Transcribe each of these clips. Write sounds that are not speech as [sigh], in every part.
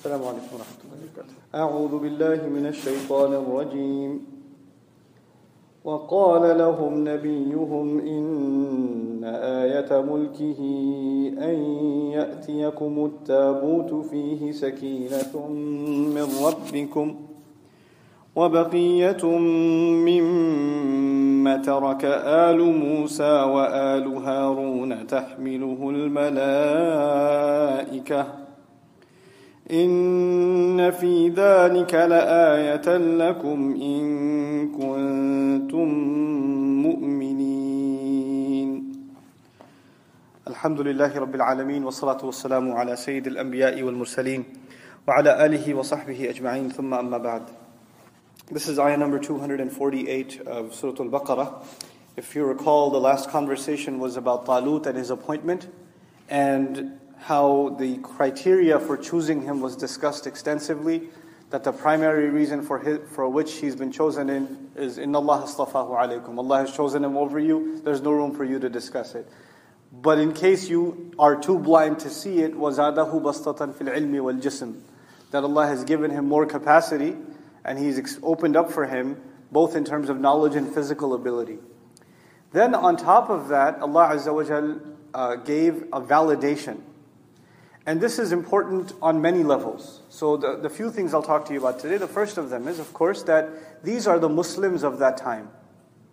السلام عليكم ورحمة الله وبركاته. أعوذ بالله من الشيطان الرجيم. وقال لهم نبيهم إن آية ملكه أن يأتيكم التابوت فيه سكينة من ربكم وبقية مما ترك آل موسى وآل هارون تحمله الملائكة إن في ذلك لآية لكم إن كنتم مؤمنين. الحمد لله رب العالمين والصلاة والسلام على سيد الأنبياء والمرسلين وعلى آله وصحبه أجمعين ثم أما بعد. This is ayah number 248 of Surah Al-Baqarah. If you recall, the last conversation was about Talut and his appointment and how the criteria for choosing him was discussed extensively. That the primary reason for, his, for which he's been chosen in is in Allah astafahu alaykum. Allah has chosen him over you. There's no room for you to discuss it. But in case you are too blind to see it, وَزَادَهُ بَسْطَةً فِي الْعِلْمِ وَالْجِسْمِ That Allah has given him more capacity and He's opened up for him both in terms of knowledge and physical ability. Then on top of that, Allah Azza wa Jal, uh, gave a validation. and this is important on many levels. So the, the few things I'll talk to you about today, the first of them is, of course, that these are the Muslims of that time.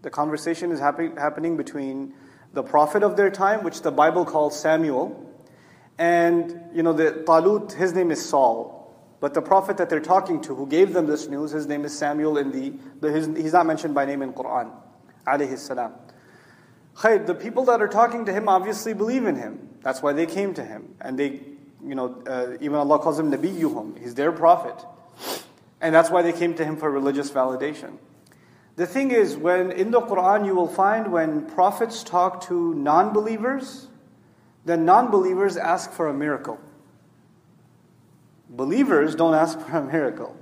The conversation is happy, happening between the prophet of their time, which the Bible calls Samuel, and you know the Talut, his name is Saul. But the prophet that they're talking to, who gave them this news, his name is Samuel. In the, the his, he's not mentioned by name in Quran, alayhi salam. Khayr, the people that are talking to him obviously believe in him. That's why they came to him, and they, you know, uh, even Allah calls him Nabiyuhum. He's their prophet, and that's why they came to him for religious validation. The thing is, when in the Quran you will find when prophets talk to non-believers, then non-believers ask for a miracle. Believers don't ask for a miracle.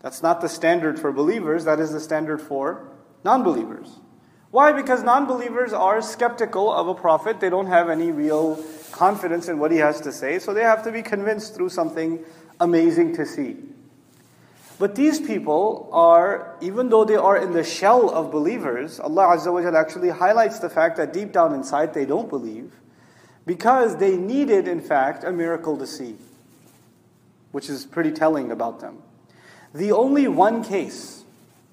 That's not the standard for believers, that is the standard for non believers. Why? Because non believers are skeptical of a prophet. They don't have any real confidence in what he has to say, so they have to be convinced through something amazing to see. But these people are, even though they are in the shell of believers, Allah Azza wa actually highlights the fact that deep down inside they don't believe because they needed, in fact, a miracle to see which is pretty telling about them. The only one case,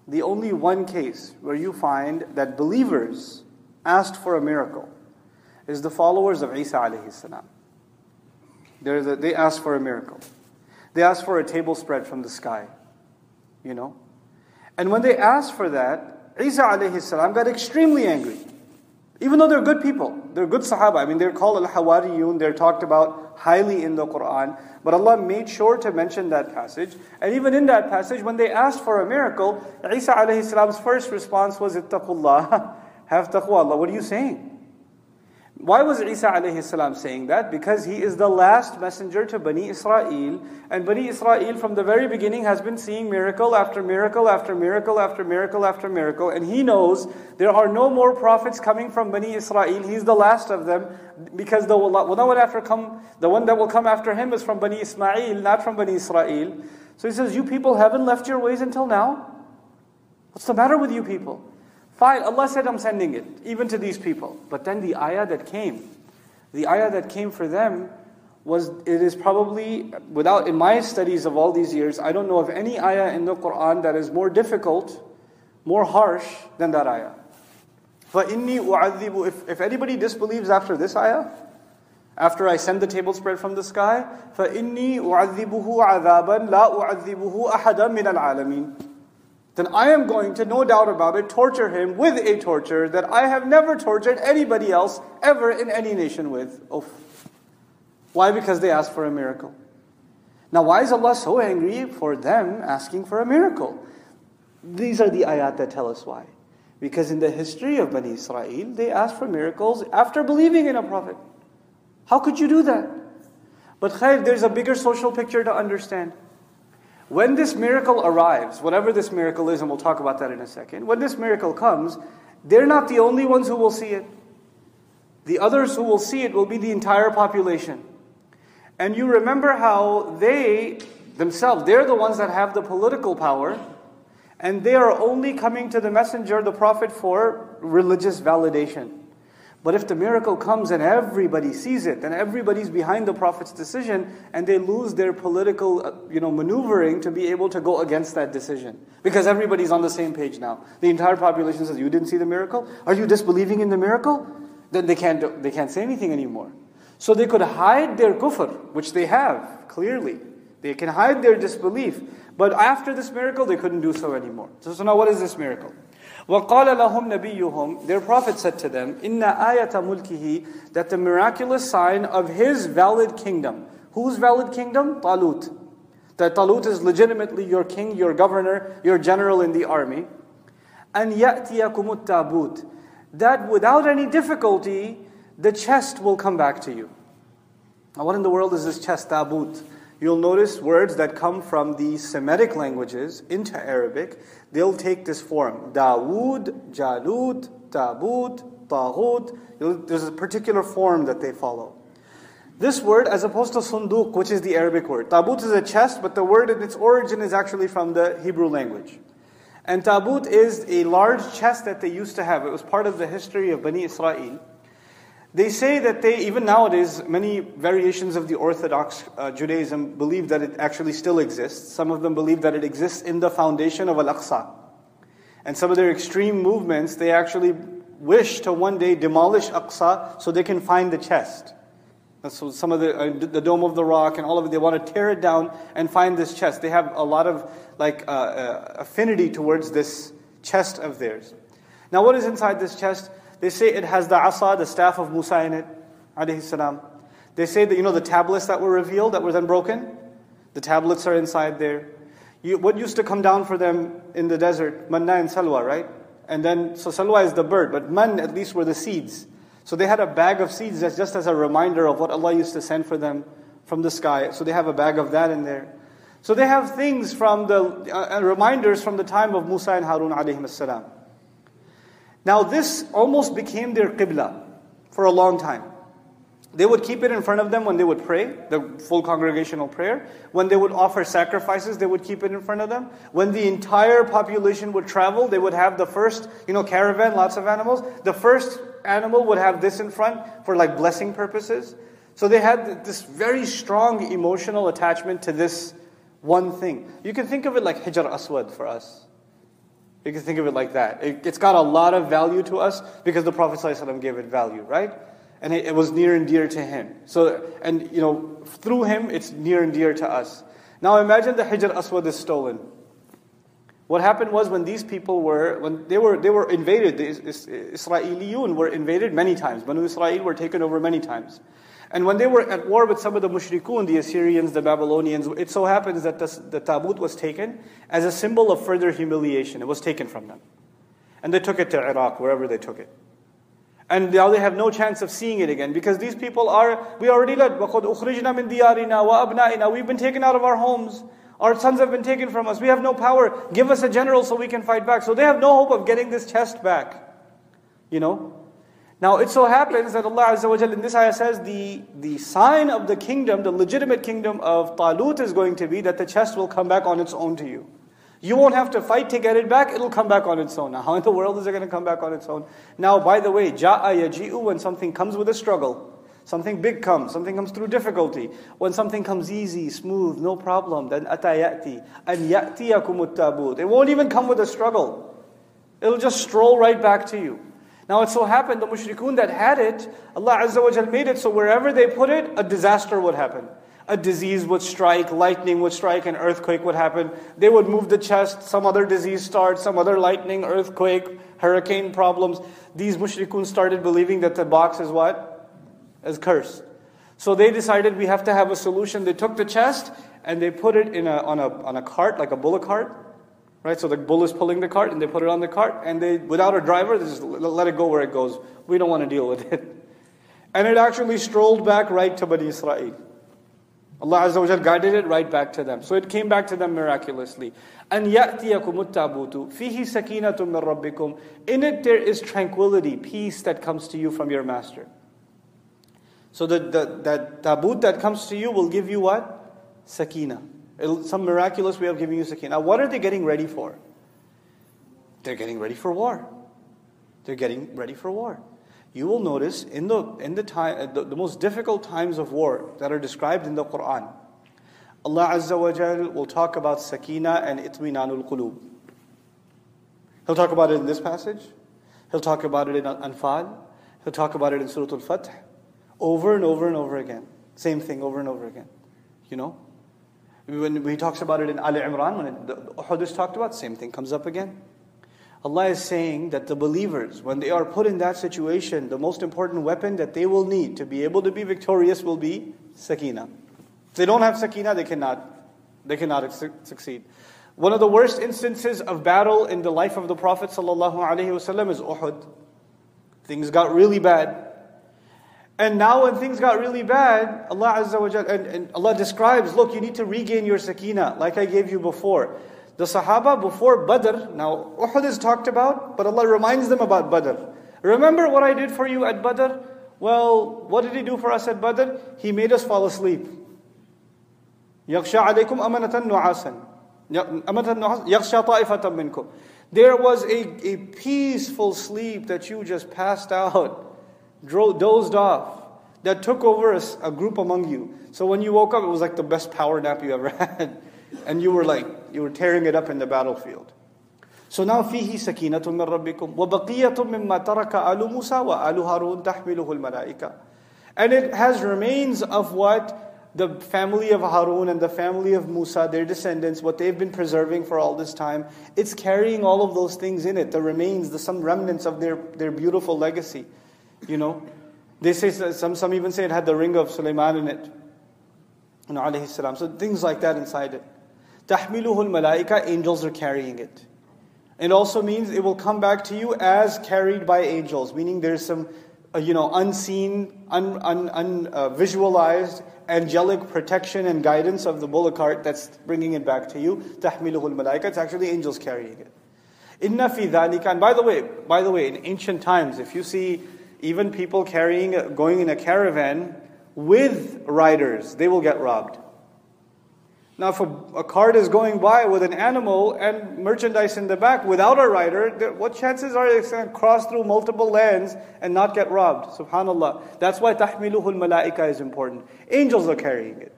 the only one case where you find that believers asked for a miracle is the followers of Isa alayhi salam. A, they asked for a miracle. They asked for a table spread from the sky, you know. And when they asked for that, Isa alayhi salam got extremely angry. Even though they're good people, they're good Sahaba. I mean, they're called al Hawariyun, they're talked about highly in the Quran. But Allah made sure to mention that passage. And even in that passage, when they asked for a miracle, Isa alayhi salam's first response was, Ittaqullah, [laughs] have taqwa Allah. What are you saying? Why was Isa alayhi salam saying that? Because he is the last messenger to Bani Israel. And Bani Israel from the very beginning has been seeing miracle after miracle after miracle after miracle after miracle. And he knows there are no more prophets coming from Bani Israel. He's the last of them. Because the one, after come, the one that will come after him is from Bani Ismail, not from Bani Israel. So he says, You people haven't left your ways until now? What's the matter with you people? Fine, Allah said, I'm sending it, even to these people. But then the ayah that came, the ayah that came for them was, it is probably, without, in my studies of all these years, I don't know of any ayah in the Quran that is more difficult, more harsh than that ayah. فَإِنِّي أُعَذِّبُ if, if anybody disbelieves after this ayah, after I send the table spread from the sky, فَإِنِّي أُعَذِّبُهُ عَذَابًا لَا أُعَذِّبُهُ أَحَدًا مِنَ الْعَالَمِينَ then I am going to, no doubt about it, torture him with a torture that I have never tortured anybody else ever in any nation with. Oof. Why? Because they asked for a miracle. Now, why is Allah so angry for them asking for a miracle? These are the ayat that tell us why. Because in the history of Bani Israel, they asked for miracles after believing in a prophet. How could you do that? But khair, there's a bigger social picture to understand. When this miracle arrives, whatever this miracle is, and we'll talk about that in a second, when this miracle comes, they're not the only ones who will see it. The others who will see it will be the entire population. And you remember how they themselves, they're the ones that have the political power, and they are only coming to the messenger, the prophet, for religious validation. But if the miracle comes and everybody sees it, then everybody's behind the Prophet's decision, and they lose their political, uh, you know, maneuvering to be able to go against that decision because everybody's on the same page now. The entire population says, "You didn't see the miracle? Are you disbelieving in the miracle?" Then they can't they can't say anything anymore. So they could hide their kufr, which they have clearly. They can hide their disbelief, but after this miracle, they couldn't do so anymore. So, so now, what is this miracle? وَقَالَ لَهُمْ نَبِيُّهُمْ Their prophet said to them, إِنَّ آيَةَ مُلْكِهِ That the miraculous sign of his valid kingdom. Whose valid kingdom? Talut. That Talut is legitimately your king, your governor, your general in the army. And يَأْتِيَكُمُ التَّابُوتِ That without any difficulty, the chest will come back to you. Now what in the world is this chest, tabut? You'll notice words that come from the Semitic languages into Arabic, they'll take this form. Dawood, Jalut, Tabut, Taghut. There's a particular form that they follow. This word, as opposed to sunduk, which is the Arabic word. Tabut is a chest, but the word in its origin is actually from the Hebrew language. And tabut is a large chest that they used to have. It was part of the history of Bani Israel. They say that they, even nowadays, many variations of the Orthodox uh, Judaism believe that it actually still exists. Some of them believe that it exists in the foundation of Al Aqsa. And some of their extreme movements, they actually wish to one day demolish Aqsa so they can find the chest. So some of the, uh, the Dome of the Rock and all of it, they want to tear it down and find this chest. They have a lot of like uh, uh affinity towards this chest of theirs. Now, what is inside this chest? They say it has the asa, the staff of Musa in it, alayhi salam. They say that, you know, the tablets that were revealed, that were then broken, the tablets are inside there. You, what used to come down for them in the desert? Manna and salwa, right? And then, so salwa is the bird, but man at least were the seeds. So they had a bag of seeds that's just as a reminder of what Allah used to send for them from the sky. So they have a bag of that in there. So they have things from the uh, reminders from the time of Musa and Harun alayhi salam. Now, this almost became their qibla for a long time. They would keep it in front of them when they would pray, the full congregational prayer. When they would offer sacrifices, they would keep it in front of them. When the entire population would travel, they would have the first, you know, caravan, lots of animals. The first animal would have this in front for like blessing purposes. So they had this very strong emotional attachment to this one thing. You can think of it like Hijr Aswad for us. You can think of it like that. It, has got a lot of value to us because the Prophet ﷺ gave it value, right? And it, it, was near and dear to him. So, and you know, through him, it's near and dear to us. Now imagine the Hijr Aswad is stolen. What happened was when these people were, when they were, they were invaded, the Israeliyun were invaded many times. Banu Israel were taken over many times. And when they were at war with some of the mushrikun, the Assyrians, the Babylonians, it so happens that the, the tabut was taken as a symbol of further humiliation. It was taken from them. And they took it to Iraq, wherever they took it. And now they have no chance of seeing it again because these people are, we already led, We've been taken out of our homes. Our sons have been taken from us. We have no power. Give us a general so we can fight back. So they have no hope of getting this chest back. You know? Now, it so happens that Allah Azza wa in this ayah says the, the sign of the kingdom, the legitimate kingdom of Talut is going to be that the chest will come back on its own to you. You won't have to fight to get it back, it'll come back on its own. Now, [laughs] how in the world is it going to come back on its own? Now, by the way, ja'a when something comes with a struggle, something big comes, something comes through difficulty. When something comes easy, smooth, no problem, then atayati, and ya'tiyakum tabut. It won't even come with a struggle. It'll just stroll right back to you. Now it so happened the mushrikun that had it, Allah Azza wa Jal made it so wherever they put it, a disaster would happen. A disease would strike, lightning would strike, an earthquake would happen. They would move the chest, some other disease starts, some other lightning, earthquake, hurricane problems. These mushrikun started believing that the box is what? Is cursed. So they decided we have to have a solution. They took the chest and they put it in a, on, a, on a cart, like a bullock cart, right? So the bull is pulling the cart, and they put it on the cart, and they, without a driver, they just let it go where it goes. We don't want to deal with it. [laughs] And it actually strolled back right to Bani Israel. Allah Azza wa guided it right back to them. So it came back to them miraculously. And ya'tiyakum tabutu fihi sakinatum min. In it there is tranquility, peace that comes to you from your master. So the, the, that tabut that comes to you will give you what? Sakina. Some miraculous way of giving you sakina. Now, what are they getting ready for? They're getting ready for war. They're getting ready for war. You will notice in the, in the, time, uh, the, the most difficult times of war that are described in the Quran, Allah Azza wa Jal will talk about sakina and itminanul qulub. He'll talk about it in this passage. He'll talk about it in Anfal. He'll talk about it in Surah Al-Fath. Over and over and over again. Same thing over and over again. You know? When he talks about it in Ali Imran, when it, the Uhud is talked about, same thing comes up again. Allah is saying that the believers, when they are put in that situation, the most important weapon that they will need to be able to be victorious will be sakina. If they don't have sakina, they cannot, they cannot succeed. One of the worst instances of battle in the life of the Prophet ﷺ is Uhud. Things got really bad. And now when things got really bad, Allah Azza wa Jal, and, and Allah describes, look, you need to regain your sakina, like I gave you before. The Sahaba before Badr, now Uhud is talked about, but Allah reminds them about Badr. Remember what I did for you at Badr? Well, what did He do for us at Badr? He made us fall asleep. يَغْشَى عَلَيْكُمْ أَمَنَةً نُعَاسًا يَغْشَى طَائِفَةً مِّنْكُمْ There was a, a peaceful sleep that you just passed out dozed off, that took over a, a group among you. So when you woke up, it was like the best power nap you ever [laughs] had. and you were like, you were tearing it up in the battlefield. So now فيه سكينة من ربكم وبقية مما ترك آل موسى وآل هارون تحمله الملائكة. And it has remains of what the family of Harun and the family of Musa, their descendants, what they've been preserving for all this time, it's carrying all of those things in it, the remains, the some remnants of their, their beautiful legacy. You know, they say some some even say it had the ring of Sulaiman in it. You know, alayhi salam. So things like that inside it. Tahmiluhul malaika, angels are carrying it. It also means it will come back to you as carried by angels, meaning there's some, uh, you know, unseen, un, un, un uh, angelic protection and guidance of the bullock cart that's bringing it back to you. Tahmiluhul malaika, it's actually angels carrying it. Inna fi dhalika, and by the way, by the way, in ancient times, if you see even people carrying, going in a caravan with riders, they will get robbed. Now, if a, a, cart is going by with an animal and merchandise in the back without a rider, what chances are it's going to cross through multiple lands and not get robbed? Subhanallah. That's why tahmiluhul malaika is important. Angels are carrying it.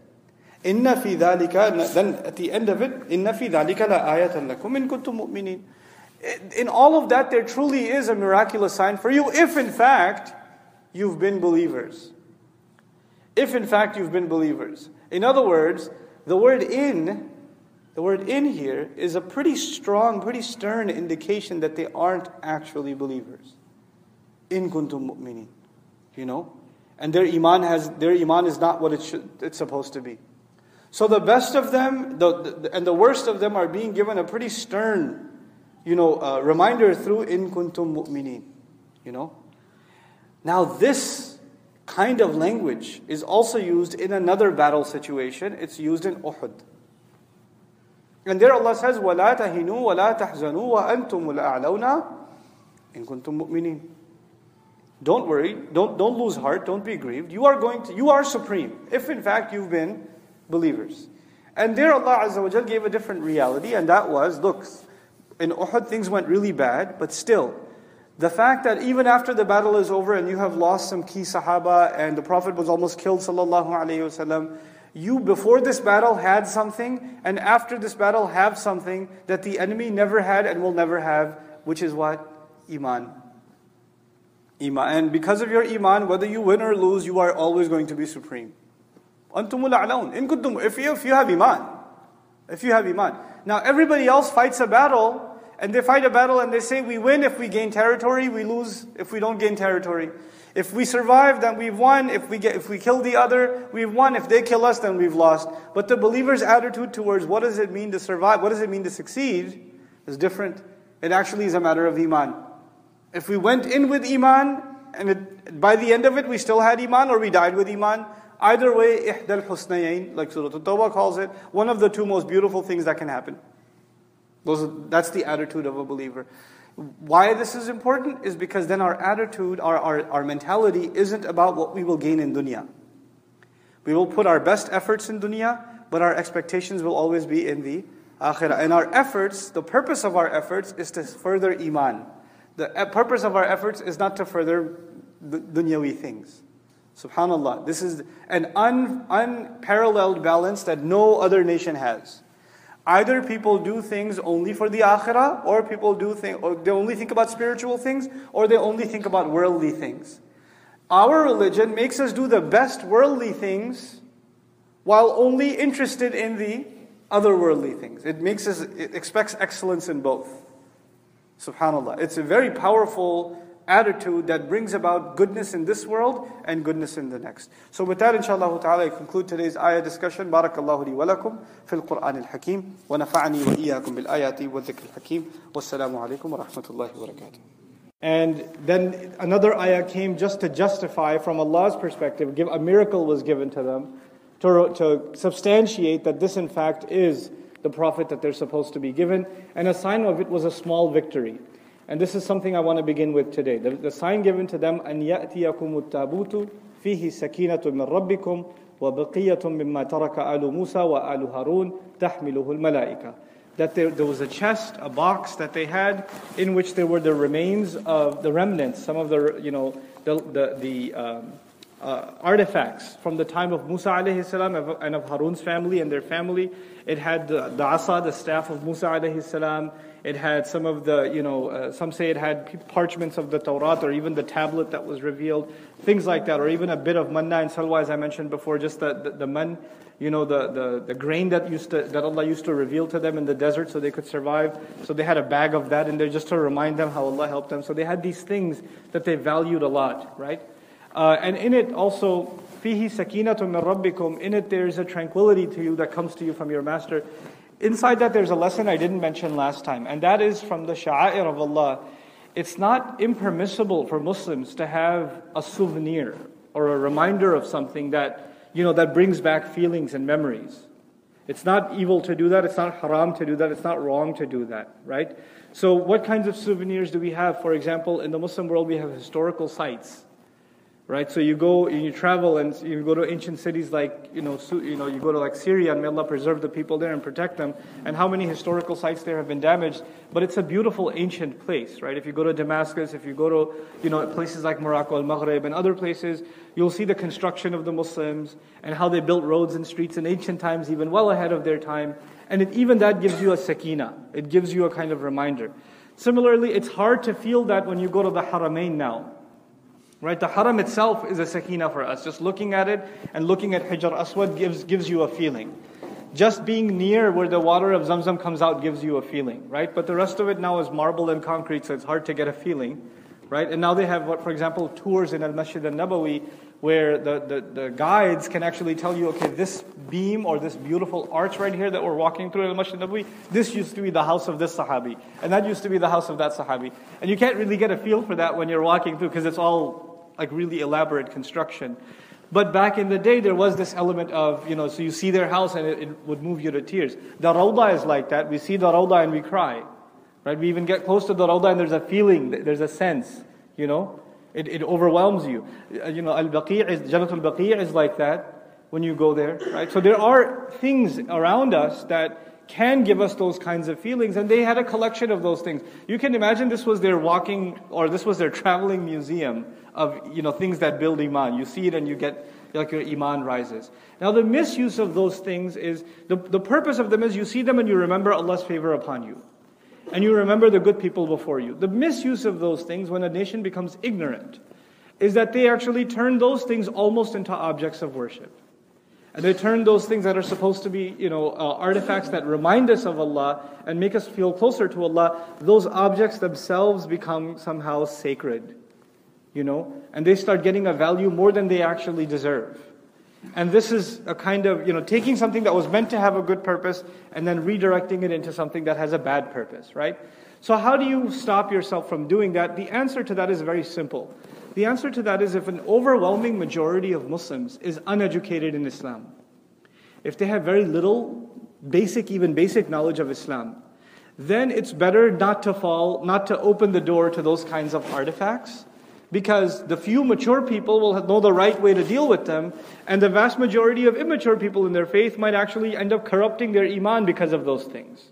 Inna fi dhalika, then at the end of it, inna fi dhalika la ayatan lakum in kuntum mu'minin in all of that, there truly is a miraculous sign for you if, in fact, you've been believers. If, in fact, you've been believers. In other words, the word in, the word in here is a pretty strong, pretty stern indication that they aren't actually believers. In kuntum mu'minin. You know? And their iman has their iman is not what it should, it's supposed to be. So the best of them the, the, and the worst of them are being given a pretty stern you know, uh, reminder through in kuntum mu'minin. You know? Now, this kind of language is also used in another battle situation. It's used in Uhud. And there Allah says, وَلَا تَهِنُوا وَلَا تَحْزَنُوا وَأَنْتُمُ الْأَعْلَوْنَا إِن كُنتُم مُؤْمِنِينَ Don't worry, don't, don't lose heart, don't be grieved. You are going to, you are supreme, if in fact you've been believers. And there Allah Azza wa gave a different reality, and that was, look, in Uhud things went really bad, but still, the fact that even after the battle is over and you have lost some key Sahaba and the Prophet was almost killed, sallallahu alaihi wasallam, you before this battle had something, and after this battle have something that the enemy never had and will never have, which is what? Iman. Iman. And because of your Iman, whether you win or lose, you are always going to be supreme. Antumul a'laun. In kuntum, if you, if you have Iman. If you have Iman. Now everybody else fights a battle and they fight a battle and they say, we win if we gain territory, we lose if we don't gain territory. If we survive, then we've won. If we, get, if we kill the other, we've won. If they kill us, then we've lost. But the believer's attitude towards what does it mean to survive, what does it mean to succeed, is different. It actually is a matter of Iman. If we went in with Iman, and it, by the end of it we still had Iman, or we died with Iman, either way, ihdal husnayain, like Surah At-Tawbah calls it, one of the two most beautiful things that can happen. Those, that's the attitude of a believer. Why this is important is because then our attitude, our, our, our mentality isn't about what we will gain in dunya. We will put our best efforts in dunya, but our expectations will always be in the akhirah. And our efforts, the purpose of our efforts is to further iman. The uh, purpose of our efforts is not to further dunyawi things. Subhanallah. This is an un, unparalleled balance that no other nation has. Either people do things only for the akhirah, or people do think, or they only think about spiritual things, or they only think about worldly things. Our religion makes us do the best worldly things while only interested in the other worldly things. It makes us, it expects excellence in both. Subhanallah. It's a very powerful attitude that brings about goodness in this world and goodness in the next. So with that, inshallah ta'ala, I conclude today's ayah discussion. Barakallahu li fil Qur'an al-Hakim wa nafa'ani wa iyyakum bil ayati wa dhikr al-Hakim. Wassalamu alaikum wa rahmatullahi wa barakatuh. And then another ayah came just to justify from Allah's perspective, give, a miracle was given to them to, to substantiate that this in fact is the prophet that they're supposed to be given. And a sign of it was a small victory. And this is something I want to begin with today. The, the sign given to them, أن يأتيكم التابوت فيه سكينة من ربكم وبقية مما ترك آل موسى وآل هارون تحمله الملائكة. That there, there was a chest, a box that they had, in which there were the remains of the remnants, some of the, you know, the, the, the um, uh, artifacts from the time of Musa alayhi salam and of Harun's family and their family. It had the, the asa, the staff of Musa alayhi salam. It had some of the, you know, uh, some say it had parchments of the Torah or even the tablet that was revealed, things like that, or even a bit of manna and salwa, as I mentioned before, just the, the, the man, you know, the, the, the grain that, used to, that Allah used to reveal to them in the desert so they could survive. So they had a bag of that in there just to remind them how Allah helped them. So they had these things that they valued a lot, right? Uh, and in it also, fihi sakinatu min rabbikum. In it there is a tranquility to you that comes to you from your master. Inside that, there's a lesson I didn't mention last time, and that is from the sha'air of Allah. It's not impermissible for Muslims to have a souvenir or a reminder of something that, you know, that brings back feelings and memories. It's not evil to do that, it's not haram to do that, it's not wrong to do that, right? So, what kinds of souvenirs do we have? For example, in the Muslim world, we have historical sites right? So you go, and you travel, and you go to ancient cities like, you know, you know, you go to like Syria, and may Allah preserve the people there and protect them. And how many historical sites there have been damaged? But it's a beautiful ancient place, right? If you go to Damascus, if you go to, you know, places like Morocco, Al Maghreb, and other places, you'll see the construction of the Muslims and how they built roads and streets in ancient times, even well ahead of their time. And it, even that gives you a sakina. It gives you a kind of reminder. Similarly, it's hard to feel that when you go to the Haramain now Right? The haram itself is a sakina for us. Just looking at it and looking at Hajar Aswad gives, gives you a feeling. Just being near where the water of Zamzam comes out gives you a feeling, right? But the rest of it now is marble and concrete, so it's hard to get a feeling, right? And now they have, what, for example, tours in Al Masjid al Nabawi where the, the, the, guides can actually tell you, okay, this beam or this beautiful arch right here that we're walking through in Al Masjid Nabawi, this used to be the house of this Sahabi, and that used to be the house of that Sahabi. And you can't really get a feel for that when you're walking through because it's all like really elaborate construction. But back in the day, there was this element of, you know, so you see their house and it, it would move you to tears. The Rawda is like that. We see the Rawda and we cry. Right? We even get close to the Rawda and there's a feeling, there's a sense, you know. It, it overwhelms you. Uh, you know, Al-Baqi' is, Jannatul Baqi' is like that when you go there, right? So there are things around us that can give us those kinds of feelings. And they had a collection of those things. You can imagine this was their walking or this was their traveling museum of you know things that build iman. You see it and you get like your iman rises. Now the misuse of those things is the, the purpose of them is you see them and you remember Allah's favor upon you. And you remember the good people before you. The misuse of those things when a nation becomes ignorant is that they actually turn those things almost into objects of worship. And they turn those things that are supposed to be, you know, uh, artifacts that remind us of Allah and make us feel closer to Allah, those objects themselves become somehow sacred, you know, and they start getting a value more than they actually deserve. And this is a kind of, you know, taking something that was meant to have a good purpose and then redirecting it into something that has a bad purpose, right? So, how do you stop yourself from doing that? The answer to that is very simple. The answer to that is if an overwhelming majority of Muslims is uneducated in Islam, if they have very little basic, even basic knowledge of Islam, then it's better not to fall, not to open the door to those kinds of artifacts. Because the few mature people will know the right way to deal with them, and the vast majority of immature people in their faith might actually end up corrupting their iman because of those things.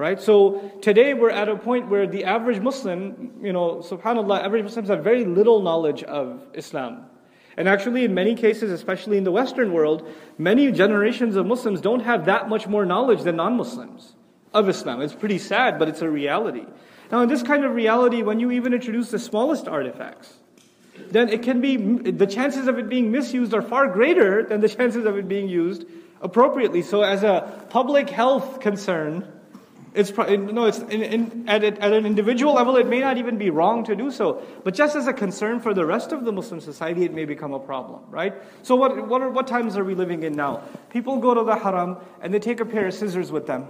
Right? So today we're at a point where the average Muslim, you know, subhanAllah, average Muslims have very little knowledge of Islam. And actually, in many cases, especially in the Western world, many generations of Muslims don't have that much more knowledge than non Muslims of Islam. It's pretty sad, but it's a reality. Now, in this kind of reality, when you even introduce the smallest artifacts, then it can be, the chances of it being misused are far greater than the [laughs] chances of it being used appropriately. So, as a public health concern, it's no, it's in, in, at, at an individual level, it may not even be wrong to do so. But just as a concern for the rest of the Muslim society, it may become a problem, right? So, what, what, are, what times are we living in now? People go to the haram and they take a pair of scissors with them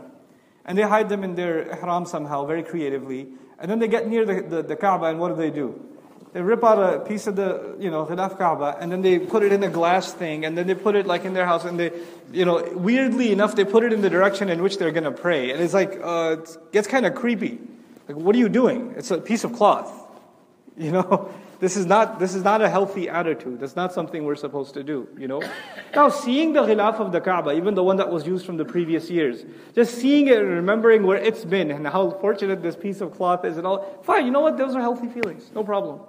and they hide them in their haram somehow, very creatively. And then they get near the, the, the Kaaba, and what do they do? They rip out a piece of the, you know, Ghilaf Kaaba, and then they put it in a glass thing, and then they put it like in their house, and they, you know, weirdly enough, they put it in the direction in which they're going to pray. And it's like, uh, it gets kind of creepy. Like, what are you doing? It's a piece of cloth. [laughs] You know? This is not, this is not a healthy attitude. That's not something we're supposed to do, you know? [coughs] Now, seeing the ghilaf of the Kaaba, even the one that was used from the previous years, just seeing it and remembering where it's been and how fortunate this piece of cloth is and all, fine, you know what? Those are healthy feelings. No problem.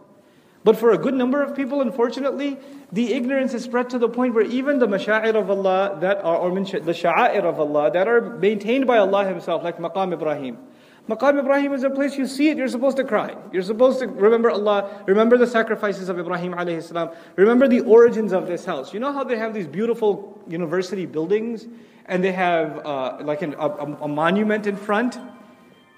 But for a good number of people, unfortunately, the ignorance is spread to the point where even the masha'ir of Allah that are, or the sha'air of Allah that are maintained by Allah Himself, like Maqam Ibrahim, Maqam Ibrahim is a place you see it, you're supposed to cry. You're supposed to remember Allah, remember the sacrifices of Ibrahim alayhi salam, remember the origins of this house. You know how they have these beautiful university buildings and they have uh, like an, a, a monument in front,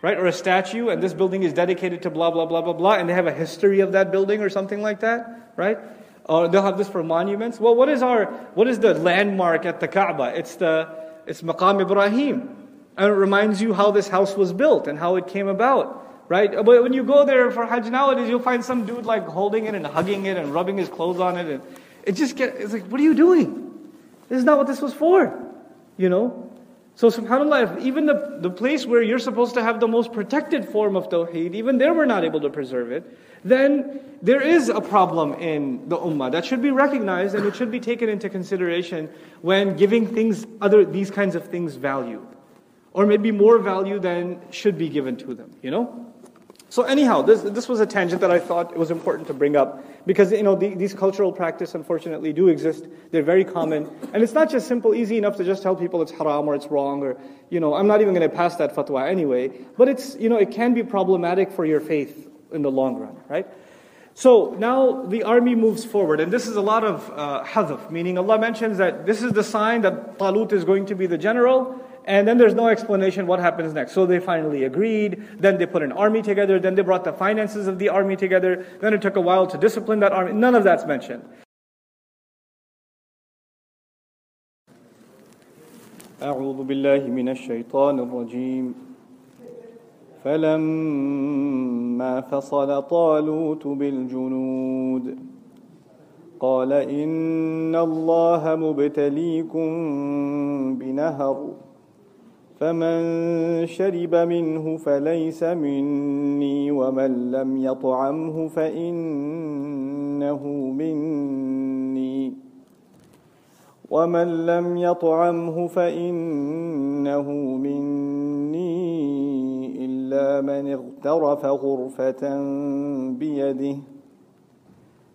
right? Or a statue, and this building is dedicated to blah, blah, blah, blah, blah, and they have a history of that building or something like that, right? Or they'll have this for monuments. Well, what is our, what is the landmark at the Kaaba? It's the, it's Maqam Ibrahim. And it reminds you how this house was built and how it came about. Right? But when you go there for Hajj nowadays, you'll find some dude like holding it and hugging it and rubbing his clothes on it. And it just gets, it's like, what are you doing? This is not what this was for. You know? So subhanAllah, if even the, the place where you're supposed to have the most protected form of Tawheed, even there we're not able to preserve it, then there is a problem in the Ummah that should be recognized and it should be taken into consideration when giving things, other, these kinds of things value or maybe more value than should be given to them, you know? So anyhow, this, this was a tangent that I thought it was important to bring up because, you know, the, these cultural practices unfortunately do exist. They're very common. And it's not just simple, easy enough to just tell people it's haram or it's wrong or, you know, I'm not even going to pass that fatwa anyway. But it's, you know, it can be problematic for your faith in the long run, right? So now the army moves forward, and this is a lot of uh, meaning Allah mentions that this is the sign that Talut is going to be the general, and then there's no explanation what happens next. So they finally agreed. Then they put an army together. Then they brought the finances of the army together. Then it took a while to discipline that army. None of that's mentioned. أعوذ بالله من الشيطان الرجيم فلما فصل طالوت بالجنود قال إن الله مبتليكم بنهر فمن شرب منه فليس مني ومن لم يطعمه فإنه مني. ومن لم يطعمه فإنه مني إلا من اغترف غرفة بيده.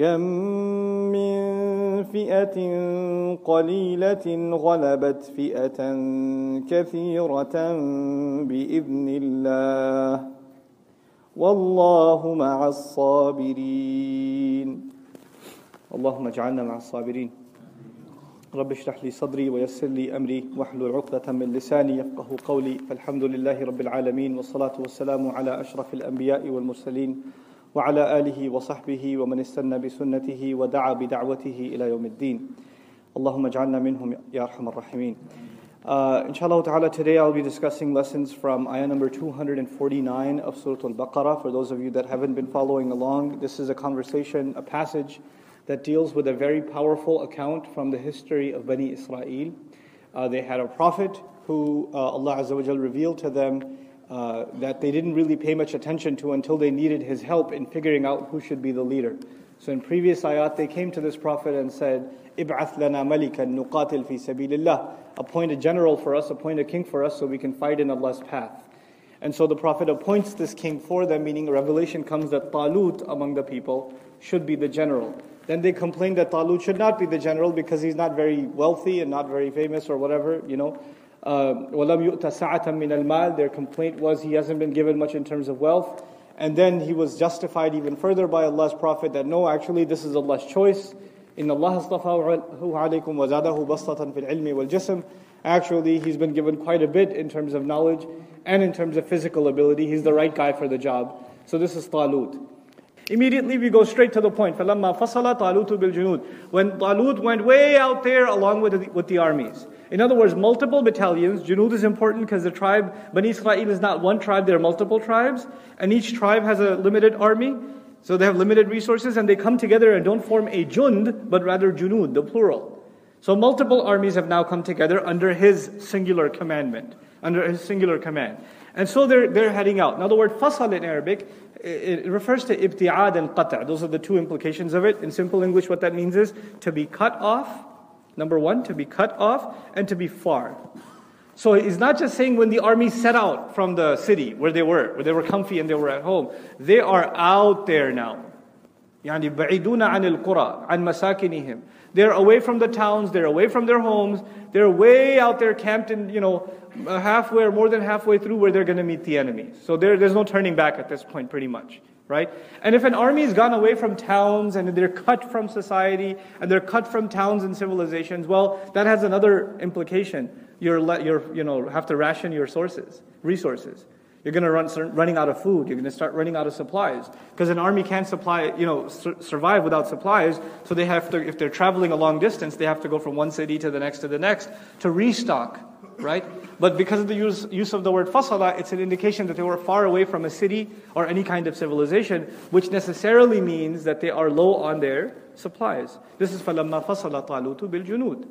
كم من فئة قليلة غلبت فئة كثيرة بإذن الله. والله مع الصابرين. اللهم اجعلنا مع الصابرين. رب اشرح لي صدري ويسر لي أمري. واحلل عقدة من لساني يفقه قولي. فالحمد لله رب العالمين. والصلاة والسلام على أشرف الأنبياء والمرسلين. وعلى آله وصحبه ومن استنى بسنته ودعا بدعوته إلى يوم الدين اللهم اجعلنا منهم يا أرحم الراحمين uh, inshallah ta'ala, today I'll be discussing lessons from ayah number 249 of Surah Al Baqarah. For those of you that haven't been following along, this is a conversation, a passage that deals with a very powerful account from the history of Bani Israel. Uh, they had a prophet who uh, Allah Azza wa revealed to them uh, that they didn't really pay much attention to until they needed his help in figuring out who should be the leader. So in previous ayat, they came to this prophet and said, Ib'ath lana malikan nuqatil fi sabilillah. Appoint a general for us, appoint a king for us so we can fight in Allah's path. And so the prophet appoints this king for them, meaning revelation comes that Talut among the people should be the general. Then they complain that Talut should not be the general because he's not very wealthy and not very famous or whatever, you know. وَلَمْ يُؤْتَ سَعَةً مِنَ الْمَالِ Their complaint was he hasn't been given much in terms of wealth. And then he was justified even further by Allah's Prophet that no, actually this is Allah's choice. إِنَّ اللَّهَ اصْطَفَاهُ عَلَيْكُمْ وَزَادَهُ بَسْطَةً فِي الْعِلْمِ وَالْجِسْمِ Actually, he's been given quite a bit in terms of knowledge and in terms of physical ability. He's the right guy for the job. So this is Talut. Immediately we go straight to the point. فَلَمَّا فَصَلَ طَالُوتُ بِالْجُنُودِ When Talut went way out there along with the, with the armies. In other words, multiple battalions. Junud is important because the tribe, Bani Israel is not one tribe, there are multiple tribes. And each tribe has a limited army. So they have limited resources and they come together and don't form a jund, but rather junud, the plural. So multiple armies have now come together under his singular commandment, under his singular command. And so they're, they're heading out. Now the word fasal in Arabic, it refers to ibti'ad and qata'. Those are the two implications of it. In simple English, what that means is to be cut off, number one, to be cut off, and to be far. So he's not just saying when the army set out from the city where they were, where they were comfy and they were at home. They are out there now. يعني بعيدون عن القرى عن مساكنهم they're away from the towns, they're away from their homes, they're way out there camped in, you know, halfway or more than halfway through where they're going to meet the enemy. So there, there's no turning back at this point, pretty much, right? And if an army has gone away from towns and they're cut from society and they're cut from towns and civilizations, well, that has another implication. You're, you're you know, have to ration your sources, resources. You're going to run running out of food. You're going to start running out of supplies because an army can't supply, you know, sur- survive without supplies. So they have to, if they're traveling a long distance, they have to go from one city to the next to the next to restock, right? But because of the use, use of the word fasala, it's an indication that they were far away from a city or any kind of civilization, which necessarily means that they are low on their supplies. This is فَلَمَّا فَصَلَ طَالُوتُ بِالْجُنُودِ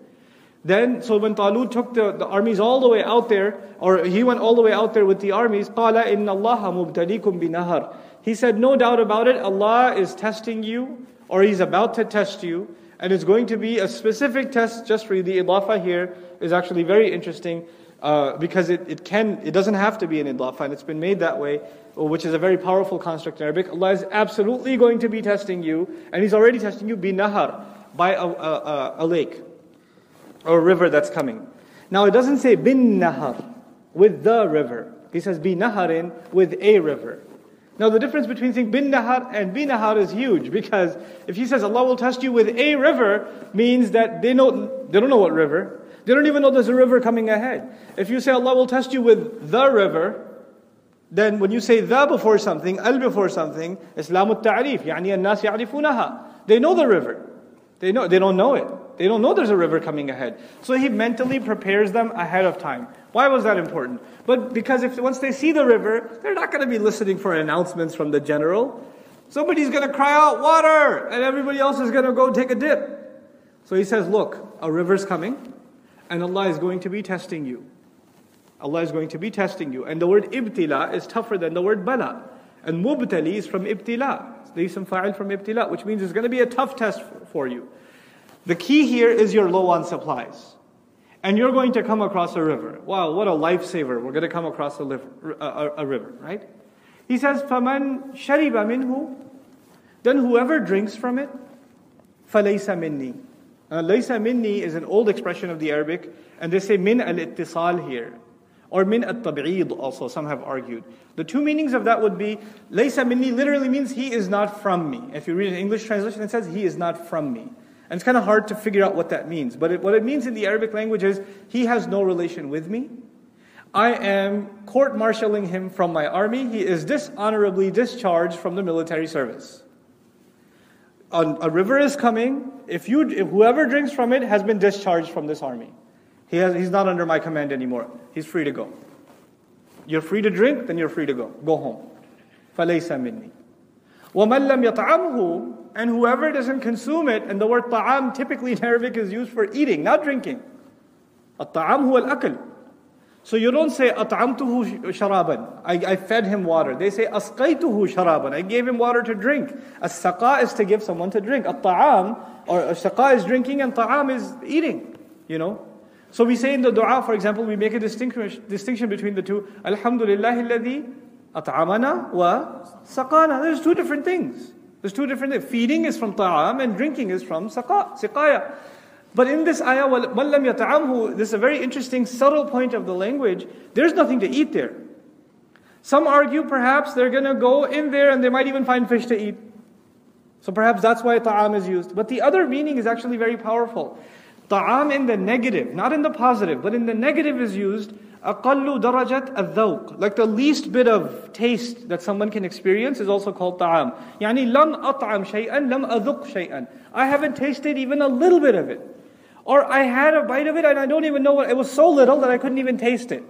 then, so when Talut took the, the armies all the way out there, or he went all the way out there with the armies, قَالَ إِنَّ اللَّهَ مُبْتَلِيكُمْ بِنَهَرٍ He said, no doubt about it, Allah is testing you, or He's about to test you, and it's going to be a specific test just for you. The idafa here is actually very interesting, uh, because it, it can, it doesn't have to be an idafa, and it's been made that way, which is a very powerful construct in Arabic. Allah is absolutely going to be testing you, and He's already testing you, binahar, by a, a, a, lake or a river that's coming. Now it doesn't say bin nahar, with the river. He says bin naharin, with a river. Now the difference between saying bin nahar and bin nahar is huge because if he says Allah will test you with a river, means that they know they don't know what river. They don't even know there's a river coming ahead. If you say Allah will test you with the river, then when you say the before something, al before something, Islam ta'rif, يعني الناس يعرفونها. They know the river. They know they don't know it. They don't know there's a river coming ahead. So he mentally prepares them ahead of time. Why was that important? But because if once they see the river, they're not going to be listening for announcements from the general. Somebody's going to cry out, water! And everybody else is going to go take a dip. So he says, look, a river's coming, and Allah is going to be testing you. Allah is going to be testing you. And the word ibtila is tougher than the word bala. And mubtali is from ibtila. There's some fa'il from ibtila, which means it's going to be a tough test for you. The key here is you're low on supplies. And you're going to come across a river. Wow, what a lifesaver. We're going to come across a, liver, a, a river, right? He says, فَمَنْ شَرِبَ مِنْهُ Then whoever drinks from it, فَلَيْسَ مِنِّي uh, Laysa minni is an old expression of the Arabic, and they say min al-ittisal here. Or min at-tab'id also, some have argued. The two meanings of that would be, laysa minni literally means he is not from me. If you read an English translation, it says he is not from me. And it's kind of hard to figure out what that means. But it, what it means in the Arabic language is, he has no relation with me. I am court martialing him from my army. He is dishonorably discharged from the military service A, a river is coming. If you, if whoever drinks from it has been discharged from this army. He has, he's not under my command anymore. He's free to go. You're free to drink, then you're free to go. Go home. فَلَيْسَ مِنِّي وَمَنْ لَمْ يَطْعَمْهُ And whoever doesn't consume it, and the word ta'am typically in Arabic is used for eating, not drinking. الطعام هو الأكل. so you don't say at'amtuhu sharaban. I, I fed him water. They say asqaituhu sharaban. I gave him water to drink. As-saqa is to give someone to drink. At-ta'am or as-saqa is drinking and ta'am is eating. You know. So we say in the dua, for example, we make a distinction, distinction between the two. Alhamdulillah alladhi at'amana wa saqana. There's two different things. There's two different things. Feeding is from ta'am and drinking is from saqa, siqaya. But in this ayah, وَلَّمْ يَطَعَمْهُ This is a very interesting, subtle point of the language. There's nothing to eat there. Some argue perhaps they're going to go in there and they might even find fish to eat. So perhaps that's why ta'am is used. But the other meaning is actually very powerful. Ta'am in the negative, not in the positive, but in the negative is used أقل درجة الذوق like the least bit of taste that someone can experience is also called ta'am يعني لم أطعم شيئا لم أذق شيئا I haven't tasted even a little bit of it or I had a bite of it and I don't even know what it was so little that I couldn't even taste it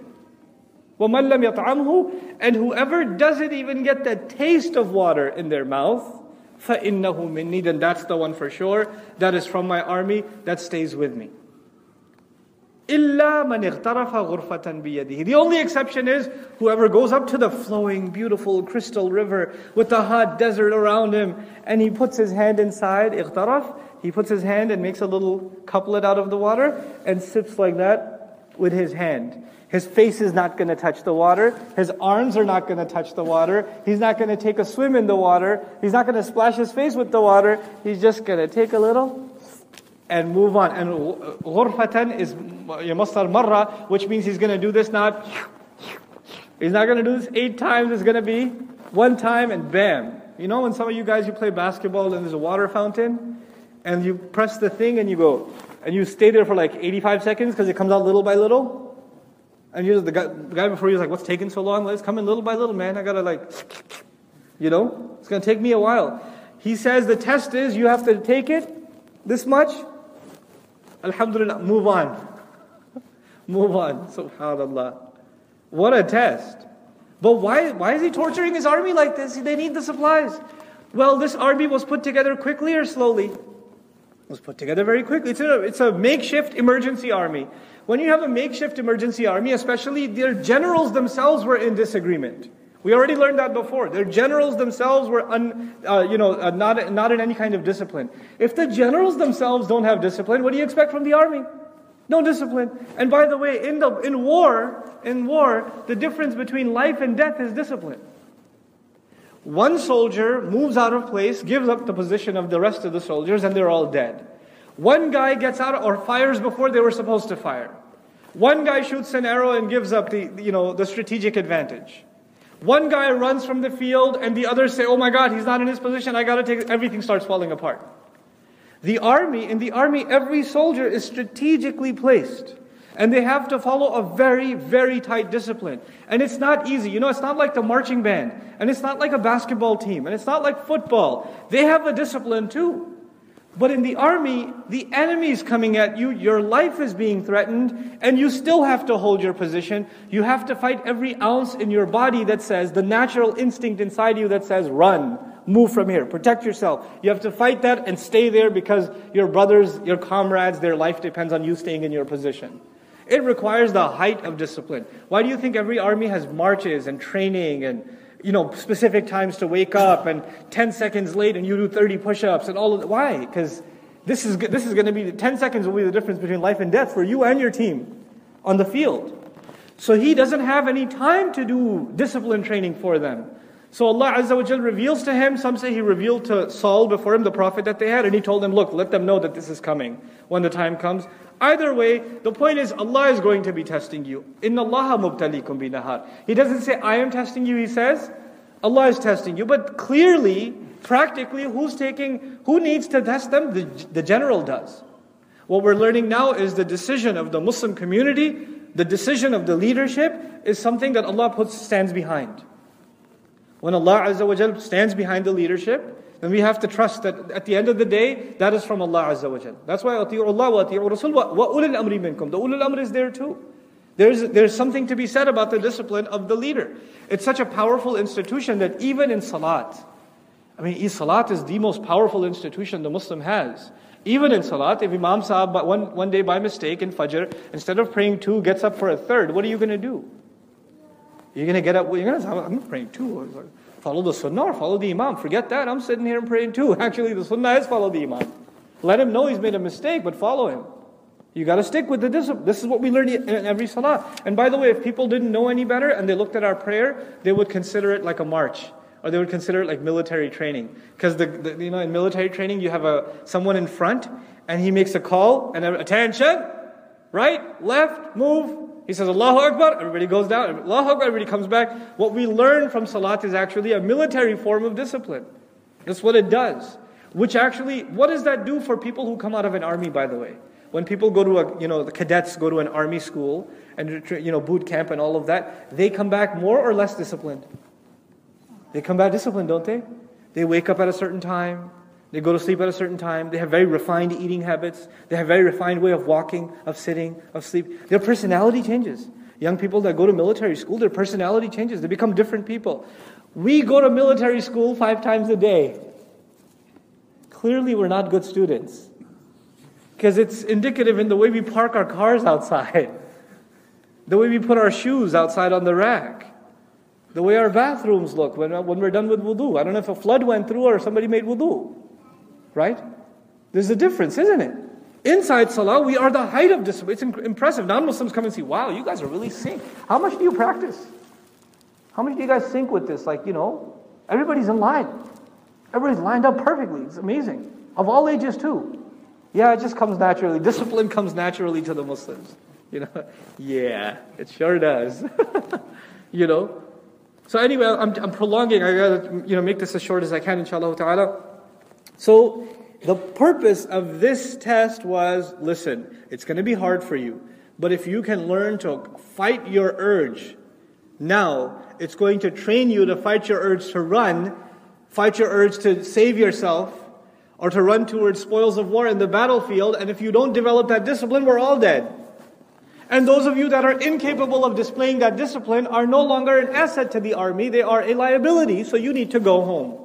ومن لم يطعمه and whoever doesn't even get the taste of water in their mouth فَإِنَّهُ مِنِّي Then that's the one for sure. That is from my army. That stays with me. إِلَّا مَنْ اغْتَرَفَ غُرْفَةً بِيَدِهِ The only exception is whoever goes up to the flowing, beautiful crystal river with the hot desert around him and he puts his hand inside, اغترف, he puts his hand and makes a little couplet out of the water and sips like that with his hand. His face is not going to touch the water. His arms are not going to touch the water. He's not going to take a swim in the water. He's not going to splash his face with the water. He's just going to take a little and move on. And ghurfatan is masdar marra, which means he's going to do this not. He's not going to do this eight times. It's going to be one time and bam. You know when some of you guys you play basketball and there's a water fountain and you press the thing and you go and you stay there for like 85 seconds because it comes out little by little? And you the guy, the guy before you was like, what's taking so long? Let's come in little by little, man. I gotta like, you know, it's gonna take me a while. He says the test is you have to take it this much. Alhamdulillah, move on. [laughs] move on. Subhanallah. What a test. But why, why is he torturing his army like this? They need the supplies. Well, this army was put together quickly or slowly? Was put together very quickly. It's a, it's a makeshift emergency army. When you have a makeshift emergency army, especially their generals themselves were in disagreement. We already learned that before. Their generals themselves were un, uh, you know, uh, not, not in any kind of discipline. If the generals themselves don't have discipline, what do you expect from the army? No discipline. And by the way, in, the, in war, in war, the difference between life and death is discipline. One soldier moves out of place, gives up the position of the rest of the soldiers, and they're all dead. One guy gets out or fires before they were supposed to fire. One guy shoots an arrow and gives up the, you know, the strategic advantage. One guy runs from the field and the others say, oh my God, he's not in his position, I gotta take, everything starts falling apart. The army, in the army, every soldier is strategically placed. And they have to follow a very, very tight discipline. And it's not easy. You know, it's not like the marching band. And it's not like a basketball team. And it's not like football. They have a discipline too. But in the army, the enemy is coming at you, your life is being threatened, and you still have to hold your position. You have to fight every ounce in your body that says, the natural instinct inside you that says, run, move from here, protect yourself. You have to fight that and stay there because your brothers, your comrades, their life depends on you staying in your position. It requires the height of discipline. Why do you think every army has marches and training and you know, specific times to wake up and 10 seconds late and you do 30 push-ups and all of that. Why? Because this is, this is going to be, 10 seconds will be the difference between life and death for you and your team on the field. So he doesn't have any time to do discipline training for them. So Allah Azza wa Jal reveals to him, some say he revealed to Saul before him, the prophet that they had, and he told them, look, let them know that this is coming when the time comes. Either way, the point is Allah is going to be testing you. Inna Allah mubtalikum binahar. He doesn't say, I am testing you, he says, Allah is testing you. But clearly, practically, who's taking, who needs to test them? The, the general does. What we're learning now is the decision of the Muslim community the decision of the leadership is something that Allah puts stands behind. When Allah Azza wa Jal stands behind the leadership, then we have to trust that at the end of the day, that is from Allah Azza wa Jal. That's why Allah wa Rasul wa ulul amri minkum. The ulil amr is there too. There's, there's something to be said about the discipline of the leader. It's such a powerful institution that even in Salat, I mean, Salat is the most powerful institution the Muslim has. Even in Salat, if Imam Sahab one, one day by mistake in Fajr, instead of praying two, gets up for a third, what are you going to do? You're going to get up, you're going to say, I'm praying too. Follow the sunnah or follow the imam. Forget that. I'm sitting here and praying too. [laughs] Actually, the sunnah is follow the imam. Let him know he's made a mistake, but follow him. You got to stick with the discipline. This is what we learn in every salah. And by the way, if people didn't know any better and they looked at our prayer, they would consider it like a march, or they would consider it like military training. Because the, the, you know in military training, you have a someone in front, and he makes a call and attention, right, left, move, he says, Allahu Akbar, everybody goes down. Allahu Akbar, everybody comes back. What we learn from Salat is actually a military form of discipline. That's what it does. Which actually, what does that do for people who come out of an army, by the way? When people go to a, you know, the cadets go to an army school and, you know, boot camp and all of that, they come back more or less disciplined. They come back disciplined, don't they? They wake up at a certain time. They go to sleep at a certain time. They have very refined eating habits. They have very refined way of walking, of sitting, of sleep. Their personality changes. Young people that go to military school, their personality changes. They become different people. We go to military school five times a day. Clearly, we're not good students. Because it's indicative in the way we park our cars outside, the way we put our shoes outside on the rack, the way our bathrooms look when, when we're done with wudu. I don't know if a flood went through or somebody made wudu. Right? There's a difference, isn't it? Inside Salah, we are the height of discipline. It's impressive. Non Muslims come and see, wow, you guys are really sync. How much do you practice? How much do you guys sync with this? Like, you know, everybody's in line. Everybody's lined up perfectly. It's amazing. Of all ages, too. Yeah, it just comes naturally. Discipline comes naturally to the Muslims. You know, [laughs] yeah, it sure does. [laughs] you know. So anyway, I'm, I'm prolonging. I gotta, you know, make this as short as I can, inshallah ta'ala. So the purpose of this test was listen, it's going to be hard for you, but if you can learn to fight your urge now, it's going to train you to fight your urge to run, fight your urge to save yourself, or to run towards spoils of war in the battlefield. And if you don't develop that discipline, we're all dead. And those of you that are incapable of displaying that discipline are no longer an asset to the army, they are a liability, so you need to go home.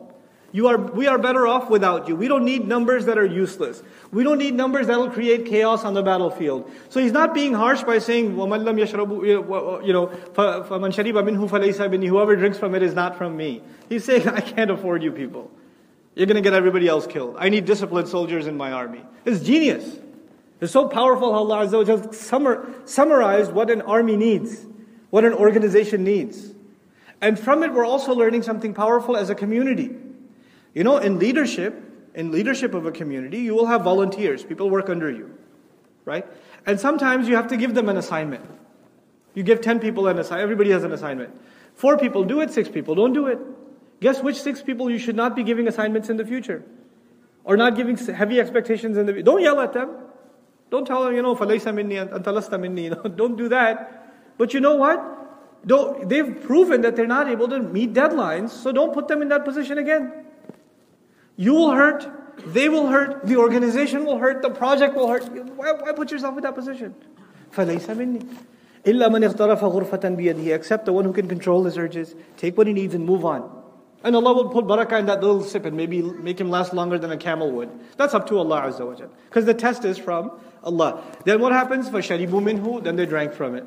You are, we are better off without you. We don't need numbers that are useless. We don't need numbers that will create chaos on the battlefield. So he's not being harsh by saying, وَمَنْ لَمْ يَشْرَبُ You know, فَمَنْ شَرِبَ مِنْهُ فَلَيْسَ مِنِّي Whoever drinks from it is not from me. He's saying, I [laughs] can't afford you people. You're going to get everybody else killed. I need disciplined soldiers in my army. It's genius. It's so powerful how Allah Azza wa summar, summarized what an army needs, what an organization needs. And from it, we're also learning something powerful as a community. You know, in leadership, in leadership of a community, you will have volunteers. People work under you, right? And sometimes you have to give them an assignment. You give 10 people an assignment, everybody has an assignment. Four people do it, six people don't do it. Guess which six people you should not be giving assignments in the future? Or not giving heavy expectations in the Don't yell at them. Don't tell them, you know, فَلَيْسَ مِنِّي أَنْتَ مِنِّي. [laughs] Don't do that. But you know what? Don't, they've proven that they're not able to meet deadlines, so don't put them in that position again. You will hurt, they will hurt, the organization will hurt, the project will hurt. Why, why put yourself in that position? فَلَيْسَ مِنِّي إِلَّا مَنْ اغْتَرَفَ غُرْفَةً بِيَدِهِ Except the one who can control his urges, take what he needs and move on. And Allah will put barakah in that little sip and maybe make him last longer than a camel would. That's up to Allah Azza wa Because the test is from Allah. Then what happens? فَشَرِبُوا مِنْهُ Then they drank from it.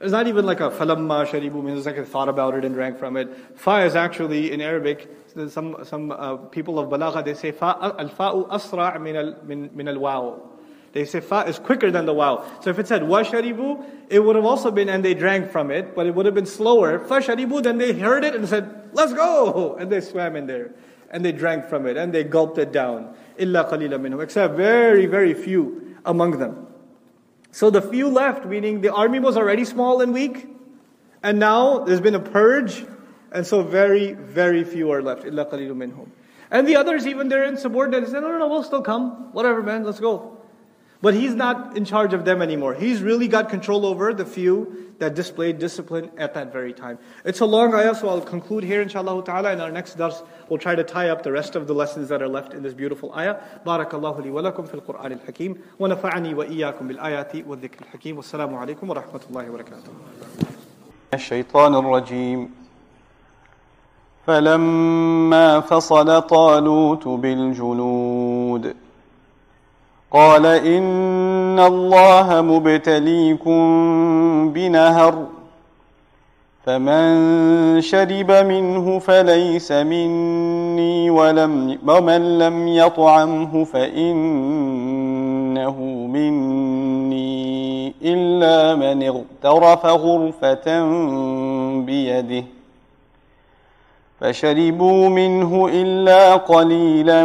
It's not even like a falamma sharibu means like I thought about it and drank from it. Fa is actually in Arabic. Some some uh, people of balagha they say fa al fa'u asra' min al min, min al waw. They say fa is quicker than the waw. So if it said wa sharibu, it would have also been and they drank from it, but it would have been slower. Fa sharibu, then they heard it and said, let's go! And they swam in there. And they drank from it and they gulped it down. Illa qalila minhum. Except very, very few among them. So the few left, meaning the army was already small and weak, and now there's been a purge, and so very, very few are left. إِلَّا قَلِيلٌ مِّنْهُمْ And the others, even they're insubordinate, they say, no, no, no, we'll still come. Whatever, man, let's go. But he's not in charge of them anymore. He's really got control over the few that displayed discipline at that very time. It's a long ayah, so I'll conclude here, inshallah ta'ala. In our next dars, we'll try to tie up the rest of the lessons that are left in this beautiful ayah. Barakallahu li wa lakum fil Qur'an al-Hakim. Wa nafa'ani wa iyyakum bil ayati wa dhikr al-Hakim. Wassalamu alaikum wa rahmatullahi wa barakatuh. الشيطان الرجيم فلما فصل طالوت بالجنود قال إن الله مبتليكم بنهر فمن شرب منه فليس مني ولم ومن لم يطعمه فإنه مني إلا من اغترف غرفة بيده فشربوا منه إلا قليلا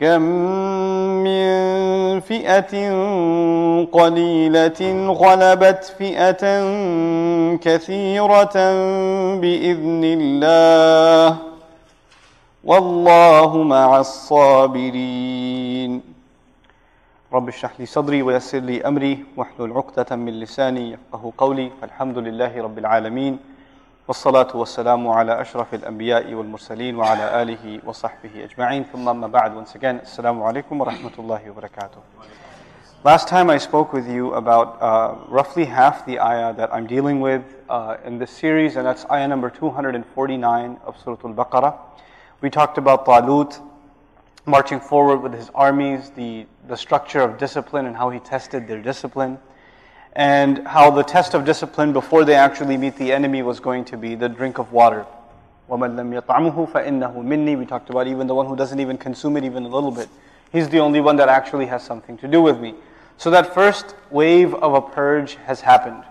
كم من فئة قليلة غلبت فئة كثيرة بإذن الله. والله مع الصابرين. رب اشرح لي صدري ويسر لي أمري واحلل عقدة من لساني يفقه قولي. فالحمد لله رب العالمين. والصلاة والسلام على أشرف الأنبياء والمرسلين وعلى آله وصحبه أجمعين ثم أما بعد once again السلام عليكم ورحمة الله وبركاته Last time I spoke with you about uh, roughly half the ayah that I'm dealing with uh, in this series, and that's ayah number 249 of Surah Al-Baqarah. We talked about Talut marching forward with his armies, the, the structure of discipline and how he tested their discipline and how the test of discipline before they actually meet the enemy was going to be the drink of water. وَمَنْ لَمْ يَطْعَمُهُ فَإِنَّهُ مِنِّي We talked about even the one who doesn't even consume it even a little bit. He's the only one that actually has something to do with me. So that first wave of a purge has happened.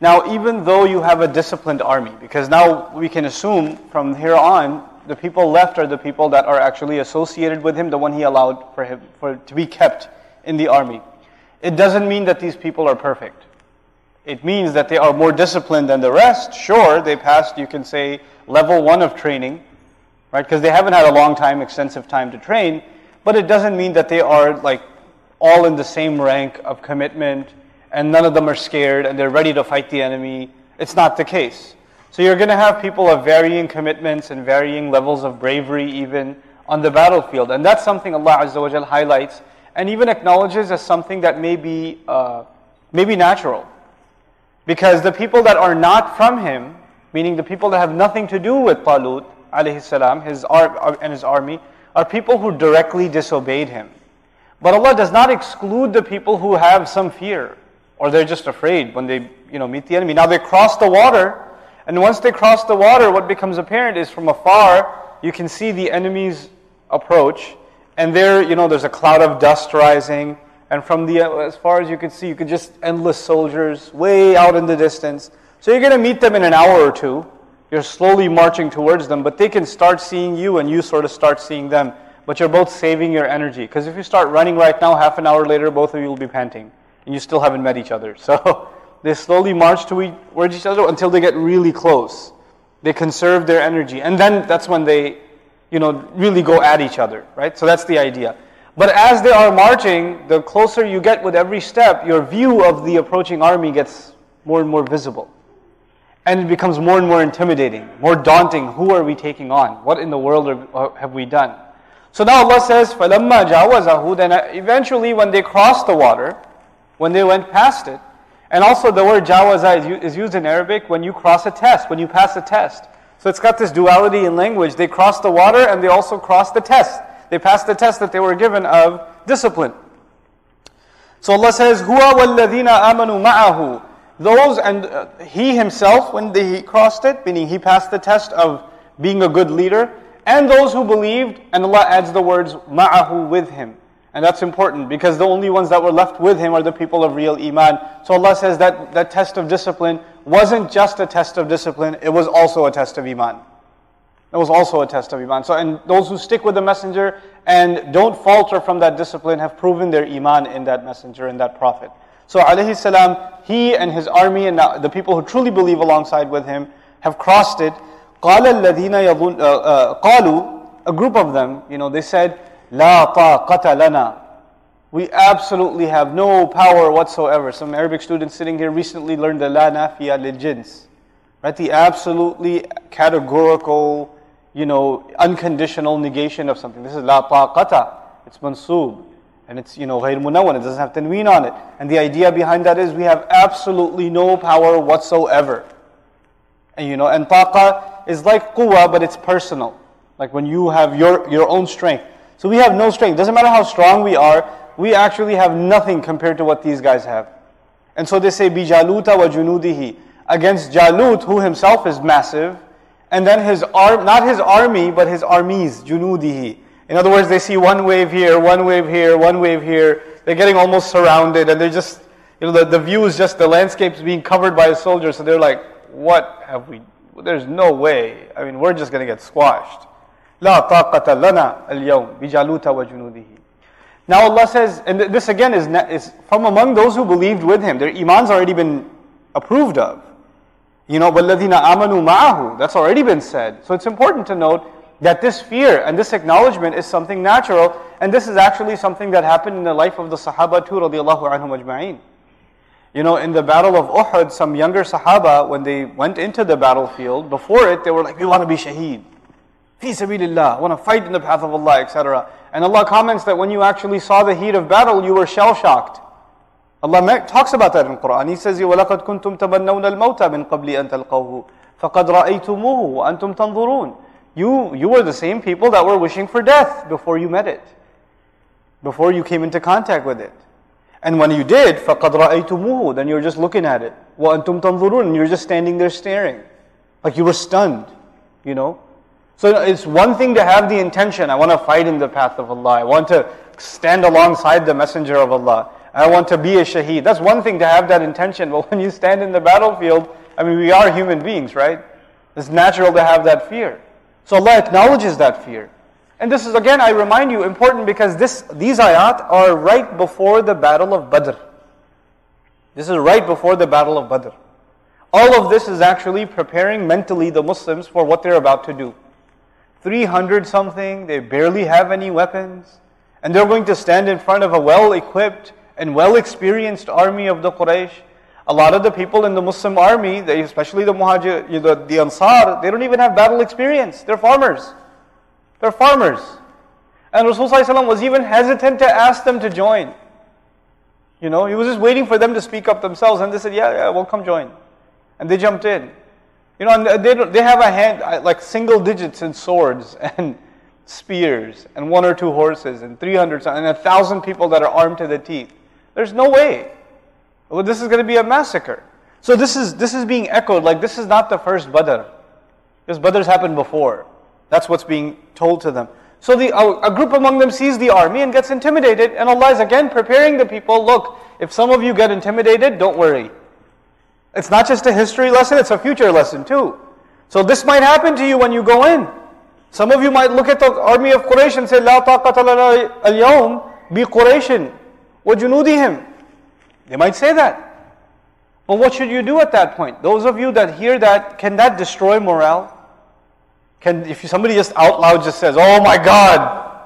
Now, even though you have a disciplined army, because now we can assume from here on, the people left are the people that are actually associated with him, the one he allowed for him for, to be kept in the army. It doesn't mean that these people are perfect. It means that they are more disciplined than the rest. Sure, they passed, you can say, level one of training, right? Because they haven't had a long time, extensive time to train. But it doesn't mean that they are like all in the same rank of commitment and none of them are scared and they're ready to fight the enemy. It's not the case. So you're going to have people of varying commitments and varying levels of bravery even on the battlefield. And that's something Allah Azza wa highlights and even acknowledges as something that may be, uh, may be natural. Because the people that are not from him, meaning the people that have nothing to do with Talut alayhi salam, his ar- and his army, are people who directly disobeyed him. But Allah does not exclude the people who have some fear or they're just afraid when they you know, meet the enemy. Now they cross the water, and once they cross the water, what becomes apparent is from afar, you can see the enemy's approach, and there, you know, there's a cloud of dust rising. And from the, as far as you can see, you could just endless soldiers way out in the distance. So you're going to meet them in an hour or two. You're slowly marching towards them, but they can start seeing you and you sort of start seeing them. But you're both saving your energy. Because if you start running right now, half an hour later, both of you will be panting. And you still haven't met each other. [laughs] So they slowly march towards each other until they get really close. They conserve their energy. And then that's when they you know, really go at each other, right? So that's the idea. But as they are marching, the closer you get with every step, your view of the approaching army gets more and more visible. And it becomes more and more intimidating, more daunting. Who are we taking on? What in the world are, have we done? So now Allah says, فَلَمَّا جَاوَزَهُ Then eventually when they crossed the water, when they went past it, and also the word jawaza is used in Arabic when you cross a test, when you pass a test. So it's got this duality in language. They crossed the water and they also crossed the test. They passed the test that they were given of discipline. So Allah says, "Huwa وَالَّذِينَ آمَنُوا مَعَهُ Those and uh, he himself, when he crossed it, meaning he passed the test of being a good leader, and those who believed, and Allah adds the words ma'ahu with him. And that's important because the only ones that were left with him are the people of real iman. So Allah says that that test of discipline wasn't just a test of discipline, it was also a test of Iman. It was also a test of Iman. So, and those who stick with the messenger and don't falter from that discipline have proven their Iman in that messenger, in that prophet. So, alayhi salam, he and his army and the people who truly believe alongside with him have crossed it. قال الذين يظن, uh, قالوا, a group of them, you know, they said, لا طاقة لنا. we absolutely have no power whatsoever. Some Arabic students sitting here recently learned the la nafiya lil jins, right? The absolutely categorical, you know, unconditional negation of something. This is la taqata. It's mansub. And it's, you know, ghayr munawwan. It doesn't have tanween on it. And the idea behind that is we have absolutely no power whatsoever. And, you know, and taqa is like quwwa, but it's personal. Like when you have your, your own strength. So we have no strength. Doesn't matter how strong we are, we actually have nothing compared to what these guys have. And so they say, Bijaluta wa junudihi. Against Jalut, who himself is massive, and then his arm, not his army, but his armies, junudihi. In other words, they see one wave here, one wave here, one wave here. They're getting almost surrounded, and they're just, you know, the, the view is just the landscape's being covered by a soldier. So they're like, what have we? There's no way. I mean, we're just going to get squashed. لا طاقة لنا اليوم بجالوت وجنوده. Now Allah says, and this again is, is from among those who believed with him. Their iman's already been approved of. You know, وَالَّذِينَ آمَنُوا مَعَهُ That's already been said. So it's important to note that this fear and this acknowledgement is something natural, and this is actually something that happened in the life of the Sahaba too, radiallahu anhum ajma'in. You know, in the battle of Uhud, some younger Sahaba, when they went into the battlefield, before it, they were like, we want to be shaheed. Fi sabilillah, want to fight in the path of Allah, etc. And Allah comments that when you actually saw the heat of battle, you were shell shocked. Allah talks about that in the Quran. He says, وَلَقَدْ كُنْتُمْ تَمَنَّوْنَ الْمَوْتَ مِنْ قَبْلِ أَن تَلْقَوْهُ فَقَدْ رَأَيْتُمُوهُ وَأَنْتُمْ تَنظُرُونَ you, you were the same people that were wishing for death before you met it, before you came into contact with it. And when you did, فَقَدْ رَأَيْتُمُوهُ Then you're just looking at it. وَأَنْتُمْ تَنظُرُونَ And you're just standing there staring. Like you were stunned, you know. So it's one thing to have the intention, I want to fight in the path of Allah. I want to stand alongside the messenger of Allah. I want to be a shaheed. That's one thing to have that intention. [laughs] But when you stand in the battlefield, I mean, we are human beings, right? It's natural to have that fear. So Allah acknowledges that fear. And this is again, I remind you, important because this, these ayat are right before the battle of Badr. This is right before the battle of Badr. All of this is actually preparing mentally the Muslims for what they're about to do. 300 something, they barely have any weapons, and they're going to stand in front of a well equipped and well experienced army of the Quraysh a lot of the people in the Muslim army, they, especially the Muhajir, the, the Ansar, they don't even have battle experience. They're farmers. They're farmers. And Rasulullah was even hesitant to ask them to join. You know, he was just waiting for them to speak up themselves, and they said, "Yeah, yeah, we'll come join." And they jumped in. You know, they they have a hand like single digits in swords [laughs] and spears, and one or two horses, and three hundred and a thousand people that are armed to the teeth. There's no way. Well, this is going to be a massacre. So this is this is being echoed like this is not the first Badr. This Badr's happened before. That's what's being told to them. So the, a, a group among them sees the army and gets intimidated, and Allah is again preparing the people. Look, if some of you get intimidated, don't worry. It's not just a history lesson; it's a future lesson too. So this might happen to you when you go in. Some of you might look at the army of Quraysh and say, "La taqata lana al-yawm bi Qurayshin wa junudihim." They might say that. But what should you do at that point? Those of you that hear that, can that destroy morale? Can if somebody just out loud just says, "Oh my God,"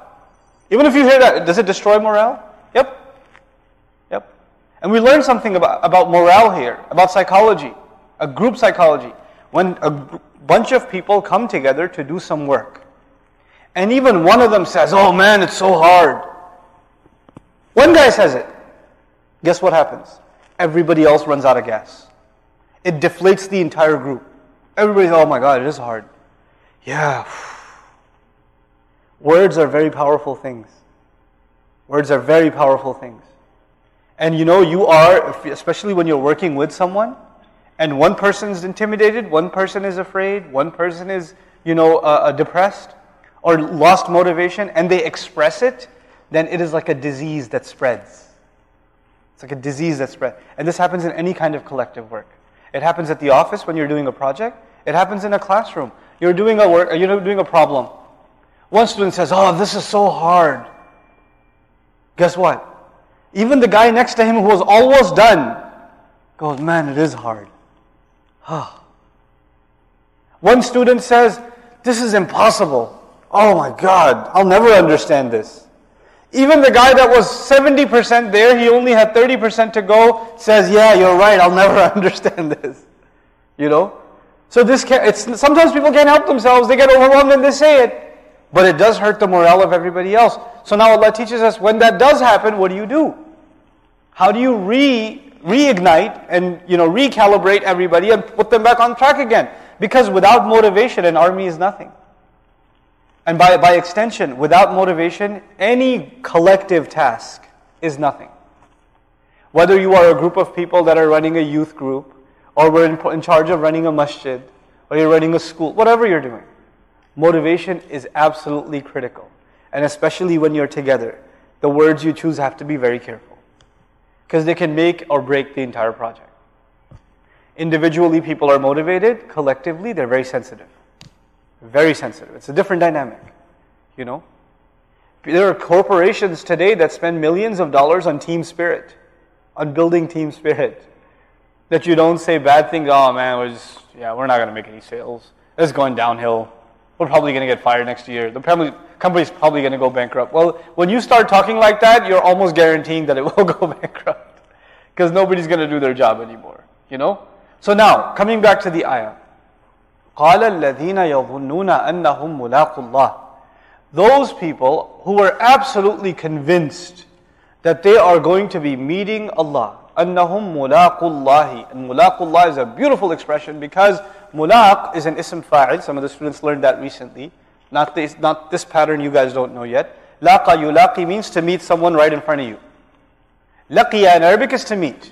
even if you hear that, does it destroy morale? And we learn something about, about morale here, about psychology, a group psychology. When a bunch of people come together to do some work, and even one of them says, "Oh man, it's so hard." One guy says it. Guess what happens? Everybody else runs out of gas. It deflates the entire group. Everybody's, oh my God, it is hard. Yeah. [sighs] Words are very powerful things. Words are very powerful things. And you know, you are, especially when you're working with someone, and one person is intimidated, one person is afraid, one person is, you know, uh, uh, depressed or lost motivation, and they express it, then it is like a disease that spreads. It's like a disease that spread. And this happens in any kind of collective work. It happens at the office when you're doing a project. It happens in a classroom. You're doing a work, you're doing a problem. One student says, "Oh, this is so hard." Guess what? Even the guy next to him who was almost done goes, "Man, it is hard." One student says, This is impossible. Oh my God, I'll never understand this. Even the guy that was 70% there, he only had 30% to go, says, Yeah, you're right, I'll never [laughs] understand this. You know? So this can, it's, sometimes people can't help themselves, they get overwhelmed and they say it. But it does hurt the morale of everybody else. So now Allah teaches us when that does happen, what do you do? How do you re reignite and you know recalibrate everybody and put them back on track again? Because without motivation, an army is nothing. And by, by extension, without motivation, any collective task is nothing. Whether you are a group of people that are running a youth group, or we're in, in charge of running a masjid, or you're running a school, whatever you're doing, motivation is absolutely critical. And especially when you're together, the words you choose have to be very careful. Because they can make or break the entire project. Individually, people are motivated. Collectively, they're very sensitive. Very sensitive. It's a different dynamic, you know. There are corporations today that spend millions of dollars on team spirit, on building team spirit. That you don't say bad things. Oh man, we're just, yeah, we're not going to make any sales. It's going downhill We're probably going to get fired next year. The probably, company's probably going to go bankrupt. Well, when you start talking like that, you're almost guaranteeing that it will [laughs] go bankrupt because nobody's going to do their job anymore. You know. So now, coming back to the ayah. قال الذين يظنون أنهم ملاق الله Those people who were absolutely convinced that they are going to be meeting Allah. أنهم ملاق الله And ملاق الله is a beautiful expression because mulaq is an ism fa'il. Some of the students learned that recently. Not this, not this pattern you guys don't know yet. Laqa yulaqi means to meet someone right in front of you. Laqiya in Arabic is to meet.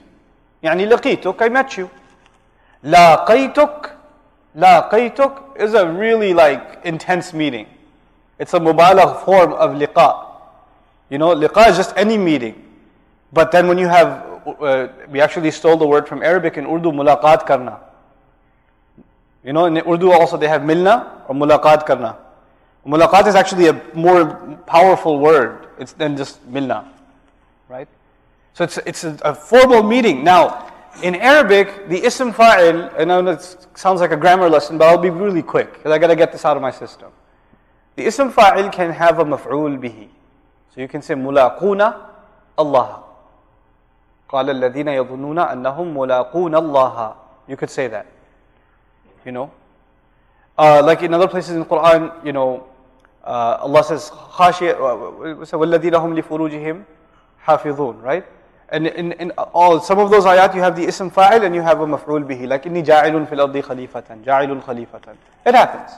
يعني laqituk, I met you. Laqaytuk, laqaytuk is a really like intense meeting. It's a mubalagh form of liqa. You know, liqa is just any meeting. But then when you have, uh, we actually stole the word from Arabic in Urdu, mulaqat karna. You know, in Urdu also they have milna or mulaqat karna. Mulaqat is actually a more powerful word it's than just milna, right? So it's, it's a, a formal meeting. Now, in Arabic, the ism fa'il, I know it sounds like a grammar lesson, but I'll be really quick because I got to get this out of my system. The ism fa'il can have a maf'ul bihi. So you can say mulaquna Allah. قال الذين يظنون أنهم ملاقون الله. You could say that. You know? Uh, like in other places in the Quran, you know, uh, Allah says, خاشية, وَالَّذِينَ هُمْ لِفُرُوجِهِمْ حافظون, right? And in, in all, some of those ayat you have the ism fa'il and you have a maf'ul bihi. Like inni ja'ilun fil ardi khalifatan, ja'ilun khalifatan. It happens.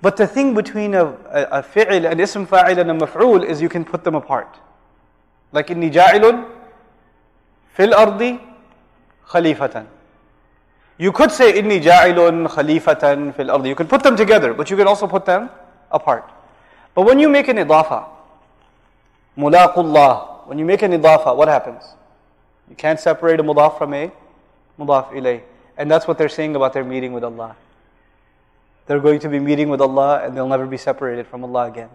But the thing between a, a, a fi'il, an ism fa'il and a maf'ul is you can put them apart. Like inni ja'ilun fil ardi khalifatan. you could say inni ja'ilun khalifatan fil ardi. You could put them together, but you can also put them apart. But when you make an idafa, mulaqullah, when you make an idafa, what happens? You can't separate a mudaf from a mudaf ilay. And that's what they're saying about their meeting with Allah. They're going to be meeting with Allah and they'll never be separated from Allah again.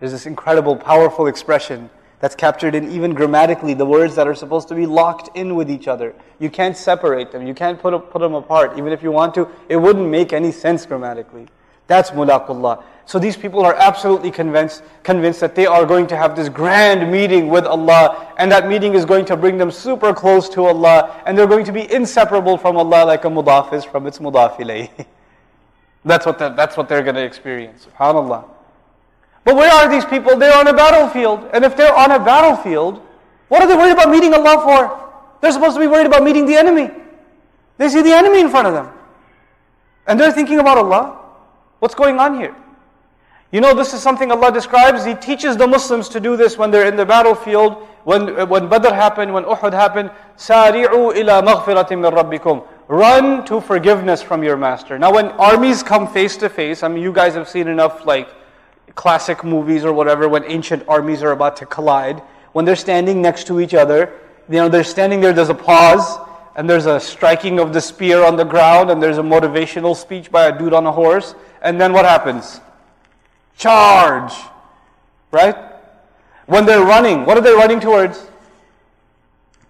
There's this incredible, powerful expression that's captured in even grammatically the words that are supposed to be locked in with each other. You can't separate them. You can't put, put them apart. Even if you want to, it wouldn't make any sense grammatically. That's mulaqullah. So these people are absolutely convinced, convinced that they are going to have this grand meeting with Allah, and that meeting is going to bring them super close to Allah, and they're going to be inseparable from Allah like a mudaf is from its mudaf [laughs] that's what that's what they're going to experience. Subhanallah. But where are these people? They're on a battlefield, and if they're on a battlefield, what are they worried about meeting Allah for? They're supposed to be worried about meeting the enemy. They see the enemy in front of them, and they're thinking about Allah. What's going on here? You know, this is something Allah describes. He teaches the Muslims to do this when they're in the battlefield, when, when Badr happened, when Uhud happened. سَارِعُوا إِلَى مَغْفِرَةٍ مِّن رَبِّكُمْ Run to forgiveness from your master. Now, when armies come face to face, I mean, you guys have seen enough like classic movies or whatever when ancient armies are about to collide. When they're standing next to each other, you know, they're standing there, there's a pause. and there's a striking of the spear on the ground, and there's a motivational speech by a dude on a horse, and then what happens? Charge! Right? When they're running, what are they running towards?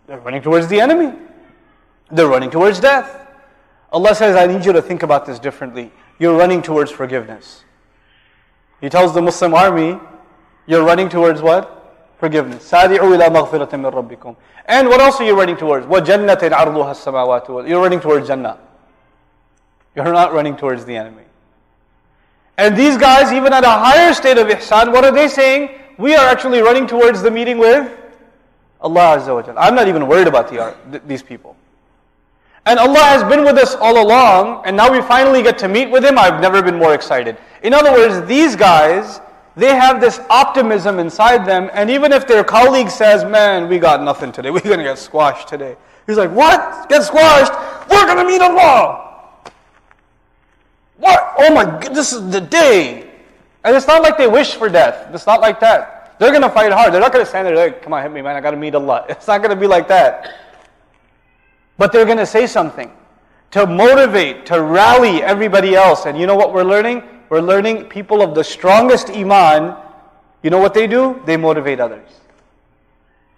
They're running towards the enemy. They're running towards death. Allah says, I need you to think about this differently. You're running towards forgiveness. He tells the Muslim army, you're running towards what? Forgiveness. سَارِعُوا إِلَى مَغْفِرَةٍ مِّن رَبِّكُمْ And what else are you running towards? وَجَنَّةٍ عَرْضُهَا السَّمَاوَاتُ You're running towards Jannah. You're not running towards the enemy. And these guys, even at a higher state of ihsan, what are they saying? We are actually running towards the meeting with Allah Azza wa I'm not even worried about the, these people. And Allah has been with us all along, and now we finally get to meet with Him. I've never been more excited. In other words, these guys, they have this optimism inside them, and even if their colleague says, Man, we got nothing today, [laughs] we're to get squashed today. He's like, What? Get squashed? We're to meet Allah. What? Oh my God, this is the day. And it's not like they wish for death. It's not like that. They're to fight hard. They're not to stand there like, Come on, hit me, man. I got to meet Allah. [laughs] It's not to be like that. But they're going to say something to motivate, to rally everybody else. And you know what we're learning? We're learning people of the strongest iman, you know what they do? They motivate others.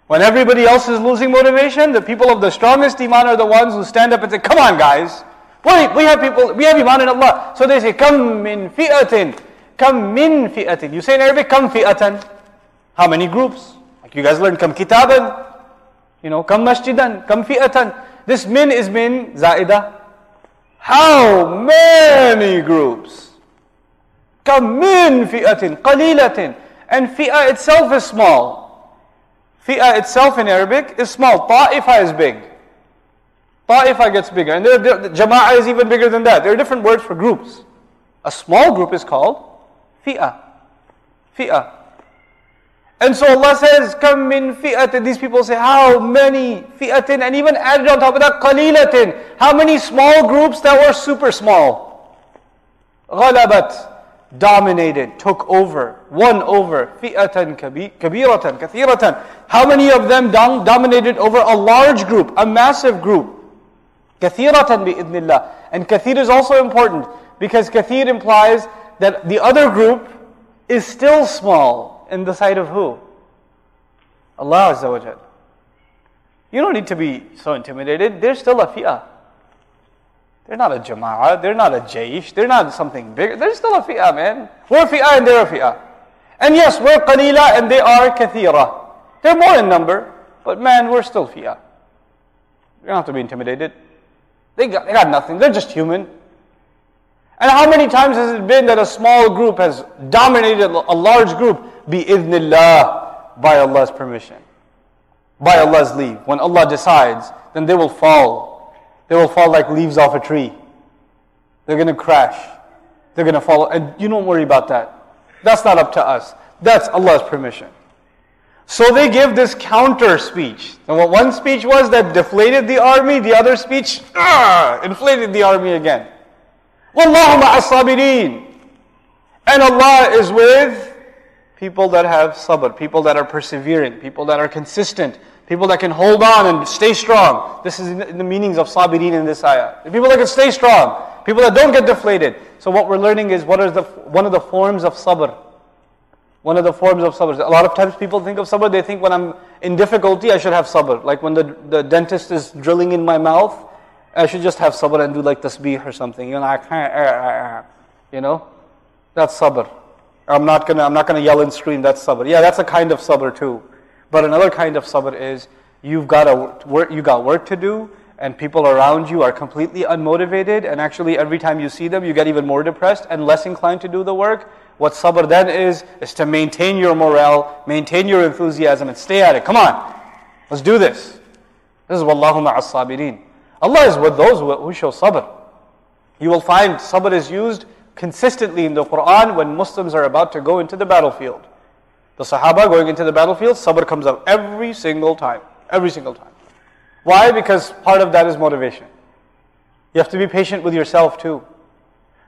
When everybody else is losing motivation, the people of the strongest iman are the ones who stand up and say, Come on, guys. Wait, we have people, we have iman in Allah. So they say, Kam min fi'atin. Kam min fi'atin. You say in Arabic, Kam fi'atan. How many groups? Like you guys learned, Kam kitaban. You know, Kam masjidan. Kam fi'atan. This min is min zaida. How many groups? Kam min fi'atin qalilatin. And fi'a itself is small. Fi'a itself in Arabic is small. Ta'ifa is big. Ta'ifa gets bigger. And there, there, is even bigger than that. There are different words for groups. A small group is called fi'a. Fi'a. And so Allah says, Kam min fi'atin. These people say, How many fi'atin? And even added on top of that, qalilatin. How many small groups that were super small? Ghalabat. Dominated, took over, won over. Fi'atan kabiratan, kathiratan. How many of them dom- dominated over a large group, a massive group? Kathiratan bi'idnillah. And kathir is also important because kathir implies that the other group is still small in the sight of who? Allah Azza wa Jal. You don't need to be so intimidated. They're still a fi'ah. They're not a jama'ah. They're not a jaysh. They're not something bigger. They're still a fi'ah, man. We're fi'ah and they're a fi'ah. And yes, we're qalila and they are kathira. They're more in number, but man, we're still fi'ah. You don't have to be intimidated. They got, they got nothing. They're just human. And how many times has it been that a small group has dominated a large group? Bi-idhnillah, by Allah's permission. By Allah's leave. When Allah decides, then they will fall. They will fall like leaves off a tree. They're going to crash. They're going to fall. And you don't worry about that. That's not up to us. That's Allah's permission. So they give this counter speech. And what one speech was that deflated the army, the other speech, ah, inflated the army again. Wallahu ma'as And Allah is with people that have sabr, people that are persevering, people that are consistent, people that can hold on and stay strong. This is the meanings of sabirin in this ayah. The people that can stay strong, people that don't get deflated. So what we're learning is what is the one of the forms of sabr. One of the forms of sabr. A lot of times people think of sabr, they think when I'm in difficulty, I should have sabr. Like when the, the dentist is drilling in my mouth, I should just have sabr and do like tasbih or something. You know, I can't, [laughs] you know, that's sabr. I'm not gonna, I'm not gonna yell and scream. That's sabr. Yeah, that's a kind of sabr too. But another kind of sabr is you've got a work, you got work to do, and people around you are completely unmotivated, and actually every time you see them, you get even more depressed and less inclined to do the work. What sabr then is, is to maintain your morale, maintain your enthusiasm, and stay at it. Come on, let's do this. This is wallahu ma'as sabirin. Allah is with those who show sabr. You will find sabr is used consistently in the Quran when Muslims are about to go into the battlefield. The Sahaba going into the battlefield, sabr comes up every single time. Every single time. Why? Because part of that is motivation. You have to be patient with yourself too.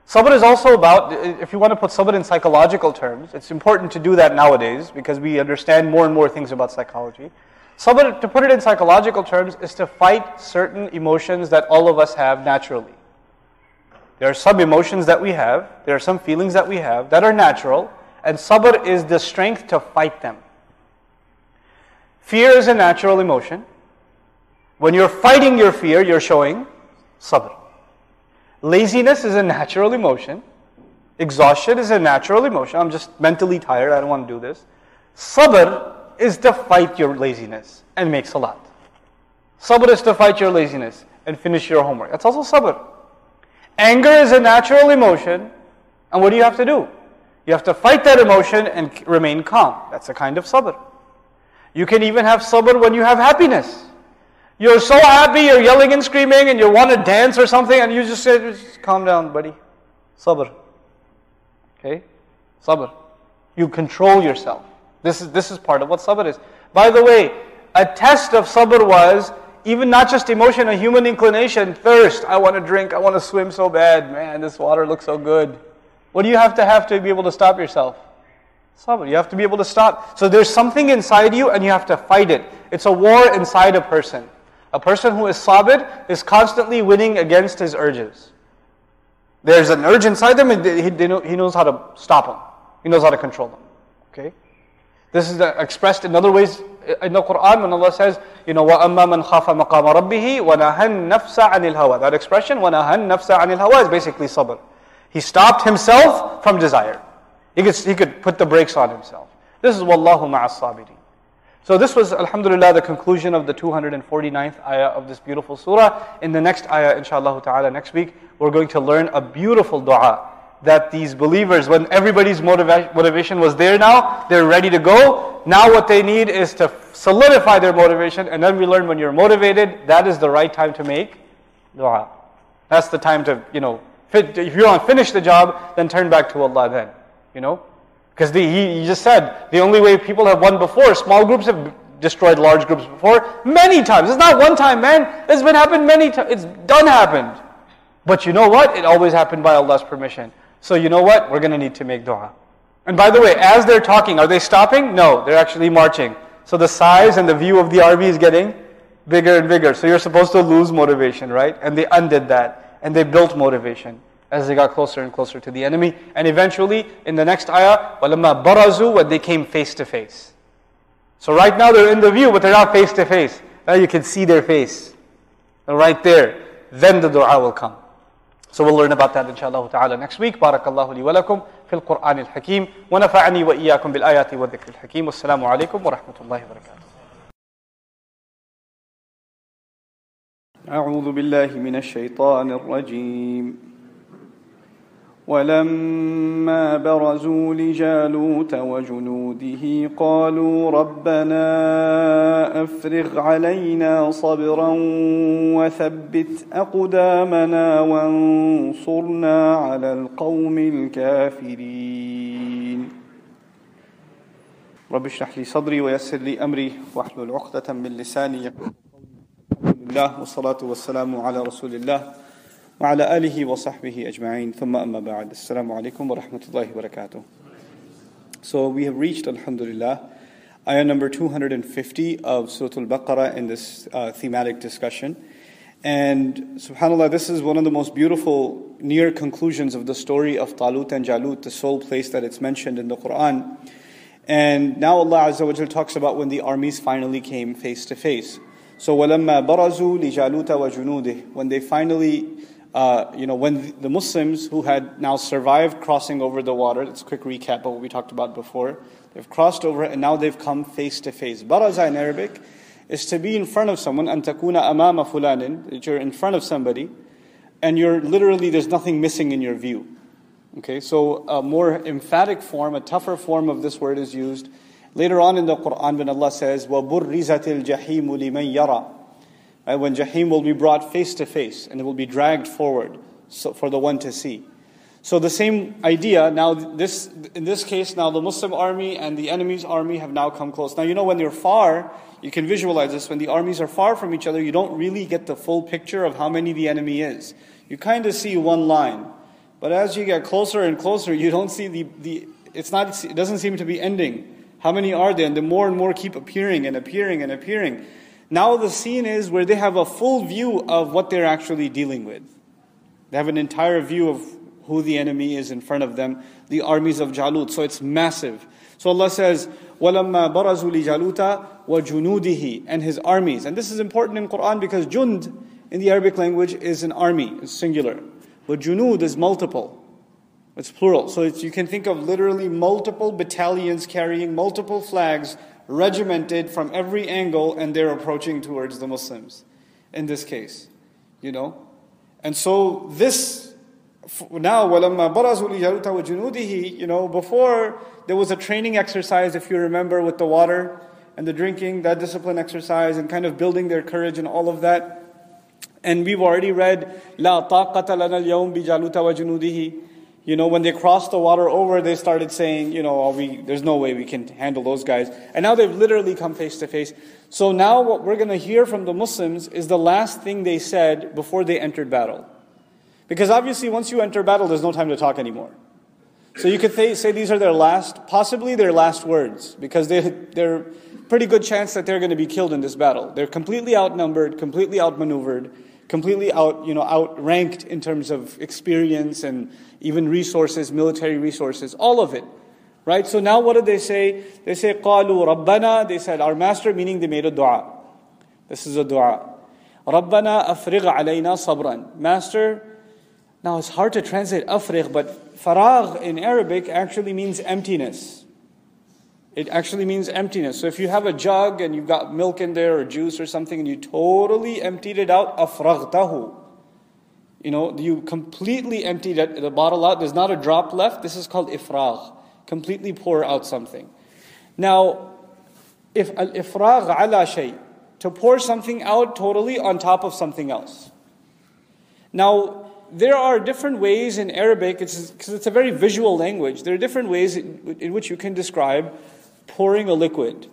Sabr is also about, if you want to put sabr in psychological terms, it's important to do that nowadays because we understand more and more things about psychology. Sabr, to put it in psychological terms, is to fight certain emotions that all of us have naturally. There are some emotions that we have, there are some feelings that we have that are natural, and sabr is the strength to fight them. Fear is a natural emotion. When you're fighting your fear, you're showing sabr. Laziness is a natural emotion. Exhaustion is a natural emotion. I'm just mentally tired, I don't want to do this. Sabr is to fight your laziness and make salat. Sabr is to fight your laziness and finish your homework. That's also sabr. Anger is a natural emotion, and what do you have to do? You have to fight that emotion and remain calm. That's a kind of sabr. You can even have sabr when you have happiness. You're so happy, you're yelling and screaming, and you want to dance or something, and you just say, just calm down, buddy. Sabr. Okay? Sabr. You control yourself. This is, this is part of what sabr is. By the way, a test of sabr was even not just emotion, a human inclination, thirst. I want to drink, I want to swim so bad. Man, this water looks so good. What do you have to have to be able to stop yourself? Sabr. You have to be able to stop. So there's something inside you and you have to fight it. It's a war inside a person. A person who is sabir is constantly winning against his urges. There's an urge inside them and he knows how to stop them. He knows how to control them. Okay? This is expressed in other ways in the Quran when Allah says, you know, وَأَمَّا مَنْ خَافَ مَقَامَ رَبِّهِ وَنَهَى النَّفْسَ عَنِ الْهَوَى That expression, وَنَهَى النَّفْسَ عَنِ الْهَوَى is basically sabr. He stopped himself from desire. He could, he could put the brakes on himself. This is وَاللَّهُ مَعَ الصَّابِرِينَ so this was, alhamdulillah, the conclusion of the 249th ayah of this beautiful surah. In the next ayah, inshallah ta'ala, next week, we're going to learn a beautiful dua that these believers, when everybody's motiva- motivation was there now, they're ready to go. Now what they need is to solidify their motivation. And then we learn when you're motivated, that is the right time to make dua. That's the time to, you know, fit, if you want to finish the job, then turn back to Allah then, you know. Because he, he just said, the only way people have won before, small groups have destroyed large groups before, many times. It's not one time, man. It's been happened many times. It's done happened. But you know what? It always happened by Allah's permission. So you know what? We're going to need to make dua. And by the way, as they're talking, are they stopping? No, they're actually marching. So the size and the view of the army is getting bigger and bigger. So you're supposed to lose motivation, right? And they undid that. And they built motivation as they got closer and closer to the enemy. And eventually, in the next ayah, وَلَمَّا بَرَزُوا when they came face to face. So right now they're in the view, but they're not face to face. Now you can see their face. And right there, then the dua will come. So we'll learn about that inshallah ta'ala next week. Barakallahu li wa lakum fil Qur'an al-Hakim. Wa nafa'ani wa iyyakum bil ayati wa dhikr al-Hakim. Wassalamu alaikum wa rahmatullahi wa barakatuh. أعوذ بالله من الشيطان الرجيم ولما برزوا لجالوت وجنوده قالوا ربنا أفرغ علينا صبرا وثبت أقدامنا وانصرنا على القوم الكافرين. رب اشرح لي صدري ويسر لي أمري واحلل عقدة من لساني الحمد لله والصلاة والسلام على رسول الله. وعلى آله وصحبه أجمعين ثم أما بعد السلام عليكم ورحمة الله وبركاته So we have reached Alhamdulillah ayah number 250 of Surah Al-Baqarah in this uh, thematic discussion and subhanAllah this is one of the most beautiful near conclusions of the story of Talut and Jalut the sole place that it's mentioned in the Quran and now Allah Azza wa Jal talks about when the armies finally came face to face so وَلَمَّا بَرَزُوا لِجَالُوتَ وَجُنُودِهِ when they finally uh, you know, when the Muslims who had now survived crossing over the water, let's quick recap of what we talked about before. They've crossed over and now they've come face to face. Baraza in Arabic is to be in front of someone, antakuna amama fulanin, that you're in front of somebody, and you're literally, there's nothing missing in your view. Okay, so a more emphatic form, a tougher form of this word is used later on in the Quran when Allah says, وَبُرِّزَتِ الْجَحِيمُ لِمَنْ يَرَى Right? When Jahim will be brought face to face and it will be dragged forward so for the one to see. So the same idea, now this, in this case, now the Muslim army and the enemy's army have now come close. Now you know when they're far, you can visualize this, when the armies are far from each other, you don't really get the full picture of how many the enemy is. You kind of see one line. But as you get closer and closer, you don't see the, the it's not, it doesn't seem to be ending. How many are there? And the more and more keep appearing and appearing and appearing. Now the scene is where they have a full view of what they're actually dealing with. They have an entire view of who the enemy is in front of them, the armies of Jalut. So it's massive. So Allah says, وَلَمَّا بَرَزُوا لِجَالُوتَ وَجُنُودِهِ And his armies. And this is important in Quran because jund in the Arabic language is an army, it's singular. But junud is multiple. It's plural. So it's, you can think of literally multiple battalions carrying multiple flags, regimented from every angle, and they're approaching towards the Muslims in this case. You know? And so this now وَلَمَّا بَرَزُوا لِجَالُوتَ وَجُنُودِهِ You know, before there was a training exercise, if you remember, with the water and the drinking, that discipline exercise, and kind of building their courage and all of that. And we've already read, لَا طَاقَةَ لَنَا الْيَوْمِ بِجَالُوتَ وَجُنُودِهِ you know, when they crossed the water over, they started saying, you know, oh, we, there's no way we can handle those guys. And now they've literally come face to face. So now what we're going to hear from the Muslims is the last thing they said before they entered battle. Because obviously, once you enter battle, there's no time to talk anymore. So you could say these are their last, possibly their last words, because they, they're pretty good chance that they're going to be killed in this battle. They're completely outnumbered, completely outmaneuvered, completely out, you know, outranked in terms of experience and even resources, military resources, all of it. Right? So now what did they say? They say, قَالُوا رَبَّنَا They said, our master, meaning they made a dua. This is a dua. رَبَّنَا أَفْرِغْ عَلَيْنَا صَبْرًا Master, now it's hard to translate afriq, but faragh in Arabic actually means emptiness. It actually means emptiness. So if you have a jug and you've got milk in there or juice or something and you totally emptied it out, afraghtahu. You know, you completely emptied the bottle out. There's not a drop left. This is called ifragh. Completely pour out something. Now, if al ifragh ala shay, to pour something out totally on top of something else. Now, there are different ways in Arabic, because it's, it's, a very visual language, there are different ways in, in, which you can describe pouring a liquid.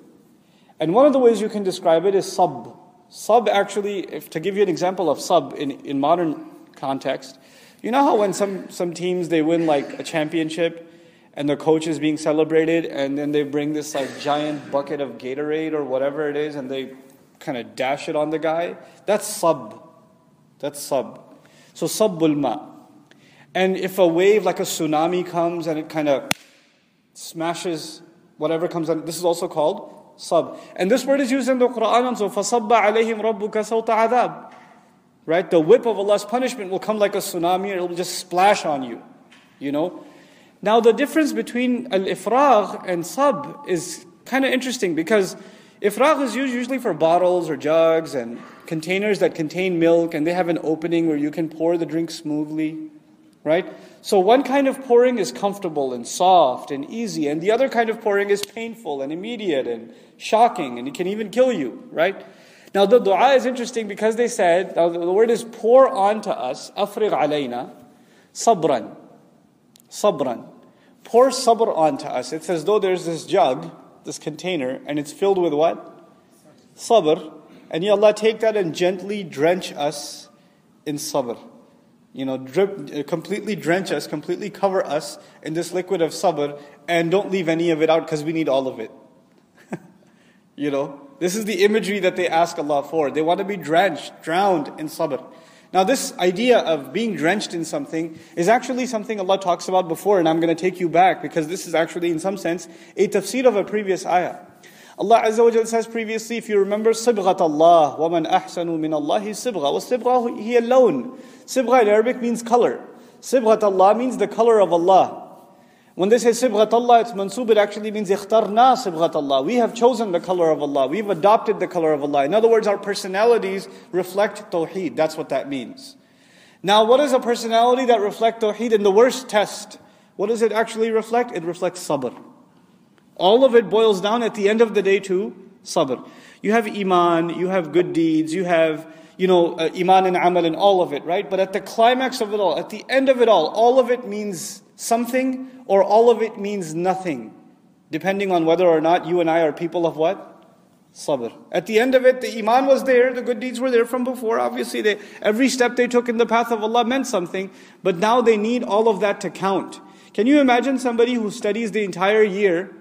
And one of the ways you can describe it is sub. Sub actually, if, to give you an example of sub in, in modern context, you know how when some, some teams they win like a championship and the coach is being celebrated and then they bring this like giant bucket of Gatorade or whatever it is and they kind of dash it on the guy? That's sub. That's sub. So sabbul ma. And if a wave like a tsunami comes and it kind of smashes whatever comes on, this is also called sab. And this word is used in the Quran so فَصَبَّ عَلَيْهِمْ رَبُّكَ سَوْطَ عَذَابٍ Right? The whip of Allah's punishment will come like a tsunami and it will just splash on you. You know? Now the difference between al-ifragh and sab is kind of interesting because ifragh is used usually for bottles or jugs and containers that contain milk and they have an opening where you can pour the drink smoothly, right? So one kind of pouring is comfortable and soft and easy, and the other kind of pouring is painful and immediate and shocking, and it can even kill you, right? Now the dua is interesting because they said, now the word is pour onto us, afriq alayna, sabran, sabran. Pour sabr onto us. It's as though there's this jug, this container, and it's filled with what? Sabr, and ya Allah, take that and gently drench us in sabr. You know, drip, completely drench us, completely cover us in this liquid of sabr, and don't leave any of it out because we need all of it. [laughs] you know, this is the imagery that they ask Allah for. They want to be drenched, drowned in sabr. Now, this idea of being drenched in something is actually something Allah talks about before, and I'm going to take you back because this is actually, in some sense, a tafsir of a previous ayah. Allah Azza wa Jalla says previously, if you remember, صِبْغَةَ اللَّهِ وَمَنْ أَحْسَنُ مِنَ اللَّهِ صِبْغَةً وَالصِّبْغَةُ هِيَ اللَّوْنُ Sibgha in Arabic means color. Sibghat Allah means the color of Allah. When they say Sibghat Allah, it's mansub, it actually means ikhtarna. We have chosen the color of Allah. We've adopted the color of Allah. In other words, our personalities reflect Tawheed. That's what that means. Now, what is a personality that reflects Tawheed in the worst test? What does it actually reflect? It reflects sabr. All of it boils down at the end of the day to sabr. You have iman, you have good deeds, you have, you know, uh, iman and amal and all of it, right? But at the climax of it all, at the end of it all, all of it means something or all of it means nothing. Depending on whether or not you and I are people of what? Sabr. At the end of it, the iman was there, the good deeds were there from before. Obviously, they, every step they took in the path of Allah meant something, but now they need all of that to count. Can you imagine somebody who studies the entire year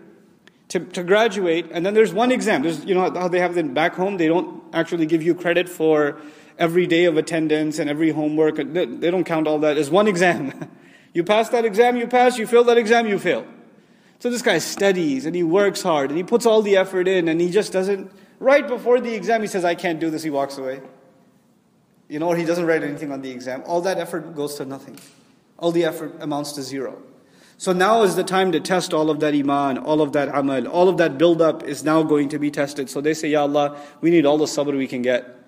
to, to graduate, and then there's one exam. There's, you know how they have it back home? They don't actually give you credit for every day of attendance and every homework. They, don't count all that. It's one exam. [laughs] you pass that exam, you pass. You fail that exam, you fail. So this guy studies and he works hard and he puts all the effort in and he just doesn't, right before the exam, he says, I can't do this. He walks away. You know, or he doesn't write anything on the exam. All that effort goes to nothing. All the effort amounts to zero. So now is the time to test all of that iman, all of that amal, all of that build up is now going to be tested. So they say, Ya Allah, we need all the sabr we can get.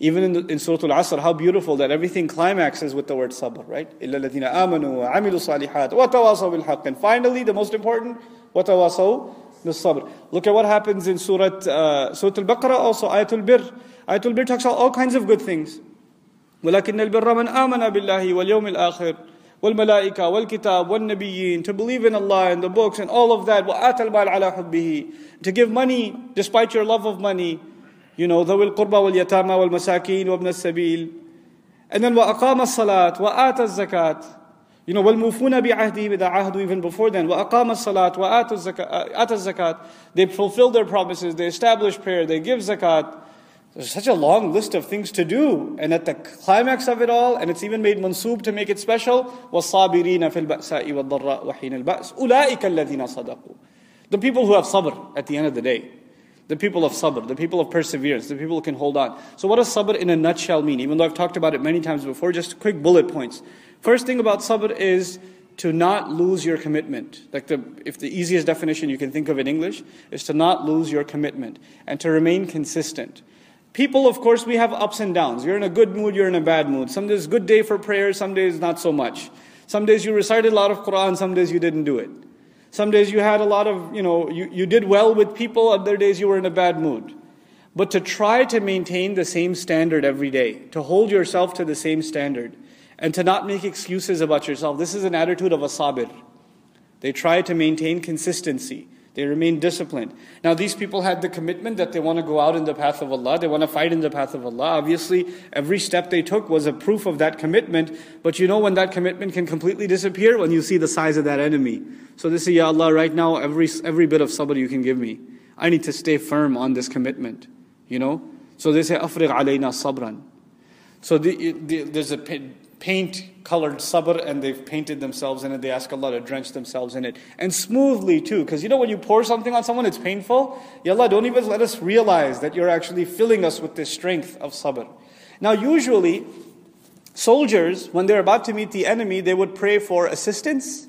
Even in, the, in Surah Al-Asr, how beautiful that everything climaxes with the word sabr, right? إِلَّا الَّذِينَ آمَنُوا وَعَمِلُوا الصَّالِحَاتِ وَتَوَاصَوْا بِالْحَقِّ And finally, the most important, وَتَوَاصَوْا بِالصَّبْرِ Look at what happens in Surah, uh, Surah Al-Baqarah also, Ayatul Bir. Ayatul Bir talks about all kinds of good things. ولكن البر من آمن بالله واليوم الآخر والملائكة والكتاب والنبيين to believe in Allah and the books and all of that وآت المال على حبه to give money despite your love of money you know ذوي القربى واليتامى والمساكين وابن السبيل and then وأقام الصلاة وآت الزكاة you know والموفون بعهده إذا عهدوا even before then وأقام الصلاة وآت الزكاة آت الزكاة they fulfill their promises they establish prayer they give zakat there's such a long list of things to do. And at the climax of it all, and it's even made mansoob to make it special, وَالصَّابِرِينَ فِي الْبَأْسَاءِ وَالضَّرَّاءِ وَحِينَ الْبَأْسِ أُولَٰئِكَ الَّذِينَ صَدَقُوا The people who have sabr at the end of the day. The people of sabr, the people of perseverance, the people who can hold on. So what does sabr in a nutshell mean? Even though I've talked about it many times before, just quick bullet points. First thing about sabr is to not lose your commitment. Like the, if the easiest definition you can think of in English is to not lose your commitment and to remain consistent. People, of course, we have ups and downs. You're in a good mood, you're in a bad mood. Some days good day for prayer, some days not so much. Some days you recited a lot of Quran, some days you didn't do it. Some days you had a lot of, you know, you, you did well with people, other days you were in a bad mood. But to try to maintain the same standard every day, to hold yourself to the same standard, and to not make excuses about yourself, this is an attitude of a sabir. They try to maintain consistency. They remain disciplined. Now, these people had the commitment that they want to go out in the path of Allah, they want to fight in the path of Allah. Obviously, every step they took was a proof of that commitment. But you know when that commitment can completely disappear? When you see the size of that enemy. So they say, Ya Allah, right now, every, every bit of sabr you can give me. I need to stay firm on this commitment. You know? So they say, Afriq alayna sabran. So the, the, there's a paint colored sabr and they've painted themselves in it. They ask Allah to drench themselves in it. And smoothly too, because you know when you pour something on someone, it's painful. Ya Allah, don't even let us realize that you're actually filling us with this strength of sabr. Now usually, soldiers, when they're about to meet the enemy, they would pray for assistance.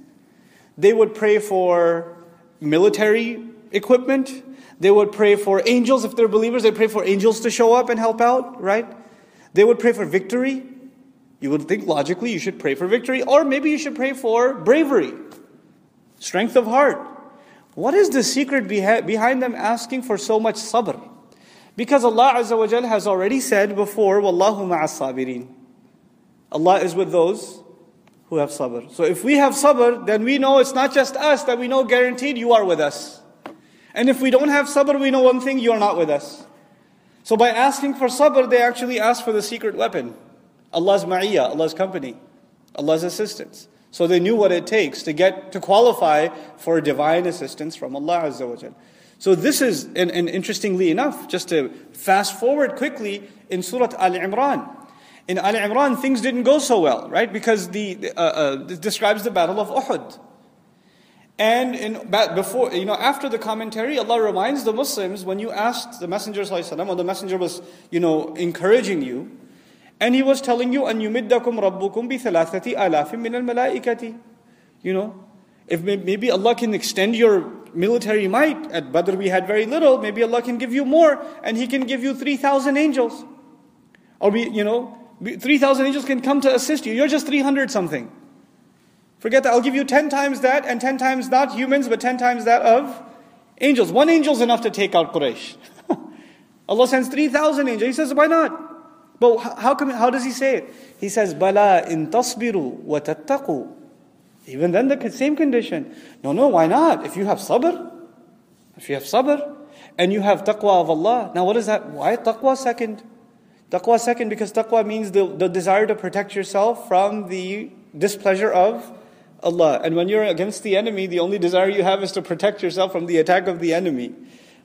They would pray for military equipment. They would pray for angels. If they're believers, they pray for angels to show up and help out, right? They would pray for victory. You would think logically you should pray for victory, or maybe you should pray for bravery, strength of heart. What is the secret behind them asking for so much sabr? Because Allah Azza wa has already said before, Wallahu ma'as sabirin. Allah is with those who have sabr. So if we have sabr, then we know it's not just us, that we know guaranteed you are with us. And if we don't have sabr, we know one thing, you are not with us. So by asking for sabr, they actually ask for the secret weapon. Allah's ma'iyah, Allah's company, Allah's assistance. So they knew what it takes to get to qualify for divine assistance from Allah Azza wa. So this is, and, and interestingly enough, just to fast forward quickly in Surah Al Imran. In Al Imran, things didn't go so well, right? Because the uh, uh, describes the battle of Uhud. And in, before, you know, after the commentary, Allah reminds the Muslims when you asked the Messenger, when the Messenger was, you know, encouraging you, and he was telling you, أَنْ يُمِدَّكُمْ رَبُّكُمْ بِثَلَاثَةِ آلَافٍ مِنَ الْمَلَائِكَةِ You know, if maybe Allah can extend your military might. At Badr we had very little. Maybe Allah can give you more, and He can give you 3,000 angels. Or we, you know, 3,000 angels can come to assist you. You're just 300 something. Forget that. I'll give you 10 times that, and 10 times not humans, but 10 times that of angels. One angel is enough to take out Quraysh. [laughs] Allah sends 3,000 angels. He says, why not? But how, come, how does he say it? He says, Bala in tasbiru wa. Even then, the same condition. No, no, why not? If you have sabr, if you have sabr, and you have taqwa of Allah. Now, what is that? Why taqwa second? Taqwa second because taqwa means the, the desire to protect yourself from the displeasure of Allah. And when you're against the enemy, the only desire you have is to protect yourself from the attack of the enemy.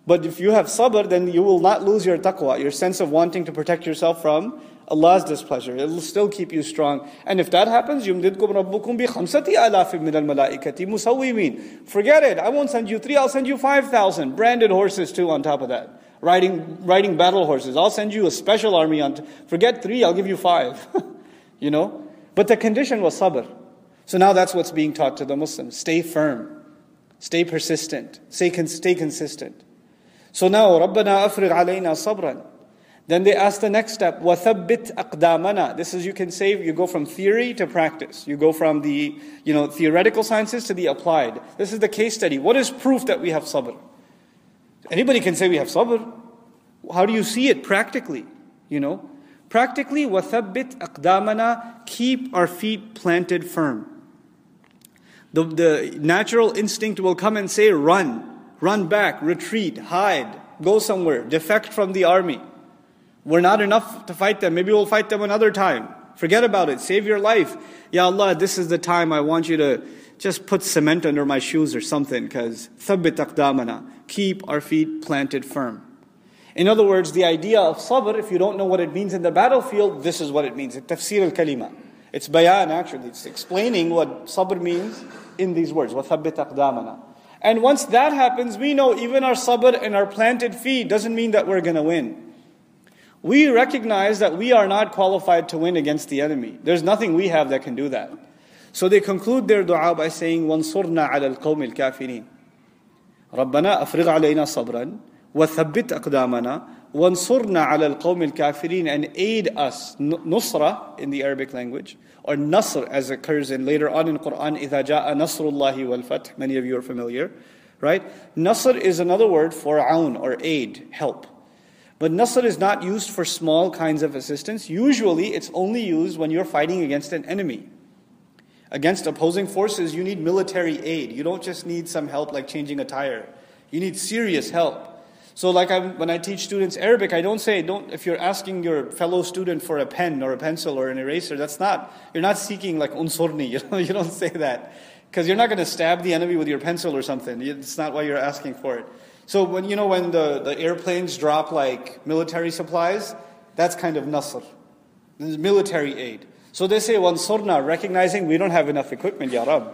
But if you have sabr, then you will not lose your taqwa, your sense of wanting to protect yourself from Allah's displeasure. It will still keep you strong. And if that happens, يُمْدِدْكُمْ رَبُّكُمْ بِخَمْسَةِ آلَافٍ مِّنَ الْمَلَائِكَةِ مُسَوِّمِينَ Forget it. I won't send you three, I'll send you 5,000. Branded horses too on top of that. Riding, riding battle horses. I'll send you a special army on, t- forget three, I'll give you five. [laughs] you know? But the condition was sabr. So now that's what's being taught to the Muslims. Stay firm. Stay persistent. Stay, stay consistent. So now, رَبَّنَا أَفْرِغْ عَلَيْنَا صَبْرًا Then they ask the next step, وَثَبِّتْ أَقْدَامَنَا This is, you can say, you go from theory to practice. You go from the, you know, theoretical sciences to the applied. This is the case study. What is proof that we have sabr? Anybody can say we have sabr. How do you see it practically? You know? Practically, وَثَبِّتْ أَقْدَامَنَا Keep our feet planted firm. The, the natural instinct will come and say, run. Run back, retreat, hide, go somewhere, defect from the army. We're not enough to fight them. Maybe we'll fight them another time. Forget about it. Save your life. Ya Allah, this is the time I want you to just put cement under my shoes or something because thabbit aqdamana. Keep our feet planted firm. In other words, the idea of sabr, if you don't know what it means in the battlefield, this is what it means. It's tafsir al-kalima. It's bayan actually. It's explaining what sabr means in these words. وَثَبِّتْ أَقْدَامَنَا and once that happens, we know even our sabr and our planted feet doesn't mean that we're going to win. We recognize that we are not qualified to win against the enemy. There's nothing we have that can do that. So they conclude their dua by saying, وَانصُرْنَا عَلَى الْقَوْمِ الْكَافِرِينَ رَبَّنَا أَفْرِغْ عَلَيْنَا صَبْرًا وَثَبِّتْ أَقْدَامَنَا وَانصُرْنَا عَلَى الْقَوْمِ الْكَافِرِينَ And aid us, nusra in the Arabic language, or nasr as occurs in later on in Quran, إِذَا جَاءَ نَصْرُ اللَّهِ وَالْفَتْحِ Many of you are familiar, right? Nasr is another word for aun, or aid, help. But nasr is not used for small kinds of assistance. Usually it's only used when you're fighting against an enemy. Against opposing forces, you need military aid. You don't just need some help like changing a tire. You need serious help. So, like I'm, when I teach students Arabic, I don't say, don't, if you're asking your fellow student for a pen or a pencil or an eraser, that's not, you're not seeking like unsurni, [laughs] you, know, you don't say that. Because you're not going to stab the enemy with your pencil or something. It's not why you're asking for it. So, when, you know, when the, the airplanes drop like military supplies, that's kind of nasr. Military aid. So they say, wansurna, recognizing we don't have enough equipment, ya Rab.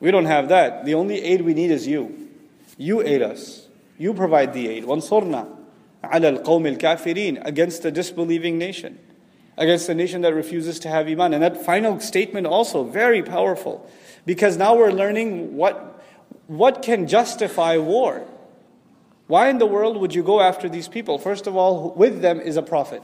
We don't have that. The only aid we need is you. You aid us. You provide the aid. وَانصُرْنَا عَلَى الْقَوْمِ الْكَافِرِينَ Against a disbelieving nation. Against a nation that refuses to have iman. And that final statement also, very powerful. Because now we're learning what, what can justify war. Why in the world would you go after these people? First of all, with them is a prophet.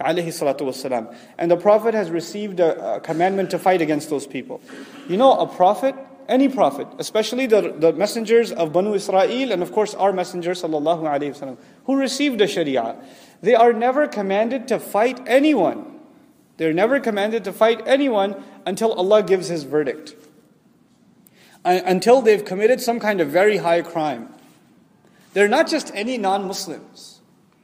And the prophet has received a, a commandment to fight against those people. You know, a prophet any prophet, especially the, the messengers of Banu Israel and of course our messenger sallallahu alaihi wasallam, who received the Sharia, they are never commanded to fight anyone. They're never commanded to fight anyone until Allah gives His verdict. Until they've committed some kind of very high crime. They're not just any non Muslims.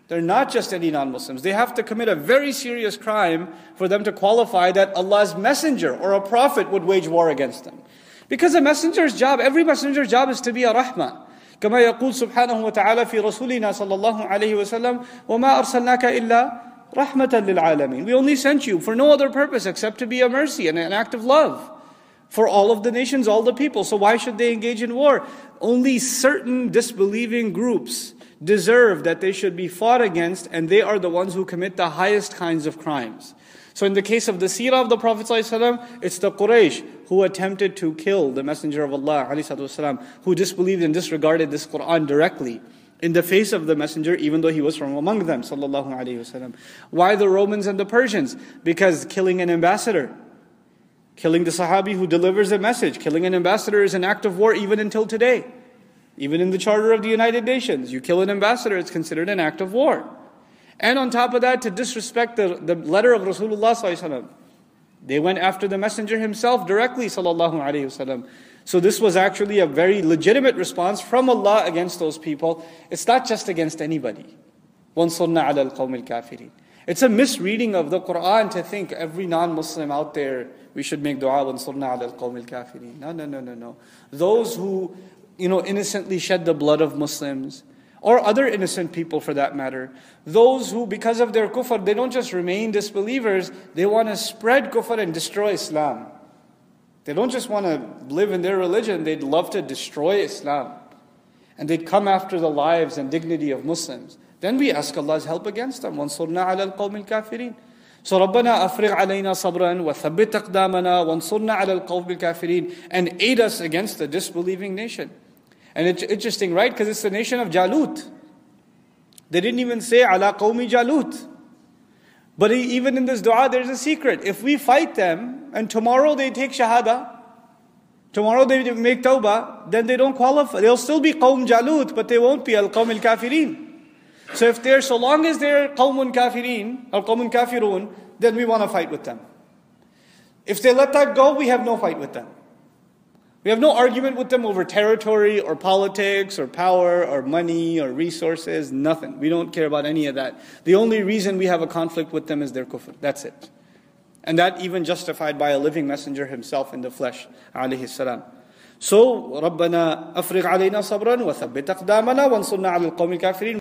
They're not just any non Muslims. They have to commit a very serious crime for them to qualify that Allah's messenger or a prophet would wage war against them. Because a messenger's job, every messenger's job is to be a rahmah. كما يقول سبحانه وتعالى في رسولنا صلى الله عليه وسلم وما أرسلناك إلا رحمة للعالمين We only sent you for no other purpose except to be a mercy and an act of love for all of the nations, all the people. So why should they engage in war? Only certain disbelieving groups deserve that they should be fought against and they are the ones who commit the highest kinds of crimes. So in the case of the seerah of the Prophet ﷺ, it's the Quraysh who attempted to kill the Messenger of Allah ﷺ, who disbelieved and disregarded this Quran directly in the face of the messenger even though he was from among them sallallahu alaihi wasallam why the romans and the persians? Because killing an ambassador killing the sahabi who delivers a message killing an ambassador is an act of war even until today. Even in the charter of the united nations you kill an ambassador it's considered an act of war and on top of that, to disrespect the, the letter of Rasulullah. They went after the Messenger himself directly. So this was actually a very legitimate response from Allah against those people. It's not just against anybody. It's a misreading of the Quran to think every non Muslim out there, we should make dua wansurna al qawmil kafirin. No, no, no, no, no. Those who, you know, innocently shed the blood of Muslims or other innocent people for that matter, those who, because of their kufr, they don't just remain disbelievers, they want to spread kufr and destroy Islam. They don't just want to live in their religion, they'd love to destroy Islam. And they'd come after the lives and dignity of Muslims. Then we ask Allah's help against them. وَانصُرْنَا عَلَى الْقَوْمِ الْكَافِرِينَ So رَبَّنَا أَفْرِغْ عَلَيْنَا صَبْرًا وَثَبِّتْ أَقْدَامَنَا وَانصُرْنَا عَلَى الْقَوْمِ الْكَافِرِينَ And aid us against the disbelieving nation. And it's interesting, right? Because it's the nation of Jalut. They didn't even say ala qawmi Jalut. But even in this dua, there's a secret. If we fight them and tomorrow they take shahada, tomorrow they make tawbah, then they don't qualify. They'll still be qawm Jalut, but they won't be al qawm al kafirin. So if they're, so long as they're qawmun kafirin, or qawmun kafirun, then we want to fight with them. If they let that go, we have no fight with them. We have no argument with them over territory or politics or power or money or resources, nothing. We don't care about any of that. The only reason we have a conflict with them is their kufr. That's it. And that even justified by a living messenger himself in the flesh, alayhi salam. So, ربنا أفرغ علينا صبرا وثبت أقدامنا وانصرنا على القوم الكافرين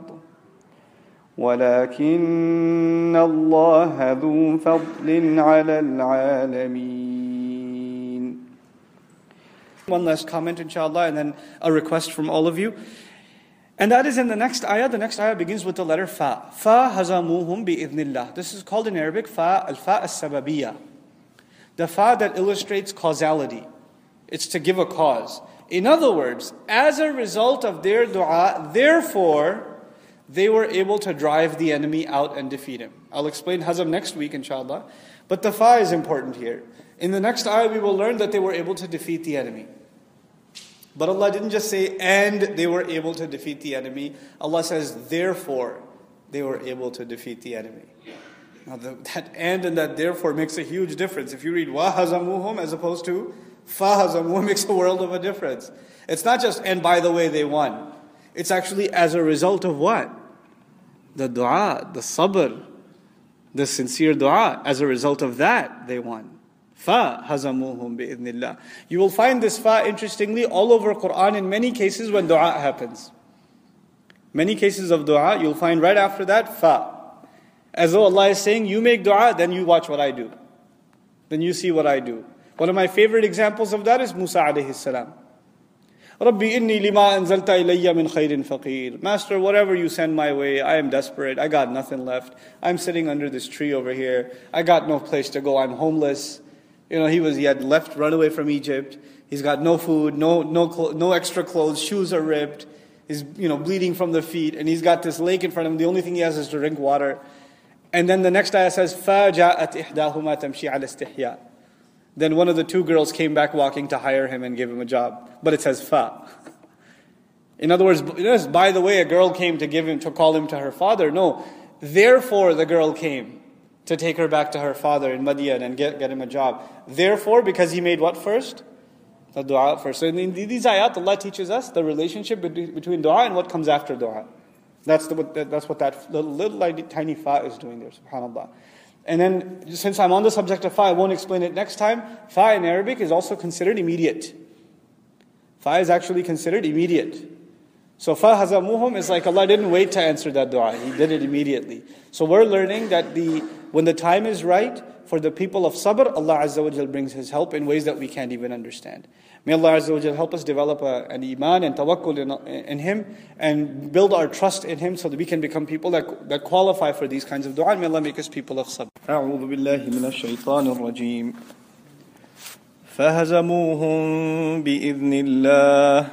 ولكن الله ذو فضل على العالمين One last comment inshallah and then a request from all of you. And that is in the next ayah. The next ayah begins with the letter fa. Fa hazamuhum bi idnillah. This is called in Arabic fa al-fa as-sababiyah. The fa that illustrates causality. It's to give a cause. In other words, as a result of their dua, therefore, they were able to drive the enemy out and defeat him. I'll explain Hazam next week, inshallah. But the fa is important here. In the next ayah, we will learn that they were able to defeat the enemy. But Allah didn't just say, and they were able to defeat the enemy. Allah says, therefore, they were able to defeat the enemy. Now, the, [laughs] that and and that therefore makes a huge difference. If you read wa hazamuhum as opposed to fa hazamuhum, [laughs] makes a world of a difference. It's not just, and by the way, they won. It's actually as a result of what? The dua, the sabr, the sincere dua. As a result of that, they won. Fa hazamuhum bi'idhnillah. You will find this fa, interestingly, all over Quran in many cases when dua happens. Many cases of dua, you'll find right after that, fa. As though Allah is saying, you make dua, then you watch what I do. Then you see what I do. One of my favorite examples of that is Musa alayhi salam. Rabbi inni lima anzalta ilayya min khairin faqir. Master, whatever you send my way, I am desperate. I got nothing left. I'm sitting under this tree over here. I got no place to go. I'm homeless. You know, he was he had left, run away from Egypt. He's got no food, no no no extra clothes. Shoes are ripped. He's you know bleeding from the feet, and he's got this lake in front of him. The only thing he has is to drink water. And then the next ayah says, فَجَاءَتْ إِحْدَاهُمَا تَمْشِي عَلَى اسْتِحْيَاءٍ then one of the two girls came back walking to hire him and give him a job. But it says fa. In other words, yes, by the way, a girl came to give him to call him to her father. No, therefore the girl came to take her back to her father in Madian and get, get him a job. Therefore, because he made what first? The dua first. So in these ayat, Allah teaches us the relationship between dua and what comes after dua. That's, the, that's what that little, little tiny fa is doing there, subhanAllah. And then, since I'm on the subject of fa, I won't explain it next time. Fa in Arabic is also considered immediate. Fa is actually considered immediate. So fa hazamuhum is like Allah didn't wait to answer that dua. He did it immediately. So we're learning that the when the time is right for the people of sabr, Allah Azza wa brings His help in ways that we can't even understand. May Allah Azza wa help us develop a, an iman and tawakkul in, in, Him and build our trust in Him so that we can become people that, that qualify for these kinds of dua. May Allah make us people of sabr. أعوذ بالله من الشيطان الرجيم فهزموهم بإذن الله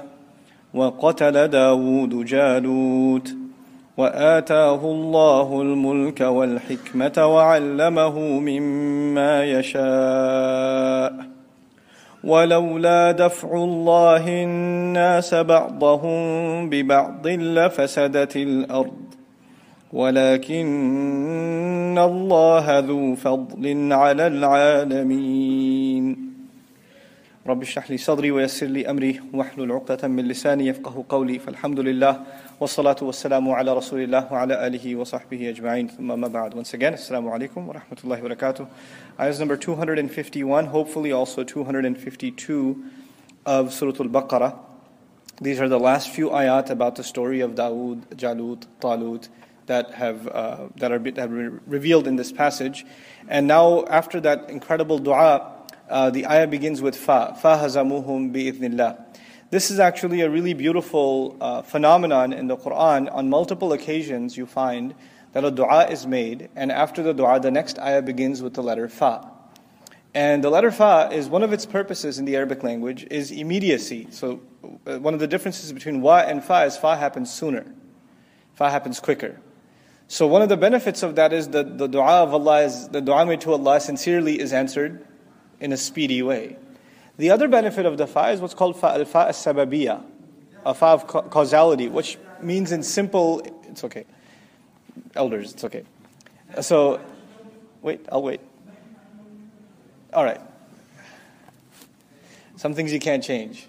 وقتل داود جالوت واتاه الله الملك والحكمه وعلمه مما يشاء ولولا دفع الله الناس بعضهم ببعض لفسدت الأرض. ولكن الله ذو فضل على العالمين. رب اشرح لي صدري ويسر لي أمري. واحلل عقدة من لساني يفقه قولي. فالحمد لله والصلاة والسلام على رسول الله وعلى آله وصحبه أجمعين. ثم ما بعد. Once again, alaikum wa rahmatullahi wa barakatuh. Ayahs number 251, hopefully also 252 of Surah Al-Baqarah. These are the last few ayat about the story of Dawood, Jalut, Talut, that have uh, that are that are revealed in this passage. And now, after that incredible du'a, uh, the ayah begins with fa. Fa hazamuhum bi'ithnillah. This is actually a really beautiful uh, phenomenon in the Quran. On multiple occasions, you find that a dua is made, and after the dua, the next ayah begins with the letter fa. And the letter fa is one of its purposes in the Arabic language is immediacy. So, uh, one of the differences between wa and fa is fa happens sooner, fa happens quicker. So one of the benefits of that is that the dua of Allah is the dua made to Allah sincerely is answered in a speedy way. The other benefit of the fa is what's called fa al-fa as-sababiyya, a fa of causality, which means in simple, it's okay. Elders, it's okay. So, wait, I'll wait. All right. Some things you can't change.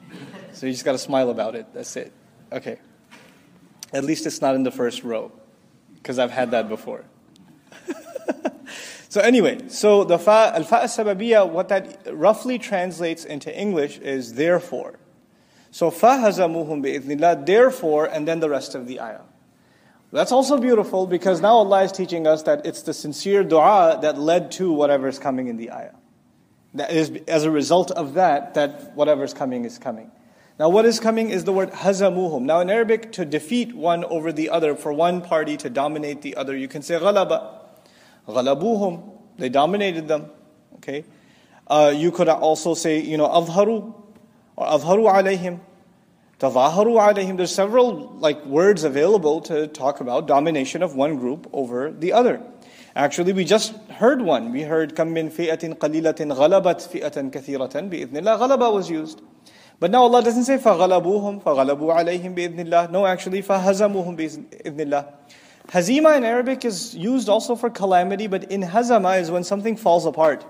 So you just got to smile about it. That's it. Okay. At least it's not in the first row because I've had that before. [laughs] so anyway, so the fa, al-fa sababiyya, what that roughly translates into English is therefore. So fa hazamuhum bi'idhnillah, therefore, and then the rest of the ayah. That's also beautiful because now Allah is teaching us that it's the sincere dua that led to whatever is coming in the ayah. That is as a result of that, that whatever is coming is coming. Now, what is coming is the word hazamuhum. Now, in Arabic, to defeat one over the other, for one party to dominate the other, you can say ghalaba. Ghalabuhum. They dominated them. Okay? Uh, you could also say, you know, adharu or adharu alayhim. Tadaharu alayhim. There's several like words available to talk about domination of one group over the other. Actually, we just heard one. We heard kam min fi'atin qalilatin ghalabat fi'atan kathiratan bi'idhnillah. Ghalaba was used. But now Allah doesn't say فَغَلَبُوهُمْ فَغَلَبُوا عَلَيْهِمْ بِإِذْنِ اللَّهِ No, actually فَهَزَمُوهُمْ بِإِذْنِ اللَّهِ Hazima in Arabic is used also for calamity, but in hazama is when something falls apart.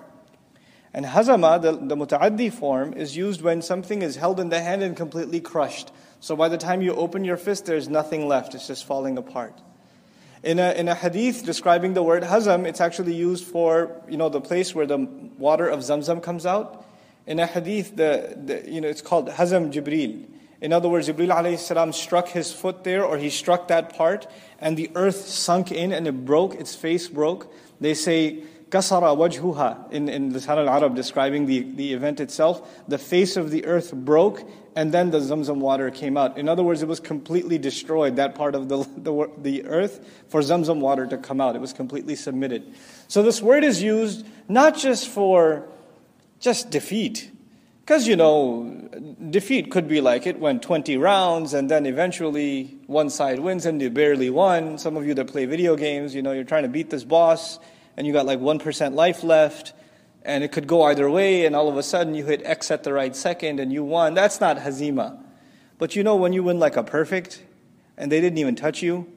And hazama, the, the muta'addi form, is used when something is held in the hand and completely crushed. So by the time you open your fist, there's nothing left, it's just falling apart. In a, in a hadith describing the word hazam, it's actually used for, you know, the place where the water of Zamzam comes out. In a hadith, the, the, you know, it's called Hazam Jibril. In other words, Jibril alayhi struck his foot there, or he struck that part, and the earth sunk in and it broke, its face broke. They say, kasara wajhuha, in, in Lisan al-Arab, describing the, the event itself. The face of the earth broke, and then the Zamzam water came out. In other words, it was completely destroyed, that part of the, the, the earth, for Zamzam water to come out. It was completely submitted. So this word is used not just for just defeat. Because, you know, defeat could be like it went 20 rounds and then eventually one side wins and you barely won. Some of you that play video games, you know, you're trying to beat this boss and you got like 1% life left and it could go either way and all of a sudden you hit X at the right second and you won. That's not hazima. But you know, when you win like a perfect and they didn't even touch you,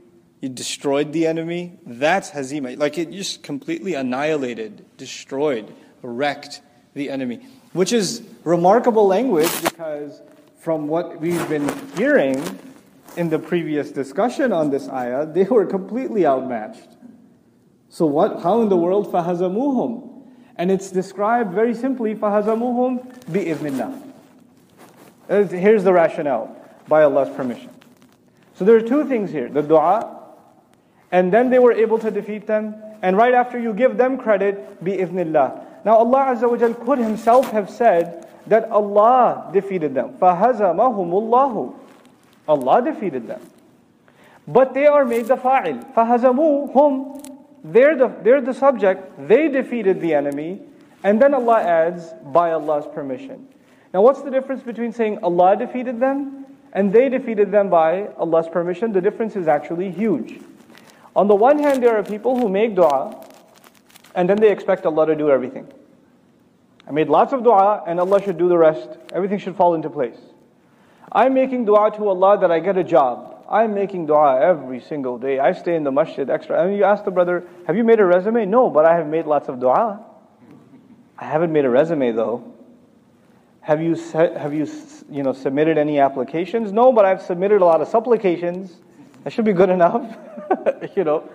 you destroyed the enemy, that's hazima. Like it just completely annihilated, destroyed, wrecked the enemy. Which is remarkable language because from what we've been hearing in the previous discussion on this ayah, they were completely outmatched. So what? How in the world fahazamuhum? And it's described very simply fahazamuhum biiznillah. Here's the rationale by Allah's permission. So there are two things here: the du'a, and then they were able to defeat them. And right after you give them credit, biiznillah. Now Allah Azza wa could Himself have said that Allah defeated them. Fahazamahumullahu. Allah defeated them. But they are made the fa'il. Fahazamu they're the, they're the subject, they defeated the enemy, and then Allah adds, by Allah's permission. Now what's the difference between saying Allah defeated them and they defeated them by Allah's permission? The difference is actually huge. On the one hand, there are people who make dua and then they expect Allah to do everything. I made lots of dua and Allah should do the rest. Everything should fall into place. I'm making dua to Allah that I get a job. I'm making dua every single day. I stay in the masjid extra. Mean, you ask the brother, have you made a resume? No, but I have made lots of dua. I haven't made a resume though. Have you, have you, you know, submitted any applications? No, but I've submitted a lot of supplications. That should be good enough. [laughs] you know,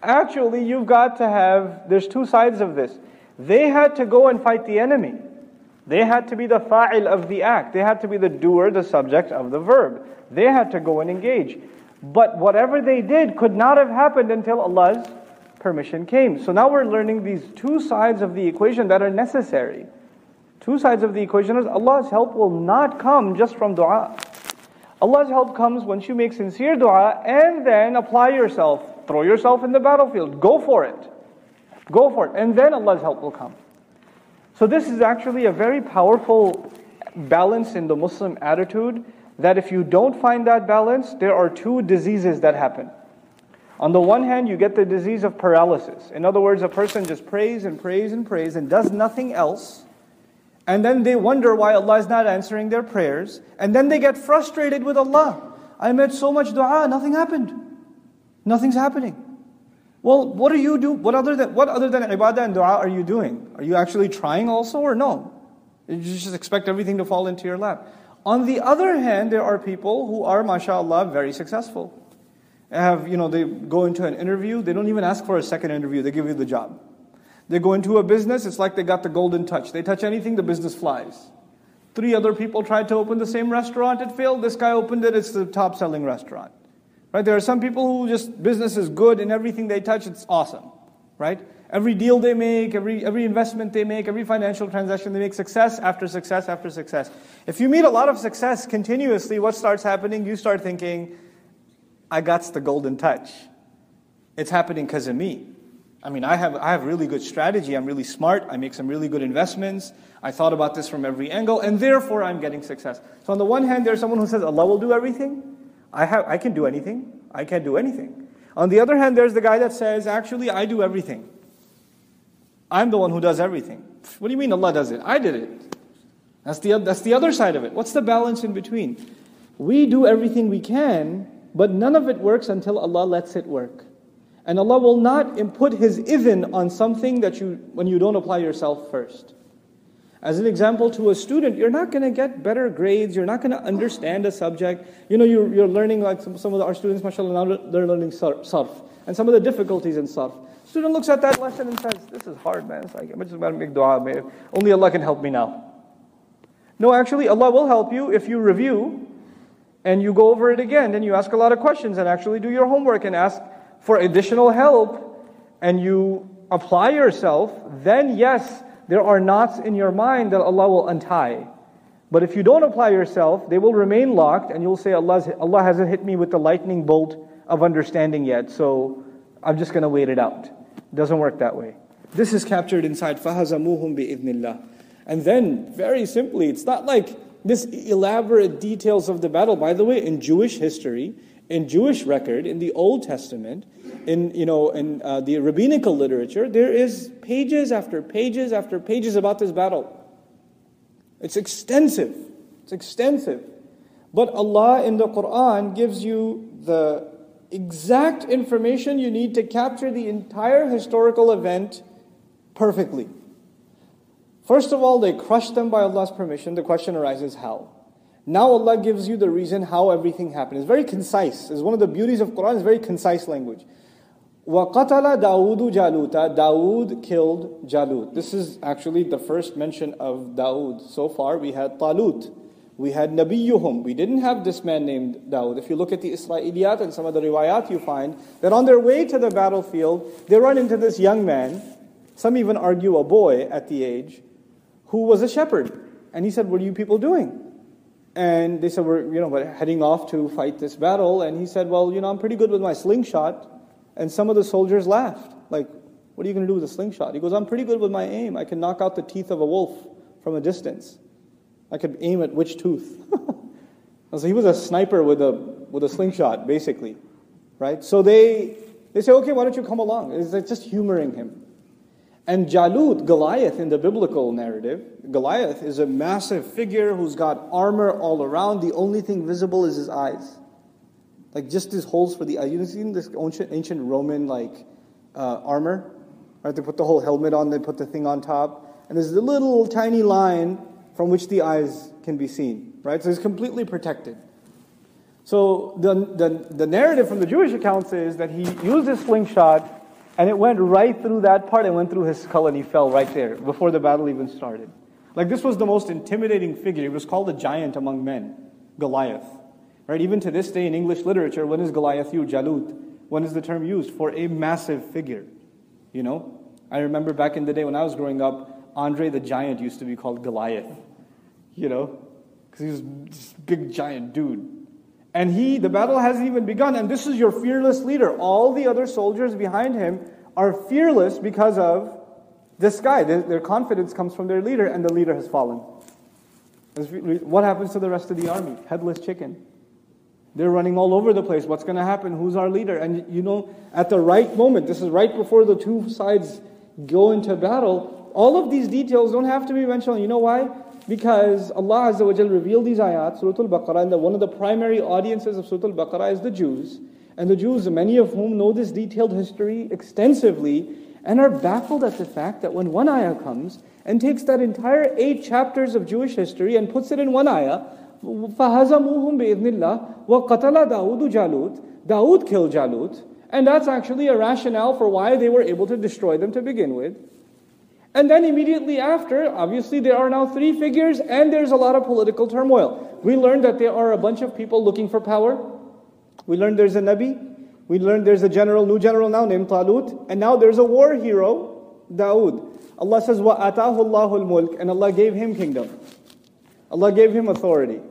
actually, you've got to have, there's two sides of this. They had to go and fight the enemy. They had to be the fa'il of the act. They had to be the doer, the subject of the verb. They had to go and engage. But whatever they did could not have happened until Allah's permission came. So now we're learning these two sides of the equation that are necessary. Two sides of the equation is Allah's help will not come just from dua. Allah's help comes once you make sincere dua and then apply yourself. Throw yourself in the battlefield. Go for it. Go for it. And then Allah's help will come. So, this is actually a very powerful balance in the Muslim attitude that if you don't find that balance, there are two diseases that happen. On the one hand, you get the disease of paralysis. In other words, a person just prays and prays and prays and does nothing else. And then they wonder why Allah is not answering their prayers. And then they get frustrated with Allah. I made so much dua, nothing happened. Nothing's happening. Well, what do you do? What other than what other than ibadah and dua are you doing? Are you actually trying also or no? You just expect everything to fall into your lap. On the other hand, there are people who are, mashallah, very successful. Have, you know, they go into an interview, they don't even ask for a second interview, they give you the job. They go into a business, it's like they got the golden touch. They touch anything, the business flies. Three other people tried to open the same restaurant, it failed. This guy opened it, it's the top selling restaurant. Right? There are some people who just business is good and everything they touch, it's awesome. Right? Every deal they make, every, every investment they make, every financial transaction they make, success after success after success. If you meet a lot of success continuously, what starts happening? You start thinking, I got the golden touch. It's happening because of me. I mean, I have, I have really good strategy. I'm really smart. I make some really good investments. I thought about this from every angle, and therefore I'm getting success. So on the one hand, there's someone who says Allah will do everything. I, have, I can do anything. I can't do anything. On the other hand, there's the guy that says, actually, I do everything. I'm the one who does everything. What do you mean Allah does it? I did it. That's the, that's the other side of it. What's the balance in between? We do everything we can, but none of it works until Allah lets it work. And Allah will not put His idhn on something that you, when you don't apply yourself first. As an example to a student, you're not going to get better grades, you're not going to understand a subject. You know, you're, you're learning, like some, some of our students, mashallah, now they're learning sarf, and some of the difficulties in sarf. Student looks at that lesson and says, This is hard, man. It's like, I'm just going to make dua. Only Allah can help me now. No, actually, Allah will help you if you review and you go over it again. and you ask a lot of questions and actually do your homework and ask for additional help and you apply yourself. Then, yes, there are knots in your mind that Allah will untie. But if you don't apply yourself, they will remain locked, and you'll say, Allah hasn't hit me with the lightning bolt of understanding yet, so I'm just going to wait it out. It doesn't work that way. This is captured inside فَهَزَمُوهُمْ بِإِذْنِ And then, very simply, it's not like this elaborate details of the battle. By the way, in Jewish history, in Jewish record, in the Old Testament, in, you know, in uh, the rabbinical literature, there is pages after pages after pages about this battle. It's extensive. It's extensive. But Allah in the Quran gives you the exact information you need to capture the entire historical event perfectly. First of all, they crushed them by Allah's permission. The question arises how? Now Allah gives you the reason how everything happened. It's very concise. It's one of the beauties of Quran, it's very concise language. وَقَتَلَ دَاوُودُ جَالُوتَ Dawood killed Jalut. This is actually the first mention of Dawood. So far we had Talut. We had Nabiyuhum. We didn't have this man named Dawood. If you look at the Israeliyat and some of the riwayat, you find that on their way to the battlefield, they run into this young man, some even argue a boy at the age, who was a shepherd. And he said, What are you people doing? And they said, We're you know, heading off to fight this battle. And he said, Well, you know, I'm pretty good with my slingshot. And some of the soldiers laughed, like, What are you going to do with a slingshot? He goes, I'm pretty good with my aim. I can knock out the teeth of a wolf from a distance. I could aim at which tooth? [laughs] so he was a sniper with a, with a slingshot, basically. Right? So they They say, okay, why don't you come along? It's just humoring him. And Jalut, Goliath in the biblical narrative, Goliath is a massive figure who's got armor all around. The only thing visible is his eyes. Like just these holes for the eyes. You've seen this ancient, ancient Roman like uh, armor? Right? They put the whole helmet on, they put the thing on top. And there's a little tiny line from which the eyes can be seen. Right? So he's completely protected. So the, the, the narrative from the Jewish accounts is that he used his slingshot and it went right through that part and went through his skull and he fell right there before the battle even started. Like this was the most intimidating figure. He was called a giant among men, Goliath. Right? Even to this day in English literature, when is Goliath used? Jalut. When is the term used? For a massive figure. You know? I remember back in the day when I was growing up, Andre the Giant used to be called Goliath. You know? Because he was this big giant dude. And he, the battle hasn't even begun, and this is your fearless leader. All the other soldiers behind him are fearless because of this guy. Their, their confidence comes from their leader, and the leader has fallen. What happens to the rest of the army? Headless chicken. They're running all over the place. What's going to happen? Who's our leader? And you know, at the right moment, this is right before the two sides go into battle, all of these details don't have to be mentioned. You know why? Because Allah Azza wa Jal revealed these ayat, Surah Al-Baqarah, and that one of the primary audiences of Surah Al-Baqarah is the Jews. And the Jews, many of whom know this detailed history extensively, and are baffled at the fact that when one ayah comes and takes that entire eight chapters of Jewish history and puts it in one ayah, فَهَزَمُوهُمْ بِإِذْنِ اللَّهِ وَقَتَلَ دَاوُدُ جَالُوتَ Dawood killed Jalut, and that's actually a rationale for why they were able to destroy them to begin with. And then immediately after, obviously, there are now three figures and there's a lot of political turmoil. We learned that there are a bunch of people looking for power. We learned there's a Nabi. We learned there's a general, new general now named Talut. And now there's a war hero, Dawood. Allah says, وَآتَاهُ اللَّهُ الْمُلْكِ And Allah gave him kingdom. Allah gave him authority.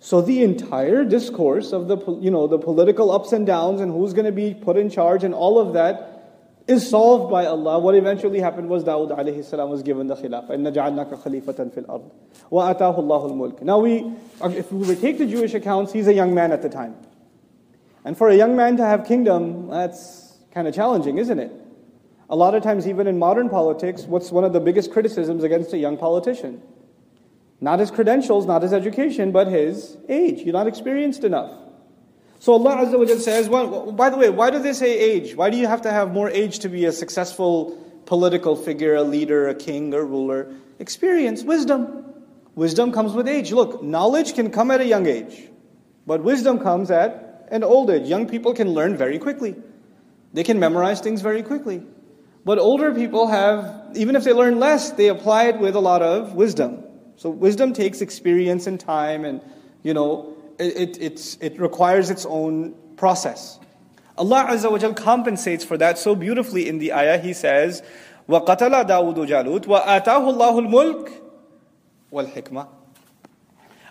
So the entire discourse of the, you know, the political ups and downs and who's going to be put in charge and all of that is solved by Allah. What eventually happened was that alayhi salam was given the khilaf. And Now we, if we take the Jewish accounts, he's a young man at the time. And for a young man to have kingdom, that's kind of challenging, isn't it? A lot of times, even in modern politics, what's one of the biggest criticisms against a young politician? Not his credentials, not his education, but his age. You're not experienced enough. So Allah Azza wa says, well, by the way, why do they say age? Why do you have to have more age to be a successful political figure, a leader, a king, a ruler? Experience, wisdom. Wisdom comes with age. Look, knowledge can come at a young age, but wisdom comes at an old age. Young people can learn very quickly. They can memorize things very quickly. But older people have, even if they learn less, they apply it with a lot of wisdom. So wisdom takes experience and time and, you know, it, it, it requires its own process. Allah Azza wa Jal compensates for that so beautifully in the ayah. He says, وَقَتَلَ دَاوُدُ جَالُوتَ وَآتَاهُ اللَّهُ الْمُلْكِ وَالْحِكْمَةِ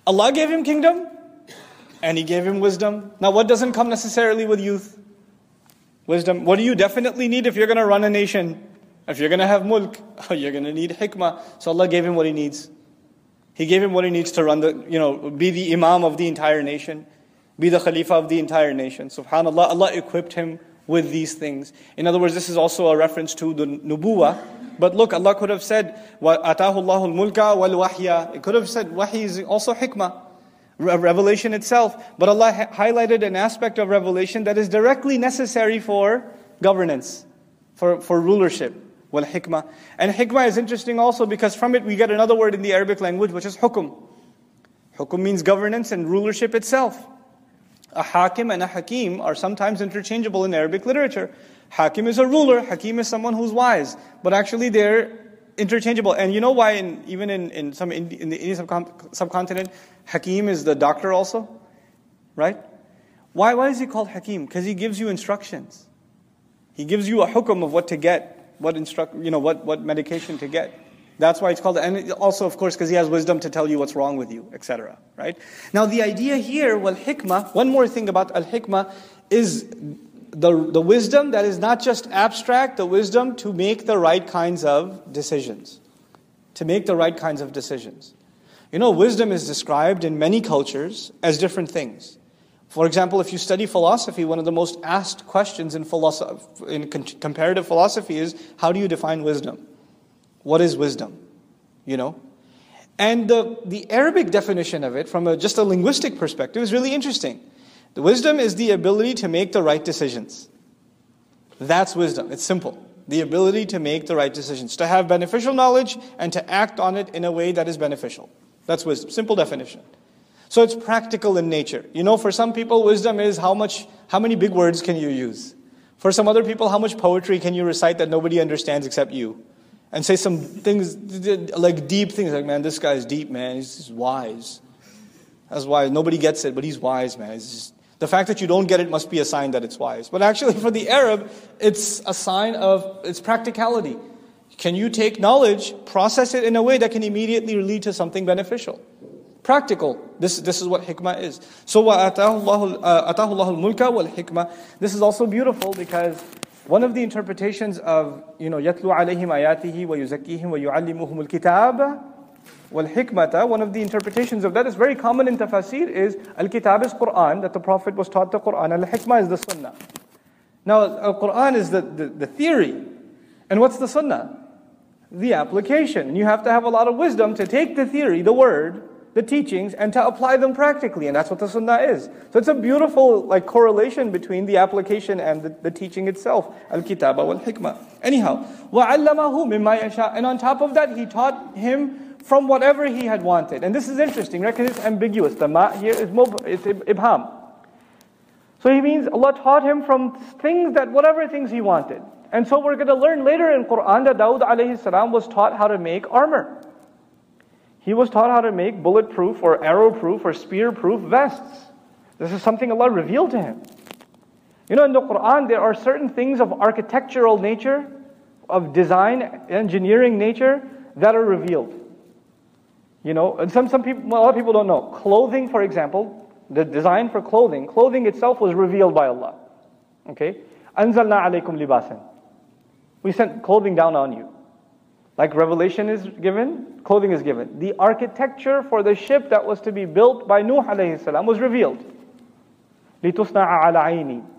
Allah gave him kingdom and He gave him wisdom. Now, what doesn't come necessarily with youth? Wisdom. What do you definitely need if you're going to run a nation? If you're going to have mulk, [laughs] you're going to need hikmah. So Allah gave him what he needs. He gave him what he needs to run the, you know, be the imam of the entire nation, be the khalifa of the entire nation. Subhanallah, Allah equipped him with these things. In other words, this is also a reference to the nubuwa. But look, Allah could have said, وَأَتَاهُ اللَّهُ الْمُلْكَ وَالْوَحْيَ It could have said, wahi is also hikmah, revelation itself. But Allah ha- highlighted an aspect of revelation that is directly necessary for governance, for, for rulership wal hikmah. And hikmah is interesting also because from it we get another word in the Arabic language which is hukum. Hukum means governance and rulership itself. A hakim and a hakim are sometimes interchangeable in Arabic literature. Hakim is a ruler, hakim is someone who's wise. But actually they're interchangeable. And you know why in, even in, in, some, in, in the Indian subcontinent, hakim is the doctor also? Right? Why, why is he called hakim? Because he gives you instructions. He gives you a hukum of what to get what instruct, you know, what, what medication to get. That's why it's called, and also, of course, because he has wisdom to tell you what's wrong with you, etc. Right? Now, the idea here, well, hikmah, one more thing about al hikmah is the, the wisdom that is not just abstract, the wisdom to make the right kinds of decisions. To make the right kinds of decisions. You know, wisdom is described in many cultures as different things. For example, if you study philosophy, one of the most asked questions in, in comparative philosophy is how do you define wisdom? What is wisdom? You know? And the, the Arabic definition of it, from a, just a linguistic perspective, is really interesting. The wisdom is the ability to make the right decisions. That's wisdom. It's simple. The ability to make the right decisions, to have beneficial knowledge and to act on it in a way that is beneficial. That's wisdom. Simple definition. So it's practical in nature. You know, for some people, wisdom is how much, how many big words can you use? For some other people, how much poetry can you recite that nobody understands except you? And say some things, like deep things, like, man, this guy is deep, man. He's, wise. That's wise. Nobody gets it, but he's wise, man. Just, the fact that you don't get it must be a sign that it's wise. But actually, for the Arab, it's a sign of its practicality. Can you take knowledge, process it in a way that can immediately lead to something beneficial? Practical. This, this is what hikmah is. So, وَأَتَاهُ اللَّهُ الْمُلْكَ وَالْحِكْمَةِ This is also beautiful because one of the interpretations of, you know, يَتْلُو عَلَيْهِمْ آيَاتِهِ وَيُزَكِّيهِمْ وَيُعَلِّمُهُمُ الْكِتَابَ وَالْحِكْمَةَ One of the interpretations of that is very common in tafsir is Al-Kitab is Quran, that the Prophet was taught the Quran. Al-Hikmah is the Sunnah. Now, Al-Quran is the, the, the theory. And what's the Sunnah? The application. And you have to have a lot of wisdom to take the theory, the word, the teachings and to apply them practically. And that's what the sunnah is. So it's a beautiful like correlation between the application and the, the teaching itself. Al-kitaba wal-hikmah. Anyhow, وَعَلَّمَهُ مِمَّا يَشَاءُ And on top of that, he taught him from whatever he had wanted. And this is interesting, right? Because it's ambiguous. The ma here is mob, it's ibham. So he means Allah taught him from things that whatever things he wanted. And so we're going to learn later in Quran that Dawud alayhi salam was taught how to make armor. He was taught how to make bulletproof or arrowproof or spearproof vests. This is something Allah revealed to him. You know, in the Quran, there are certain things of architectural nature, of design, engineering nature, that are revealed. You know, and some, some people, well, a lot of people don't know. Clothing, for example, the design for clothing, clothing itself was revealed by Allah. Okay? Anzalna alaykum libasan. We sent clothing down on you. Like revelation is given, clothing is given. The architecture for the ship that was to be built by Nuh alayhi salam was revealed. لِتُصْنَعَ عَلَى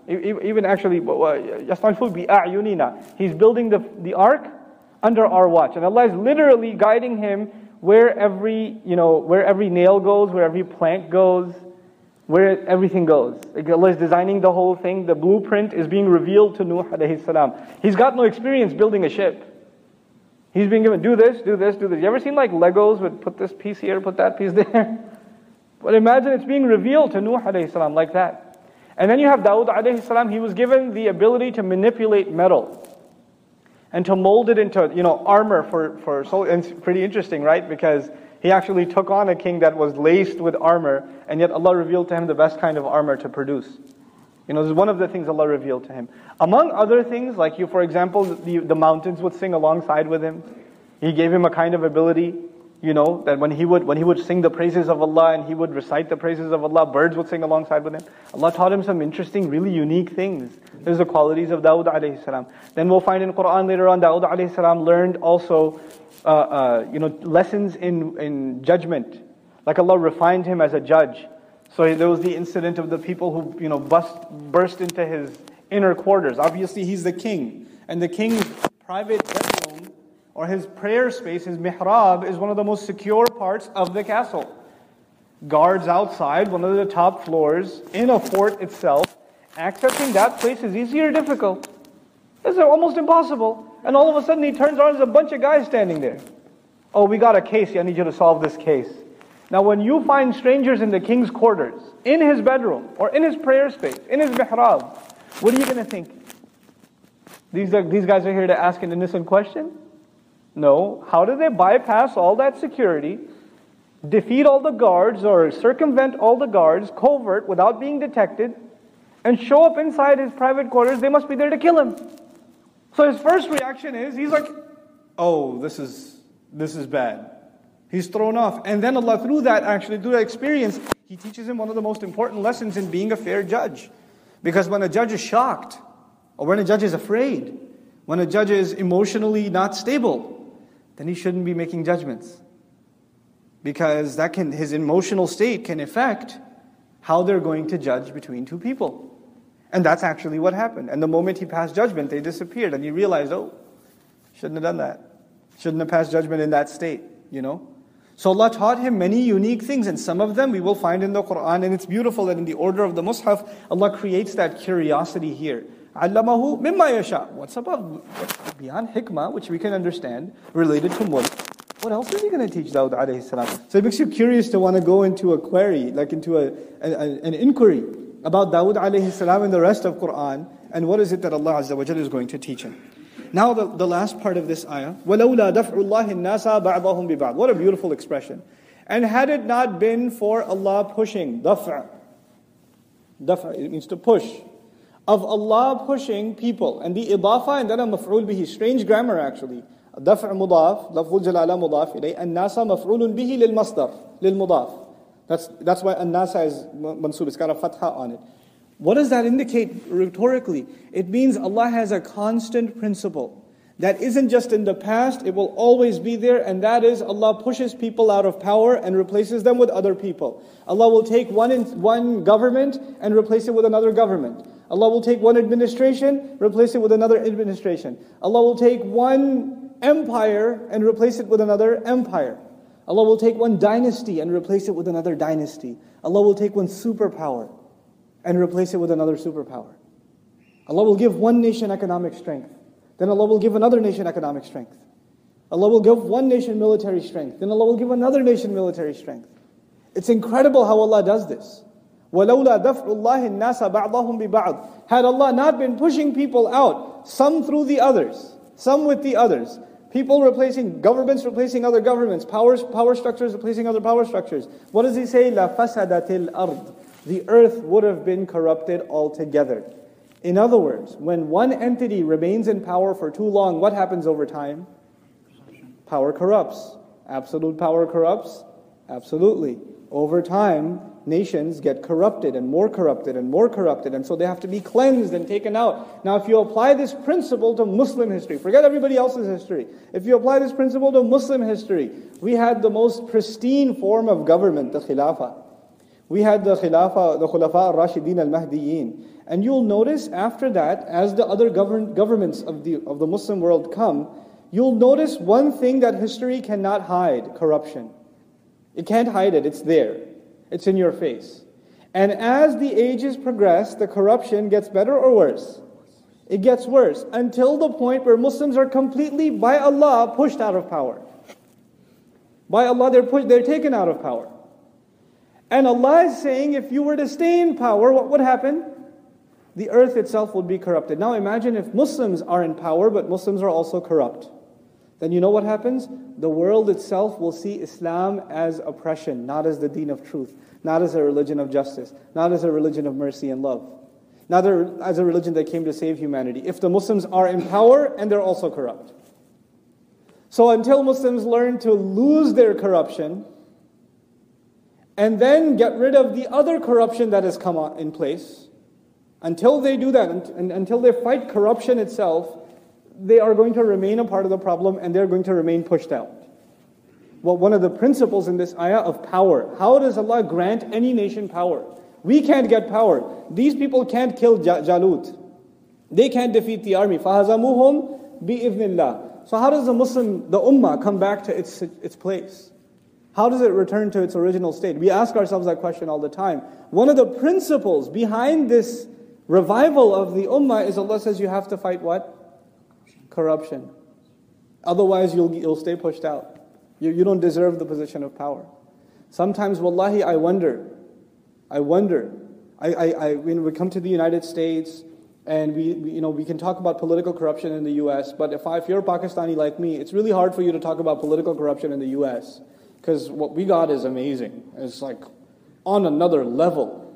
عَيْنِي Even actually, يَصْطَلْفُ بِأَعْيُنِنَا He's building the, the ark under our watch. And Allah is literally guiding him where every, you know, where every nail goes, where every plank goes, where everything goes. Allah is designing the whole thing. The blueprint is being revealed to Nuh alayhi salam. He's got no experience building a ship. He's being given, do this, do this, do this. You ever seen like Legos would put this piece here, put that piece [laughs] there? But imagine it's being revealed to Nuh alayhi salam like that. And then you have Dawood alayhi salam, he was given the ability to manipulate metal and to mold it into, you know, armor for, for so it's pretty interesting, right? Because he actually took on a king that was laced with armor, and yet Allah revealed to him the best kind of armor to produce. You know, this is one of the things Allah revealed to him. Among other things, like you, for example, the, the mountains would sing alongside with him. He gave him a kind of ability, you know, that when he would when he would sing the praises of Allah and he would recite the praises of Allah, birds would sing alongside with him. Allah taught him some interesting, really unique things. There's the qualities of Dawood alayhi salam. Then we'll find in Quran later on, Dawood alayhi salam learned also, uh, uh, you know, lessons in in judgment. Like Allah refined him as a judge. So there was the incident of the people who, you know, bust, burst into his inner quarters. Obviously, he's the king. And the king's private bedroom or his prayer space, his mihrab, is one of the most secure parts of the castle. Guards outside, one of the top floors, in a fort itself. Accessing that place is easy or difficult? It's almost impossible. And all of a sudden he turns around, there's a bunch of guys standing there. Oh, we got a case. I need you to solve this case. Now, when you find strangers in the king's quarters, in his bedroom, or in his prayer space, in his mihrab, what are you going to think? These, are, these guys are here to ask an innocent question? No. How do they bypass all that security, defeat all the guards, or circumvent all the guards, covert, without being detected, and show up inside his private quarters? They must be there to kill him. So his first reaction is, he's like, oh, this is, this is bad. He's thrown off. And then Allah, through that, actually, through that experience, He teaches him one of the most important lessons in being a fair judge. Because when a judge is shocked, or when a judge is afraid, when a judge is emotionally not stable, then he shouldn't be making judgments. Because that can, his emotional state can affect how they're going to judge between two people. And that's actually what happened. And the moment he passed judgment, they disappeared. And he realized, oh, shouldn't have done that. Shouldn't have passed judgment in that state, you know? So Allah taught him many unique things, and some of them we will find in the Quran. And it's beautiful that in the order of the Mus'haf, Allah creates that curiosity here. Allamahu mimma yasha. What's about beyond hikmah, which we can understand, related to mulk? What else is he going to teach Dawud alayhi salam? So it makes you curious to want to go into a query, like into a, a an inquiry about Dawud alayhi salam and the rest of Quran, and what is it that Allah Azza wa is going to teach him. Now the, the last part of this ayah, وَلَوْلَا دَفْعُ اللَّهِ النَّاسَ بَعْضَهُمْ بِبَعْضٍ What a beautiful expression. And had it not been for Allah pushing, دفع, دفع, it means to push, of Allah pushing people, and the idafa and then a maf'ul bihi, strange grammar actually. دفع مضاف لفظ الجلالة مضاف إليه الناس مفعول به للمصدر للمضاف that's, that's why الناس is mansub, it's got a fatha on it. what does that indicate rhetorically? It means Allah has a constant principle that isn't just in the past, it will always be there, and that is Allah pushes people out of power and replaces them with other people. Allah will take one, in, one government and replace it with another government. Allah will take one administration, replace it with another administration. Allah will take one empire and replace it with another empire. Allah will take one dynasty and replace it with another dynasty. Allah will take one superpower and replace it with another superpower. Allah will give one nation economic strength. Then Allah will give another nation economic strength. Allah will give one nation military strength. Then Allah will give another nation military strength. It's incredible how Allah does this. وَلَوْلَا دَفْعُ اللَّهِ النَّاسَ بَعْضَهُمْ بِبَعْضٍ Had Allah not been pushing people out, some through the others, some with the others, people replacing, governments replacing other governments, powers, power structures replacing other power structures. What does he say? لَفَسَدَتِ الْأَرْضِ the earth would have been corrupted altogether. In other words, when one entity remains in power for too long, what happens over time? Power corrupts. Absolute power corrupts? Absolutely. Over time, nations get corrupted and more corrupted and more corrupted, and so they have to be cleansed and taken out. Now, if you apply this principle to Muslim history, forget everybody else's history. If you apply this principle to Muslim history, we had the most pristine form of government, the Khilafah. We had the Khilafah, the Khulafa al-Rashidin al-Mahdiyin. And you'll notice after that, as the other govern, governments of the, of the Muslim world come, you'll notice one thing that history cannot hide, corruption. It can't hide it, it's there. It's in your face. And as the ages progress, the corruption gets better or worse? It gets worse until the point where Muslims are completely, by Allah, pushed out of power. By Allah, they're, pushed, they're taken out of power. And Allah is saying if you were to stay in power, what would happen? The earth itself would be corrupted. Now imagine if Muslims are in power, but Muslims are also corrupt. Then you know what happens? The world itself will see Islam as oppression, not as the deen of truth, not as a religion of justice, not as a religion of mercy and love, not as a religion that came to save humanity. If the Muslims are in power and they're also corrupt. So until Muslims learn to lose their corruption, and then get rid of the other corruption that has come in place. Until they do that, and until they fight corruption itself, they are going to remain a part of the problem and they're going to remain pushed out. Well, one of the principles in this ayah of power how does Allah grant any nation power? We can't get power. These people can't kill Jalut. They can't defeat the army. فَهَزَمُوهُمْ بِإِذْنِ So how does the Muslim, the ummah, come back to its, its place? How does it return to its original state? We ask ourselves that question all the time. One of the principles behind this revival of the ummah is Allah says you have to fight what? Corruption. Otherwise, you'll, you'll stay pushed out. You, you don't deserve the position of power. Sometimes, wallahi, I wonder. I wonder. I, I, I, when we come to the United States, and we, you know, we can talk about political corruption in the U.S., but if, I, if you're Pakistani like me, it's really hard for you to talk about political corruption in the U.S because what we got is amazing. It's like on another level.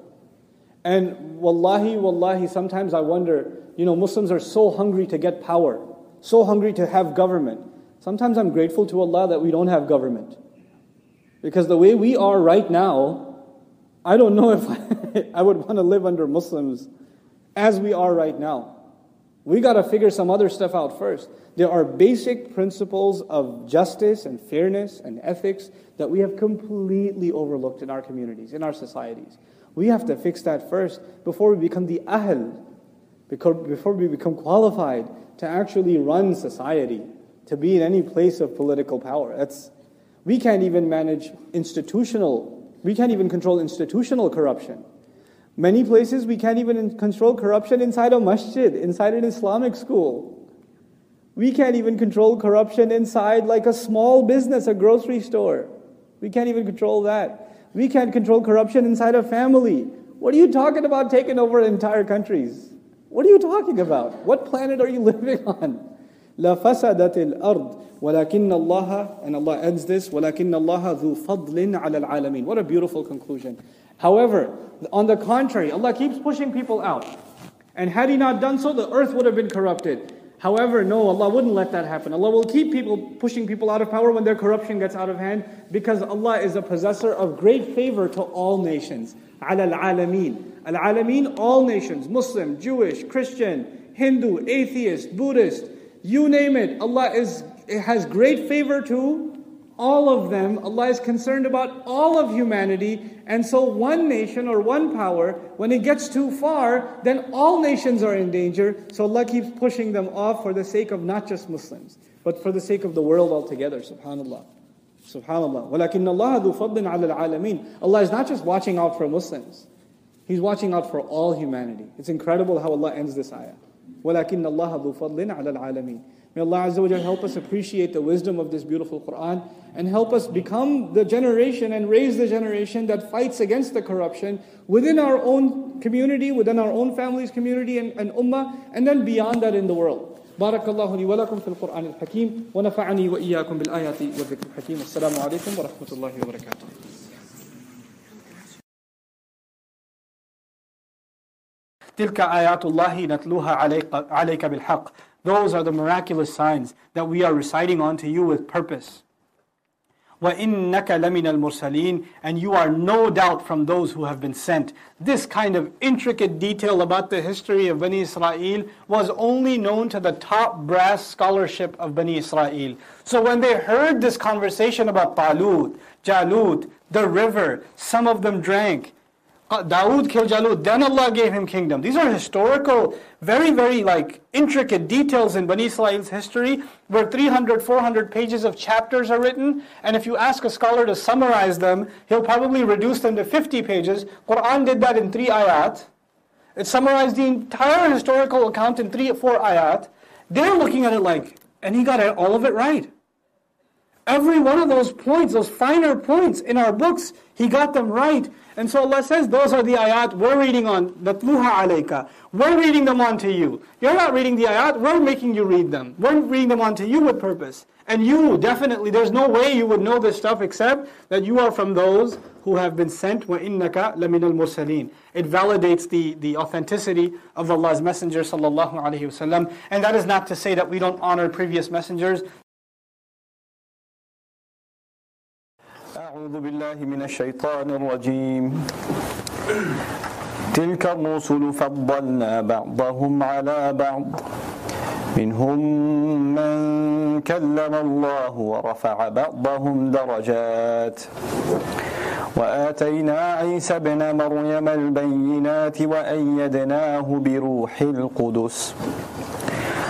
And wallahi, wallahi, sometimes I wonder, you know, Muslims are so hungry to get power, so hungry to have government. Sometimes I'm grateful to Allah that we don't have government. Because the way we are right now, I don't know [laughs] if I, I would want to live under Muslims as we are right now. We got to figure some other stuff out first. There are basic principles of justice and fairness and ethics that we have completely overlooked in our communities, in our societies. We have to fix that first before we become the ahl, before we become qualified to actually run society, to be in any place of political power. That's, we can't even manage institutional, we can't even control institutional corruption. Many places we can't even control corruption inside a masjid, inside an Islamic school. We can't even control corruption inside, like a small business, a grocery store. We can't even control that. We can't control corruption inside a family. What are you talking about taking over entire countries? What are you talking about? What planet are you [laughs] living on? La fasadatil ard, walakin Allah, and Allah ends this, walakin Allah dhu fadlin al alameen. What a beautiful conclusion. However, on the contrary, Allah keeps pushing people out. And had He not done so, the earth would have been corrupted. However, no, Allah wouldn't let that happen. Allah will keep people pushing people out of power when their corruption gets out of hand because Allah is a possessor of great favor to all nations. Al alameen. Al alameen, all nations Muslim, Jewish, Christian, Hindu, atheist, Buddhist, you name it. Allah is, has great favor to all of them. Allah is concerned about all of humanity. And so, one nation or one power, when it gets too far, then all nations are in danger. So, Allah keeps pushing them off for the sake of not just Muslims, but for the sake of the world altogether. Subhanallah. Subhanallah. وَلَكِنَّ اللَّهَ ذُو فَضْلٍ عَلَى الْعَالَمِينَ Allah is not just watching out for Muslims. He's watching out for all humanity. It's incredible how Allah ends this ayah. وَلَكِنَّ اللَّهَ ذُو فَضْلٍ عَلَى الْعَالَمِينَ May Allah Azza wa help us appreciate the wisdom of this beautiful Quran and help us become the generation and raise the generation that fights against the corruption within our own community, within our own family's community and, and ummah, and then beyond that in the world. بارك الله لي ولكم في القرآن الحكيم ونفعني وإياكم بالآيات والذكر الحكيم السلام عليكم ورحمة الله وبركاته تلك آيات الله نتلوها عليك, عليك بالحق those are the miraculous signs that we are reciting unto you with purpose. وَإِنَّكَ لَمِنَ الْمُرْسَلِينَ And you are no doubt from those who have been sent. This kind of intricate detail about the history of Bani Israel was only known to the top brass scholarship of Bani Israel. So when they heard this conversation about Talut, Jalut, the river, some of them drank, uh, Dawood killed Jalut, then Allah gave him kingdom. These are historical, very, very like intricate details in Bani Israel's history where 300, 400 pages of chapters are written. And if you ask a scholar to summarize them, he'll probably reduce them to 50 pages. Quran did that in three ayat. It summarized the entire historical account in three or four ayat. They're looking at it like, and he got all of it right. Every one of those points, those finer points in our books, he got them right. And so Allah says, those are the ayat we're reading on, natluha alayka. We're reading them onto you. You're not reading the ayat, we're making you read them. We're reading them onto you with purpose. And you, definitely, there's no way you would know this stuff except that you are from those who have been sent, وَإِنَّكَ لَمِنَ الْمُرْسَلِينَ It validates the, the authenticity of Allah's Messenger sallallahu alaihi wasallam. And that is not to say that we don't honor previous messengers. أعوذ بالله من الشيطان الرجيم. تلك الرسل فضلنا بعضهم على بعض. منهم من كلم الله ورفع بعضهم درجات. وآتينا عيسى ابن مريم البينات وأيدناه بروح القدس.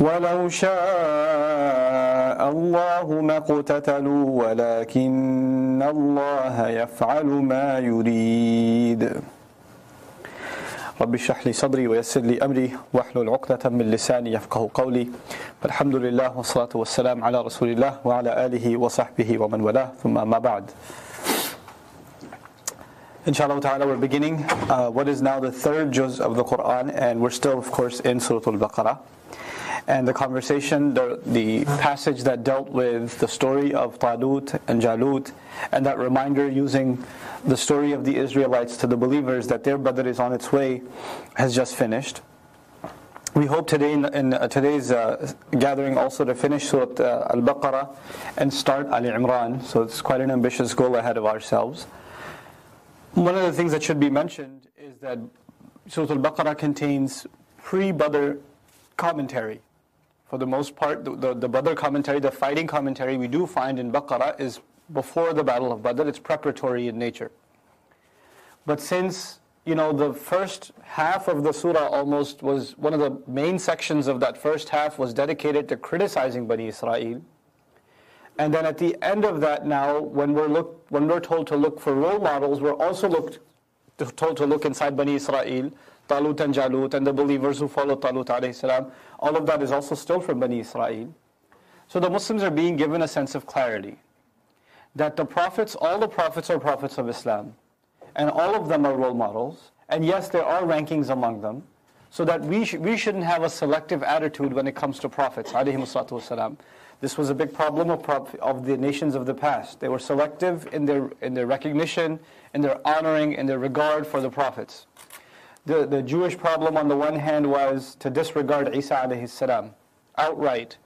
ولو شاء الله ما اقتتلوا ولكن الله يفعل ما يريد. رب اشرح لي صدري ويسر لي أمري واحلل عقدة من لساني يفقه قولي. فالحمد لله والصلاة والسلام على رسول الله وعلى آله وصحبه ومن والاه. ثم ما بعد. Inshallah ta'ala, we're beginning uh, what is now the third juz of the Quran, and we're still, of course, in Surah Al Baqarah. And the conversation, the, the passage that dealt with the story of Talut and Jalut, and that reminder using the story of the Israelites to the believers that their brother is on its way, has just finished. We hope today in, in uh, today's uh, gathering also to finish Surah uh, Al-Baqarah and start Ali Imran. So it's quite an ambitious goal ahead of ourselves. One of the things that should be mentioned is that Surah Al-Baqarah contains pre-Badr commentary. For the most part, the, the, the Badr commentary, the fighting commentary we do find in Baqarah is before the Battle of Badr. It's preparatory in nature. But since you know, the first half of the surah almost was one of the main sections of that first half was dedicated to criticizing Bani Israel. And then at the end of that now, when we're, look, when we're told to look for role models, we're also looked, told to look inside Bani Israel, Talut and Jalut, and the believers who followed Talut alayhi salam. All of that is also still from Bani Israel. So the Muslims are being given a sense of clarity. That the prophets, all the prophets are prophets of Islam and all of them are role models. And yes, there are rankings among them, so that we, sh- we shouldn't have a selective attitude when it comes to prophets. This was a big problem of, prof- of the nations of the past. They were selective in their, in their recognition, in their honoring, in their regard for the prophets. The, the Jewish problem on the one hand was to disregard Isa alayhi salam outright,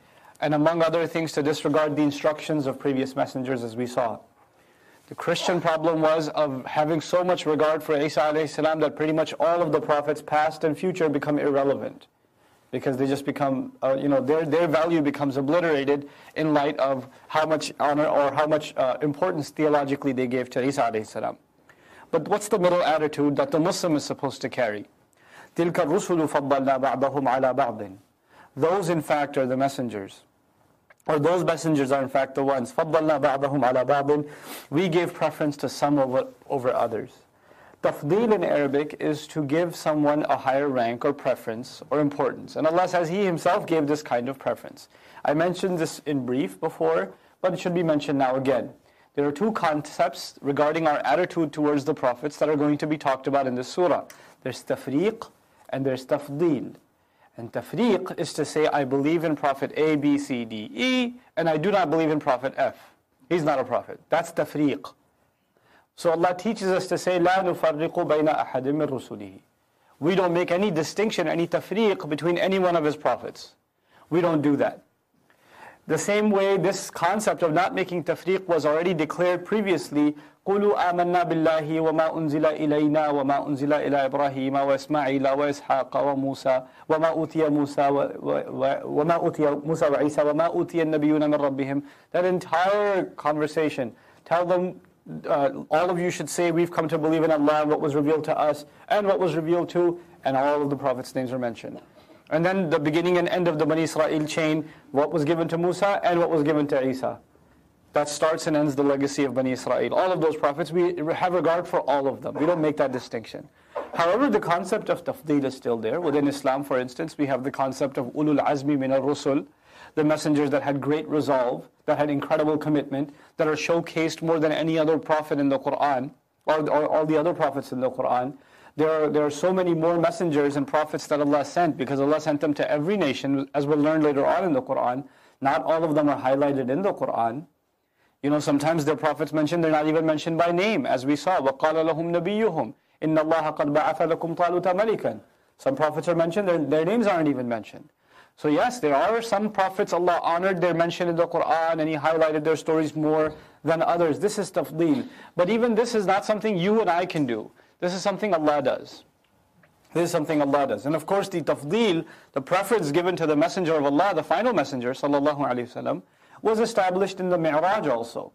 and among other things to disregard the instructions of previous messengers as we saw. The Christian problem was of having so much regard for Isa salam that pretty much all of the prophets, past and future, become irrelevant. Because they just become, uh, you know, their, their value becomes obliterated in light of how much honor or how much uh, importance theologically they gave to Isa salam. But what's the middle attitude that the Muslim is supposed to carry? تِلْكَ الرُّسُلُ فَضَّلْنَا بَعْضَهُمْ عَلَى بَعْضٍ Those in fact are the messengers or those messengers are in fact the ones. فَضَّلْنَا بَعْضَهُمْ عَلَى بَعْضٍ We gave preference to some over, over others. Tafdeel in Arabic is to give someone a higher rank or preference or importance. And Allah says He Himself gave this kind of preference. I mentioned this in brief before, but it should be mentioned now again. There are two concepts regarding our attitude towards the prophets that are going to be talked about in this surah. There's tafriq and there's tafdeel. And tafriq is to say, I believe in Prophet A, B, C, D, E, and I do not believe in Prophet F. He's not a prophet. That's tafriq. So Allah teaches us to say, لا نفرق بين أحد من رسله. We don't make any distinction, any tafriq between any one of his prophets. We don't do that. The same way this concept of not making tafriq was already declared previously, قُولُوا آمَنَّا بِاللَّهِ وَمَا أُنزِلَ إِلَيْنَا وَمَا أُنزِلَ إِلَى إِبْرَاهِيمَ وَإِسْمَاعِيلَ وَإِسْحَاقَ وَمُوسَى وَمَا أُوتِيَ مُوسَى وَمَا أُوتِيَ مُوسَى وَعِيسَى وَمَا أُوتِيَ النَّبِيُّونَ مِنْ رَبِّهِمْ That entire conversation, tell them uh, all of you should say we've come to believe in Allah, what was revealed to us, and what was revealed to, and all of the prophets' names are mentioned. And then the beginning and end of the Bani Israel chain, what was given to Musa and what was given to Isa. That starts and ends the legacy of Bani Israel. All of those prophets, we have regard for all of them. We don't make that distinction. However, the concept of tafdeel is still there. Within Islam, for instance, we have the concept of ulul azmi min al-rusul, the messengers that had great resolve, that had incredible commitment, that are showcased more than any other prophet in the Quran, or, or all the other prophets in the Quran there are, there are so many more messengers and prophets that Allah sent because Allah sent them to every nation, as we'll learn later on in the Quran. Not all of them are highlighted in the Quran. You know, sometimes the prophets mentioned, they're not even mentioned by name, as we saw. وَقَالَ لَهُمْ نَبِيُّهُمْ إِنَّ اللَّهَ قَدْ بَعَثَ لَكُمْ طَالُوتَ مَلِكًا Some prophets are mentioned, their, their names aren't even mentioned. So yes, there are some prophets Allah honored, they're mentioned in the Quran, and He highlighted their stories more than others. This is tafdeel. But even this is not something you and I can do. This is something Allah does. This is something Allah does. And of course, the tafdeel, the preference given to the Messenger of Allah, the final Messenger, sallallahu alaihi wasallam, was established in the Mi'raj also.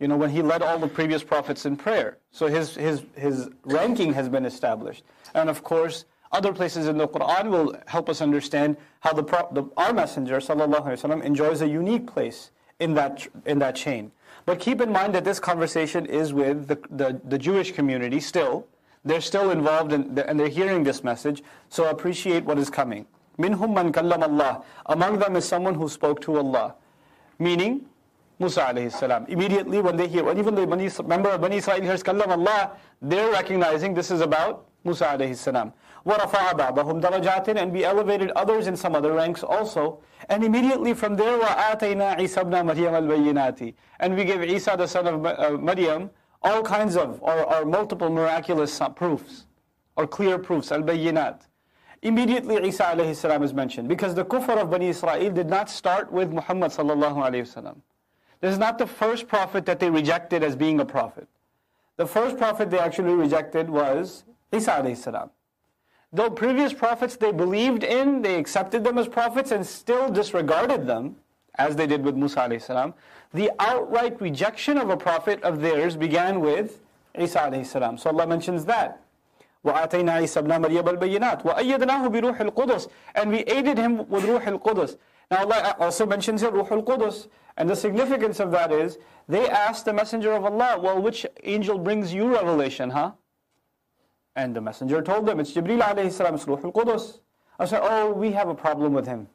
You know, when he led all the previous prophets in prayer. So his, his, his ranking has been established. And of course, other places in the Quran will help us understand how the, the our Messenger, sallallahu alaihi wasallam, enjoys a unique place in that, in that chain. But keep in mind that this conversation is with the, the, the Jewish community still. They're still involved in, and they're hearing this message, so appreciate what is coming. Minhum man kallam Allah. Among them is someone who spoke to Allah. Meaning, Musa alayhi salam. Immediately when they hear, when even the member of Bani Israel hears kallam Allah, they're recognizing this is about Musa alayhi salam. وَرَفَعَ بَعْضَهُمْ دَرَجَاتٍ And be elevated others in some other ranks also. And immediately from there, وَآتَيْنَا عِيسَى بْنَ مَرْيَمَ الْبَيِّنَاتِ And we gave Isa, the son of uh, Maryam, all kinds of, or, or multiple miraculous proofs, or clear proofs, al-bayyinat. immediately Isa alayhi salam is mentioned because the kufr of Bani Israel did not start with Muhammad sallallahu alayhi wasallam. This is not the first prophet that they rejected as being a prophet. The first prophet they actually rejected was Isa alayhi salam. Though previous prophets they believed in, they accepted them as prophets and still disregarded them, as they did with Musa alayhi salam, the outright rejection of a prophet of theirs began with Isa alayhi salam. So Allah mentions that. وآتينا عيسى ابن مريم البينات وأيدناه بروح القدس and we aided him with روح القدس now Allah also mentions here روح القدس and the significance of that is they asked the messenger of Allah well which angel brings you revelation huh and the messenger told them, it's Jibreel alayhi salam, it's Ruhul Qudus. I said, oh, we have a problem with him.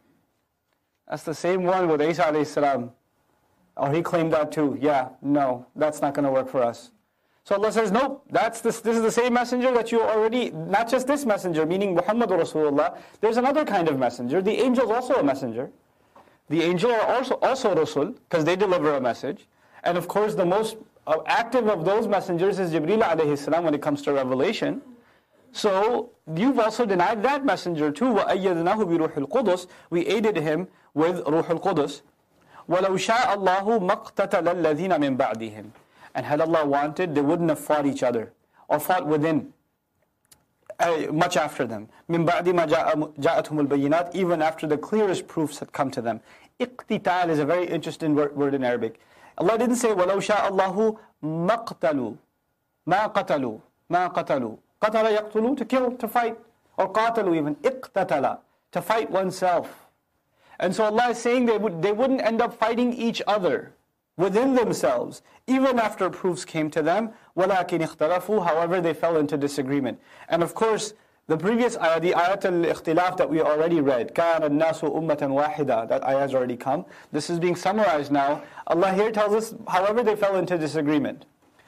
That's the same one with Isa alayhi salam. Oh, he claimed that too. Yeah, no, that's not going to work for us. So Allah says, nope, that's this, this is the same messenger that you already, not just this messenger, meaning Muhammad Rasulullah, there's another kind of messenger. The angel is also a messenger. The angel are also, also Rasul, because they deliver a message. And of course, the most uh, active of those messengers is Jibreel alayhi salam when it comes to revelation. So you've also denied that messenger too. وَأَيَّدْنَاهُ بِرُوحِ الْقُدُسِ We aided him with Ruh al-Qudus. وَلَوْ شَاءَ اللَّهُ مَقْتَتَلَ الَّذِينَ مِنْ بَعْدِهِمْ and had Allah wanted, they wouldn't have fought each other or fought within uh, much after them. من بعد ما جاءتهم البينات, even after the clearest proofs had come to them. اقتتال is a very interesting word, word in Arabic. Allah didn't say ولو شاء الله مقتلوا ما قتلوا ما قتلوا قتل يقتلوا to kill to fight or قاتلوا even اقتتل to fight oneself. And so Allah is saying they, would, they wouldn't end up fighting each other within themselves, even after proofs came to them. وَلَكِنْ اخْتَلَفُوا However, they fell into disagreement. And of course, the previous ayah, the ayat al-ikhtilaf that we already read, كَانَ النَّاسُ أُمَّةً وَاحِدًا That ayah has already come. This is being summarized now. Allah here tells us, however they fell into disagreement.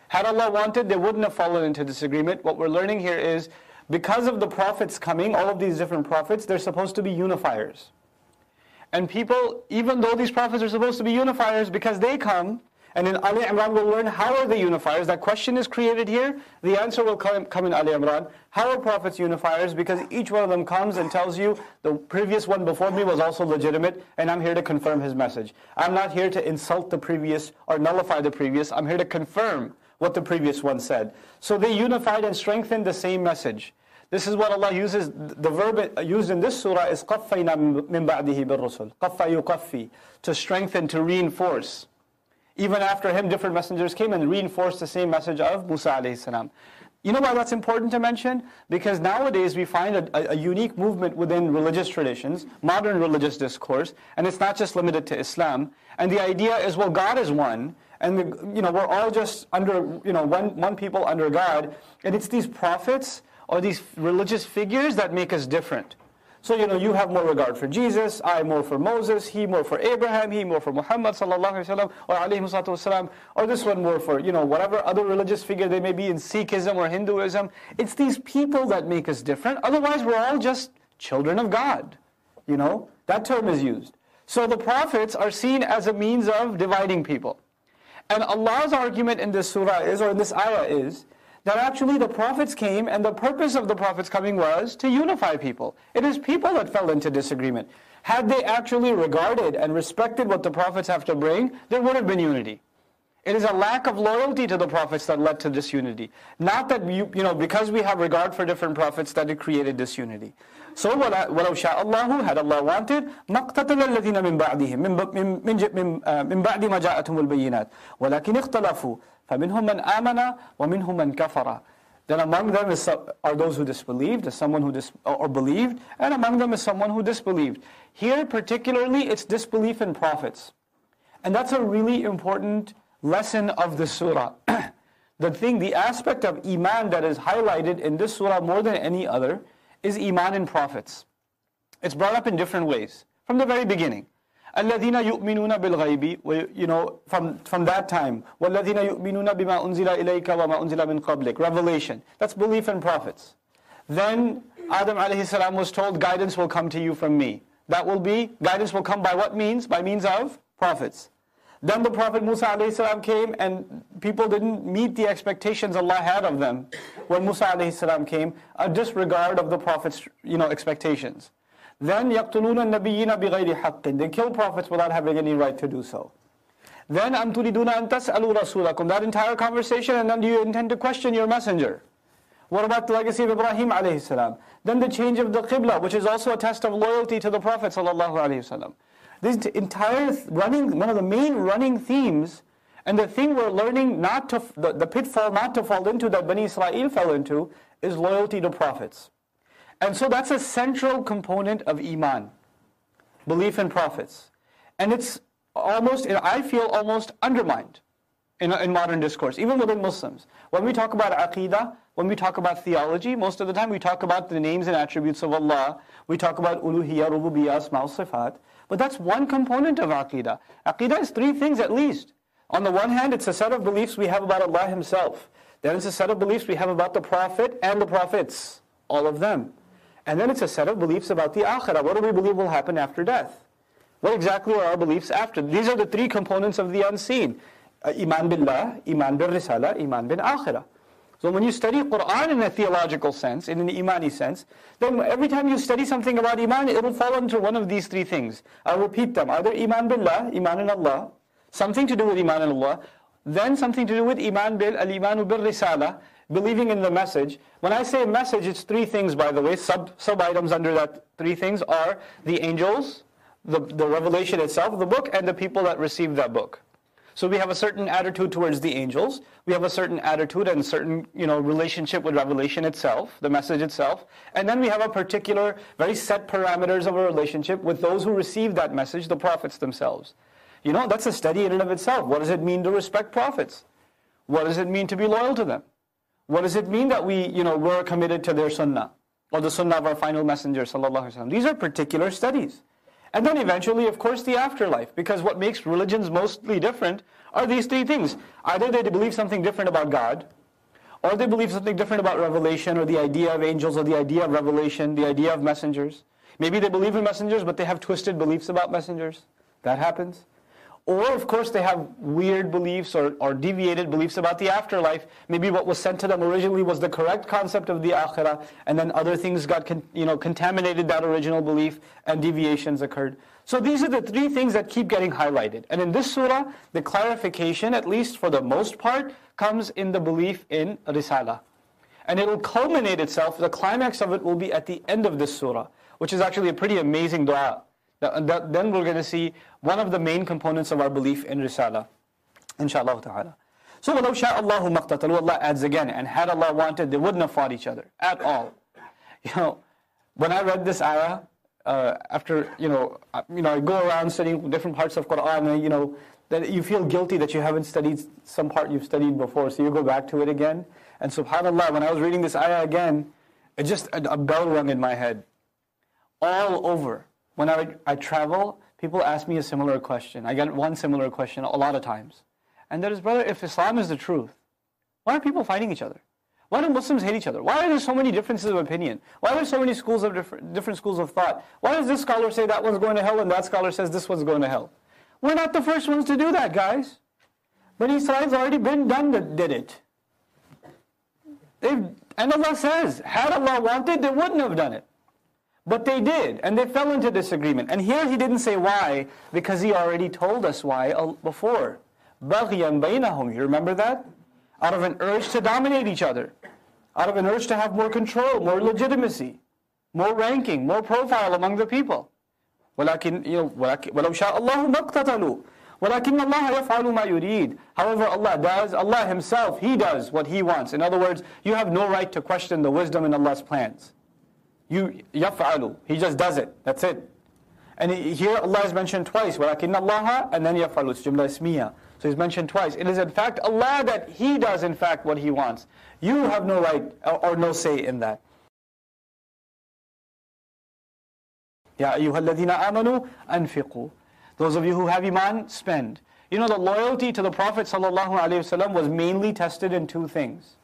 Had Allah wanted, they wouldn't have fallen into disagreement. What we're learning here is, because of the prophets coming, all of these different prophets, they're supposed to be unifiers. And people, even though these prophets are supposed to be unifiers, because they come, and in Ali Imran we'll learn how are they unifiers. That question is created here. The answer will come, come in Ali Imran. How are prophets unifiers? Because each one of them comes and tells you the previous one before me was also legitimate, and I'm here to confirm his message. I'm not here to insult the previous or nullify the previous. I'm here to confirm what the previous one said. So they unified and strengthened the same message. This is what Allah uses, the verb used in this surah is قَفَّيْنَا مِن بَعْدِهِ بِالرُّسُلِ قَفَّ يُقَفِّي To strengthen, to reinforce. Even after him, different messengers came and reinforced the same message of Musa alayhi salam. You know why that's important to mention? Because nowadays we find a, a, unique movement within religious traditions, modern religious discourse, and it's not just limited to Islam. And the idea is, well, God is one, and the, you know we're all just under you know one one people under God, and it's these prophets or these religious figures that make us different. So, you know, you have more regard for Jesus, I more for Moses, he more for Abraham, he more for Muhammad sallallahu or alayhi wasallam, or this one more for, you know, whatever other religious figure they may be in Sikhism or Hinduism. It's these people that make us different. Otherwise, we're all just children of God. You know, that term is used. So the prophets are seen as a means of dividing people. And Allah's argument in this surah is, or in this ayah is, that actually the prophets came and the purpose of the prophets coming was to unify people. It is people that fell into disagreement. Had they actually regarded and respected what the prophets have to bring, there would have been unity. It is a lack of loyalty to the prophets that led to disunity. Not that, you, you know, because we have regard for different prophets that it created disunity. So, وَلَوْ شَاءَ اللَّهُ Had Allah wanted, مَقْتَتَلَ الَّذِينَ مِنْ بَعْدِهِمْ مِنْ بَعْدِ مَا جَاءَتْهُمُ الْبَيِّنَاتِ وَلَكِنِ اخْتَلَفُوا فَمِنْهُمْ مَنْ آمَنَ وَمِنْهُمْ مَنْ كَفَرَ Then among them is, are those who disbelieved, is someone who dis, or believed, and among them is someone who disbelieved. Here particularly, it's disbelief in prophets. And that's a really important lesson of the surah. [clears throat] the thing, the aspect of iman that is highlighted in this surah more than any other is iman in prophets. It's brought up in different ways from the very beginning. الذين يؤمنون بالغيب you know from from that time والذين يؤمنون بما أنزل إليك وما أنزل من قبلك revelation that's belief in prophets then Adam alayhi salam was told guidance will come to you from me that will be guidance will come by what means by means of prophets Then the Prophet Musa alayhi came and people didn't meet the expectations Allah had of them when Musa alayhi came, a disregard of the Prophet's you know, expectations. Then يَقْتُلُونَ النَّبِيِّينَ بِغَيْرِ حَقٍّ They kill prophets without having any right to do so. Then أَمْ تُرِدُونَ أَن تَسْأَلُوا رَسُولَكُمْ That entire conversation and then you intend to question your messenger. What about the legacy of Ibrahim alayhi salam? Then the change of the Qibla, which is also a test of loyalty to the Prophet sallallahu alayhi wasallam. This entire running, one of the main running themes, and the thing we're learning not to, the, the pitfall not to fall into that Bani Israel fell into, is loyalty to prophets. And so that's a central component of Iman, belief in prophets. And it's almost, I feel, almost undermined in, in modern discourse, even within Muslims. When we talk about aqidah, when we talk about theology, most of the time we talk about the names and attributes of Allah. We talk about uluhiyya, rububiyyah, asma, sifat. But that's one component of Aqidah. Aqidah is three things at least. On the one hand, it's a set of beliefs we have about Allah Himself. Then it's a set of beliefs we have about the Prophet and the Prophets, all of them. And then it's a set of beliefs about the Akhirah. What do we believe will happen after death? What exactly are our beliefs after? These are the three components of the unseen. Uh, iman billah, Iman bil Risala, Iman bil Akhirah. So when you study Quran in a theological sense, in an imani sense, then every time you study something about iman, it will fall into one of these three things. I'll repeat them. Either iman billah, iman in Allah, something to do with iman in Allah, then something to do with iman bil, al-imanu bil risala, believing in the message. When I say message, it's three things by the way. Sub, sub items under that three things are the angels, the, the revelation itself, the book, and the people that receive that book. So we have a certain attitude towards the angels. We have a certain attitude and certain, you know, relationship with revelation itself, the message itself. And then we have a particular, very set parameters of a relationship with those who receive that message, the prophets themselves. You know, that's a study in and of itself. What does it mean to respect prophets? What does it mean to be loyal to them? What does it mean that we, you know, we're committed to their sunnah? Or the sunnah of our final messenger, sallallahu alaihi wasallam. These are particular studies. And then eventually, of course, the afterlife. Because what makes religions mostly different are these three things. Either they believe something different about God, or they believe something different about revelation, or the idea of angels, or the idea of revelation, the idea of messengers. Maybe they believe in messengers, but they have twisted beliefs about messengers. That happens. Or, of course, they have weird beliefs or, or deviated beliefs about the afterlife. Maybe what was sent to them originally was the correct concept of the akhirah, and then other things got con, you know, contaminated that original belief, and deviations occurred. So these are the three things that keep getting highlighted. And in this surah, the clarification, at least for the most part, comes in the belief in risala. And it will culminate itself, the climax of it will be at the end of this surah, which is actually a pretty amazing dua Then we're going to see one of the main components of our belief in Risala. Inshallah ta'ala. So وَلَوْ شَاءَ اللَّهُ مَقْتَتَلُوا Allah adds again, and had Allah wanted, they wouldn't have fought each other at all. [laughs] You know, when I read this ayah, uh, after, you know, uh, you know, I go around studying different parts of Quran, and, you know, that you feel guilty that you haven't studied some part you've studied before, so you go back to it again. And subhanAllah, when I was reading this ayah again, it just, a, a bell rung in my head. All over when I, I travel, people ask me a similar question. I get one similar question a lot of times. And that is, brother, if Islam is the truth, why are people fighting each other? Why do Muslims hate each other? Why are there so many differences of opinion? Why are there so many schools of different, different schools of thought? Why does this scholar say that one's going to hell and that scholar says this one's going to hell? We're not the first ones to do that, guys. But Israel's already been done that did it. They've, and Allah says, had Allah wanted, they wouldn't have done it. But they did, and they fell into disagreement. And here he didn't say why, because he already told us why before. بَغْيًا بَيْنَهُمْ You remember that? Out of an urge to dominate each other. Out of an urge to have more control, more legitimacy, more ranking, more profile among the people. ولكن, you know, ولو شاء الله ما اقتتلوا ولكن الله يفعل ما يريد. However, Allah does, Allah Himself, He does what He wants. In other words, you have no right to question the wisdom in Allah's plans. You yaf'alu. He just does it. That's it. And here Allah is mentioned twice. وَلَكِنَّ اللَّهَ and then يَفْعَلُ. It's jumla ismiya. So he's mentioned twice. It is in fact Allah that He does in fact what He wants. You have no right or no say in that. Ya ayyuhalladhina amanu anfiqu. Those of you who have iman, spend. You know the loyalty to the Prophet ﷺ was mainly tested in two things.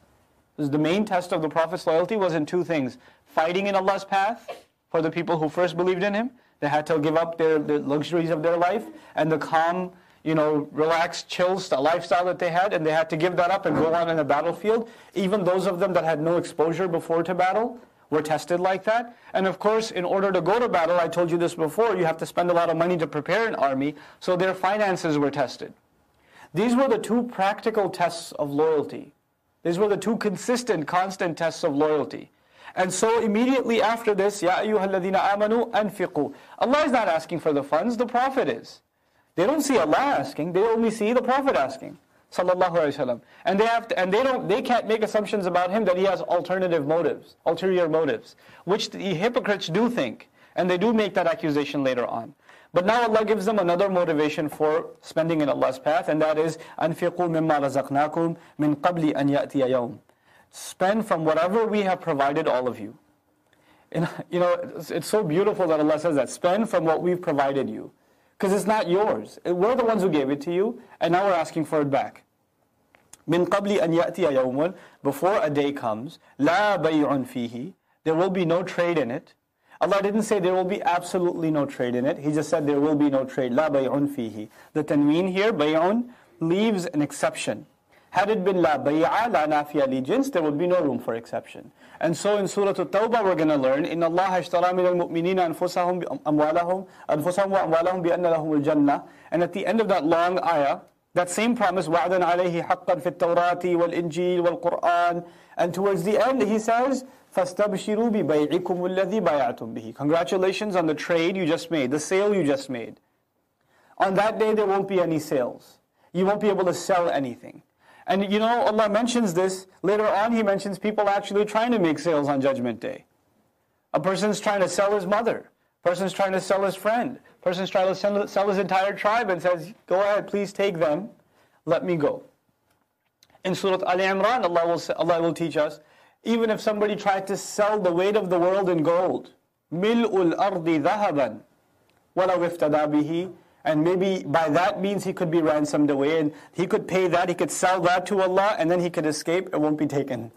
The main test of the Prophet's loyalty was in two things fighting in Allah's path for the people who first believed in Him. They had to give up their, the luxuries of their life and the calm, you know, relaxed, chill lifestyle that they had, and they had to give that up and go on in the battlefield. Even those of them that had no exposure before to battle were tested like that. And of course, in order to go to battle, I told you this before, you have to spend a lot of money to prepare an army, so their finances were tested. These were the two practical tests of loyalty. These were the two consistent, constant tests of loyalty. And so immediately after this, Ya ayyuhalladhina amanu anfiqu. Allah is not asking for the funds, the Prophet is. They don't see Allah asking, they only see the Prophet asking. Sallallahu Alaihi Wasallam. And they have to, and they don't they can't make assumptions about him that he has alternative motives, ulterior motives, which the hypocrites do think. And they do make that accusation later on. But now Allah gives them another motivation for spending in Allah's path, and that is أَنْفِقُوا مِمَّا رَزَقْنَاكُمْ مِنْ قَبْلِ أَنْ يَأْتِيَ يَوْمٍ Spend from whatever we have provided all of you. And you know, it's, it's so beautiful that Allah says that. Spend from what we've provided you. Because it's not yours. We're the ones who gave it to you, and now we're asking for it back. Min qabli an ya'tiya yawmun, before a day comes, la bay'un fihi, there will be no trade in it. Allah didn't say there will be absolutely no trade in it. He just said there will be no trade. La bay'un fihi. The tanween here, bay'un, leaves an exception. had it been la bay'a, la nafiya li there would be no room for exception. And so in Surah At-Tawbah we're going to learn, إِنَّ اللَّهَ اشْتَرَى مِنَ الْمُؤْمِنِينَ أَنفُسَهُم أَمْوَالَهُم أَنفُسَهُم وَأَمْوَالَهُم بِأَنَّ لَهُمُ الْجَنَّةِ And at the end of that long ayah, that same promise, وَعْدًا عَلَيْهِ حَقًّا فِي التَّوْرَاةِ وَالْإِنْجِيلِ وَالْقُرْآنِ And towards the end he says, فَاسْتَبْشِرُوا بِبَيْعِكُمُ الَّذِي بَيَعْتُمْ بِهِ Congratulations on the trade you just made, the sale you just made. On that day there won't be any sales. You won't be able to sell anything. And you know, Allah mentions this. Later on, He mentions people actually trying to make sales on Judgment Day. A person's trying to sell his mother. A person's trying to sell his friend. A person's trying to sell his entire tribe and says, Go ahead, please take them. Let me go. In Surah Al Imran, Allah will, Allah will teach us even if somebody tried to sell the weight of the world in gold, mil'ul ardi dhahaban, walau iftada bihi, and maybe by that means he could be ransomed away and he could pay that, he could sell that to Allah and then he could escape, it won't be taken.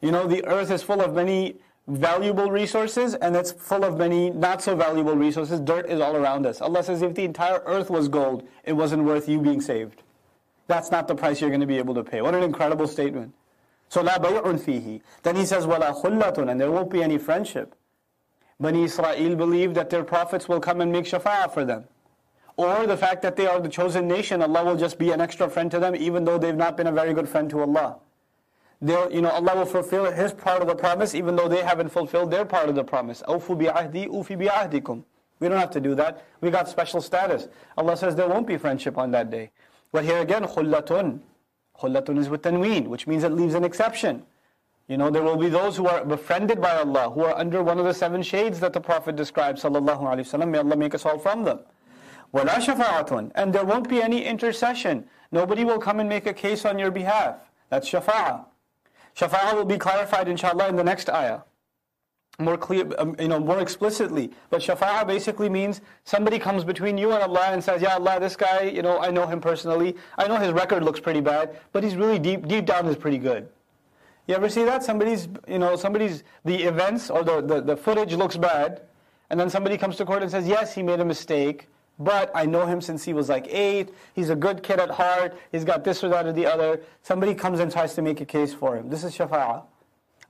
You know, the earth is full of many valuable resources and it's full of many not so valuable resources. Dirt is all around us. Allah says if the entire earth was gold, it wasn't worth you being saved. That's not the price you're going to be able to pay. What an incredible statement. So la bay'un fihi. Then he says wala khullatun and there won't be any friendship. Bani Israel believe that their prophets will come and make shafa'ah for them Or the fact that they are the chosen nation, Allah will just be an extra friend to them even though they've not been a very good friend to Allah. They'll, you know, Allah will fulfill His part of the promise even though they haven't fulfilled their part of the promise. أَوْفُ بِعَهْدِي أُوفِ بِعَهْدِكُمْ We don't have to do that. We got special status. Allah says there won't be friendship on that day. But here again, khullatun. Khullatun is with tanween, which means it leaves an exception. You know, there will be those who are befriended by Allah, who are under one of the seven shades that the Prophet described, sallallahu alaihi wasallam. May Allah make us all from them. وَلَا شَفَاعَةٌ And there won't be any intercession. Nobody will come and make a case on your behalf. That's shafa'ah. Shafa'ah will be clarified inshallah in the next ayah. More clear, um, you know, more explicitly. But shafa'ah basically means somebody comes between you and Allah and says, Ya Allah, this guy, you know, I know him personally. I know his record looks pretty bad, but he's really deep, deep down is pretty good. You ever see that? Somebody's, you know, somebody's, the events or the, the, the footage looks bad, and then somebody comes to court and says, yes, he made a mistake, but I know him since he was like eight. He's a good kid at heart. He's got this or that or the other. Somebody comes and tries to make a case for him. This is shafa'ah.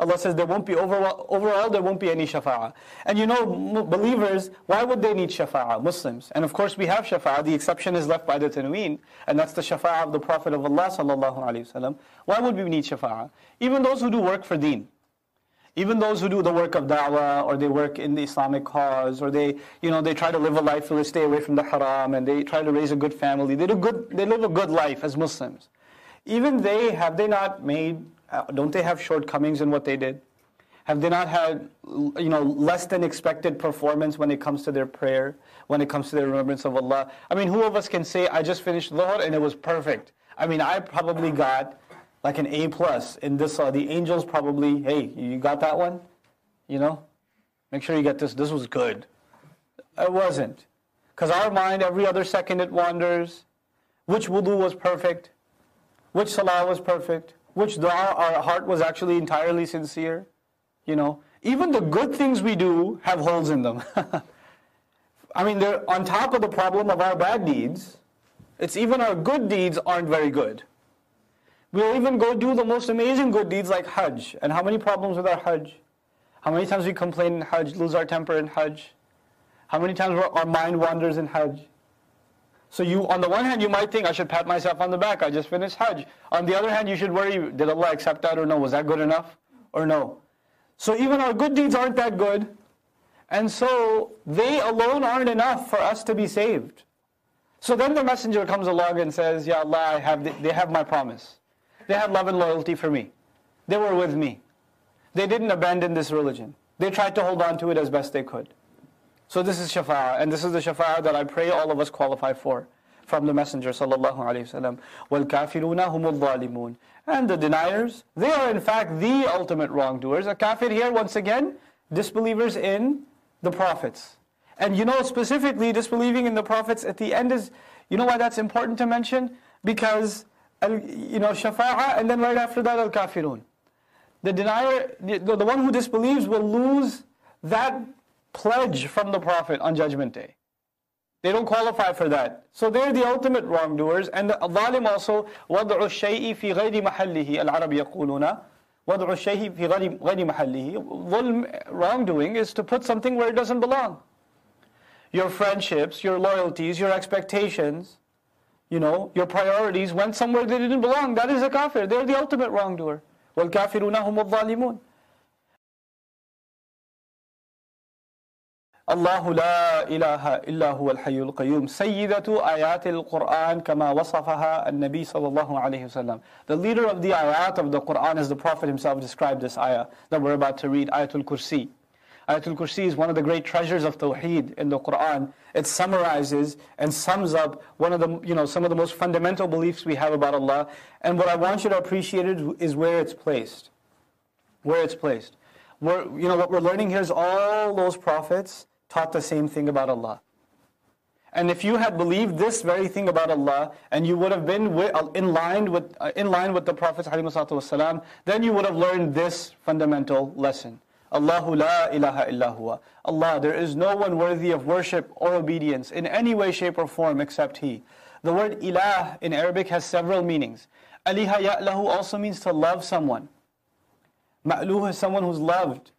Allah says there won't be overall, overall there won't be any shafa'ah. And you know, believers, why would they need shafa'ah? Muslims. And of course we have shafa'ah. The exception is left by the tanween. And that's the shafa'ah of the Prophet of Allah sallallahu alaihi wasallam. Why would we need shafa'ah? Even those who do work for deen. Even those who do the work of da'wah or they work in the Islamic cause or they, you know, they try to live a life where they stay away from the haram and they try to raise a good family. They do good, they live a good life as Muslims. Even they, have they not made, uh, don't they have shortcomings in what they did? Have they not had, you know, less than expected performance when it comes to their prayer, when it comes to their remembrance of Allah? I mean, who of us can say, I just finished Dhuhr and it was perfect? I mean, I probably got like an A plus in this. Uh, the angels probably, hey, you got that one? You know, make sure you get this. This was good. It wasn't, because our mind every other second it wanders. Which wudu was perfect? Which salah was perfect? Which dua our heart was actually entirely sincere? You know, even the good things we do have holes in them. [laughs] I mean, they're on top of the problem of our bad deeds It's even our good deeds aren't very good. We'll even go do the most amazing good deeds like Hajj. And how many problems with our Hajj? How many times we complain in Hajj, lose our temper in Hajj? How many times our mind wanders in Hajj? So you, on the one hand, you might think I should pat myself on the back. I just finished Hajj. On the other hand, you should worry: Did Allah accept that or no? Was that good enough or no? So even our good deeds aren't that good, and so they alone aren't enough for us to be saved. So then the messenger comes along and says, "Ya Allah, I have they have my promise. They had love and loyalty for me. They were with me. They didn't abandon this religion. They tried to hold on to it as best they could. So this is shafa'a, and this is the shafa'a that I pray all of us qualify for from the Messenger sallallahu alaihi wasallam. sallam. kafiruna. And the deniers, they are in fact the ultimate wrongdoers. A kafir here once again, disbelievers in the prophets. And you know specifically disbelieving in the prophets at the end is, you know why that's important to mention? Because you know, shafa'ah, and then right after that, al-kafirun. The denier, the, the one who disbelieves will lose that pledge from the Prophet on Judgment Day. They don't qualify for that. So they're the ultimate wrongdoers. And the zalim also, وَضْعُ الشَّيْءِ فِي غَيْرِ مَحَلِّهِ الْعَرَبِ يَقُولُونَ وَضْعُ الشَّيْءِ فِي غَيْرِ مَحَلِّهِ Wrongdoing is to put something where it doesn't belong. Your friendships, your loyalties, your expectations, you know, your priorities went somewhere they didn't belong. That is a kafir. They're the ultimate wrongdoer. وَالْكَافِرُونَ هُمُ الظَّالِمُونَ الله لا إله إلا هو الحي القيوم سيدة آيات القرآن كما وصفها النبي صلى الله عليه وسلم The leader of the ayat of the Quran as the Prophet himself described this ayah that we're about to read, Ayatul Kursi. Ayatul Kursi is one of the great treasures of Tawheed in the Quran. It summarizes and sums up one of the, you know, some of the most fundamental beliefs we have about Allah. And what I want you to appreciate is where it's placed. Where it's placed. We're, you know, what we're learning here is all those prophets taught the same thing about Allah. And if you had believed this very thing about Allah, and you would have been uh, in line with, uh, in line with the Prophet then you would have learned this fundamental lesson. Allahu la ilaha illa huwa. Allah, there is no one worthy of worship or obedience in any way, shape, or form except He. The word ilah in Arabic has several meanings. Aliha ya'lahu also means to love someone. Ma'luh is someone who's loved.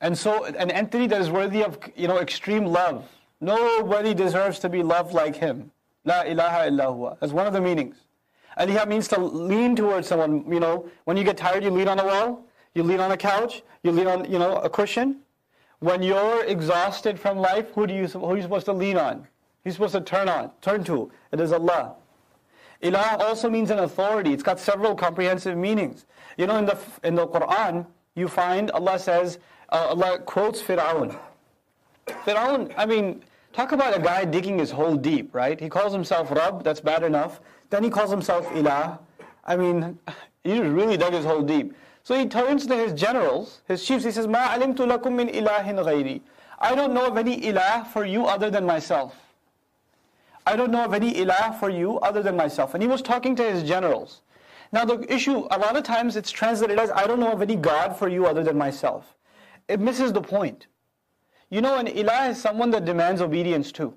And so an entity that is worthy of you know extreme love. Nobody deserves to be loved like him. La ilaha illa That's one of the meanings. Aliha means to lean towards someone. You know, when you get tired, you lean on a wall, you lean on a couch, you lean on you know a cushion. When you're exhausted from life, who do you who are you supposed to lean on? You're supposed to turn on, turn to. It is Allah. Ilah also means an authority. It's got several comprehensive meanings. You know, in the in the Quran, you find Allah says uh, Allah quotes Fir'aun. Fir'aun, I mean, talk about a guy digging his hole deep, right? He calls himself Rabb, that's bad enough. Then he calls himself Ilah. I mean, [laughs] he really dug his hole deep. So he turns to his generals, his chiefs, he says, alimtu lakum min ilahin ghayri. I don't know of any ilah for you other than myself. I don't know of any ilah for you other than myself. And he was talking to his generals. Now the issue, a lot of times it's translated as, I don't know of any God for you other than myself it misses the point. You know, an ilah is someone that demands obedience too.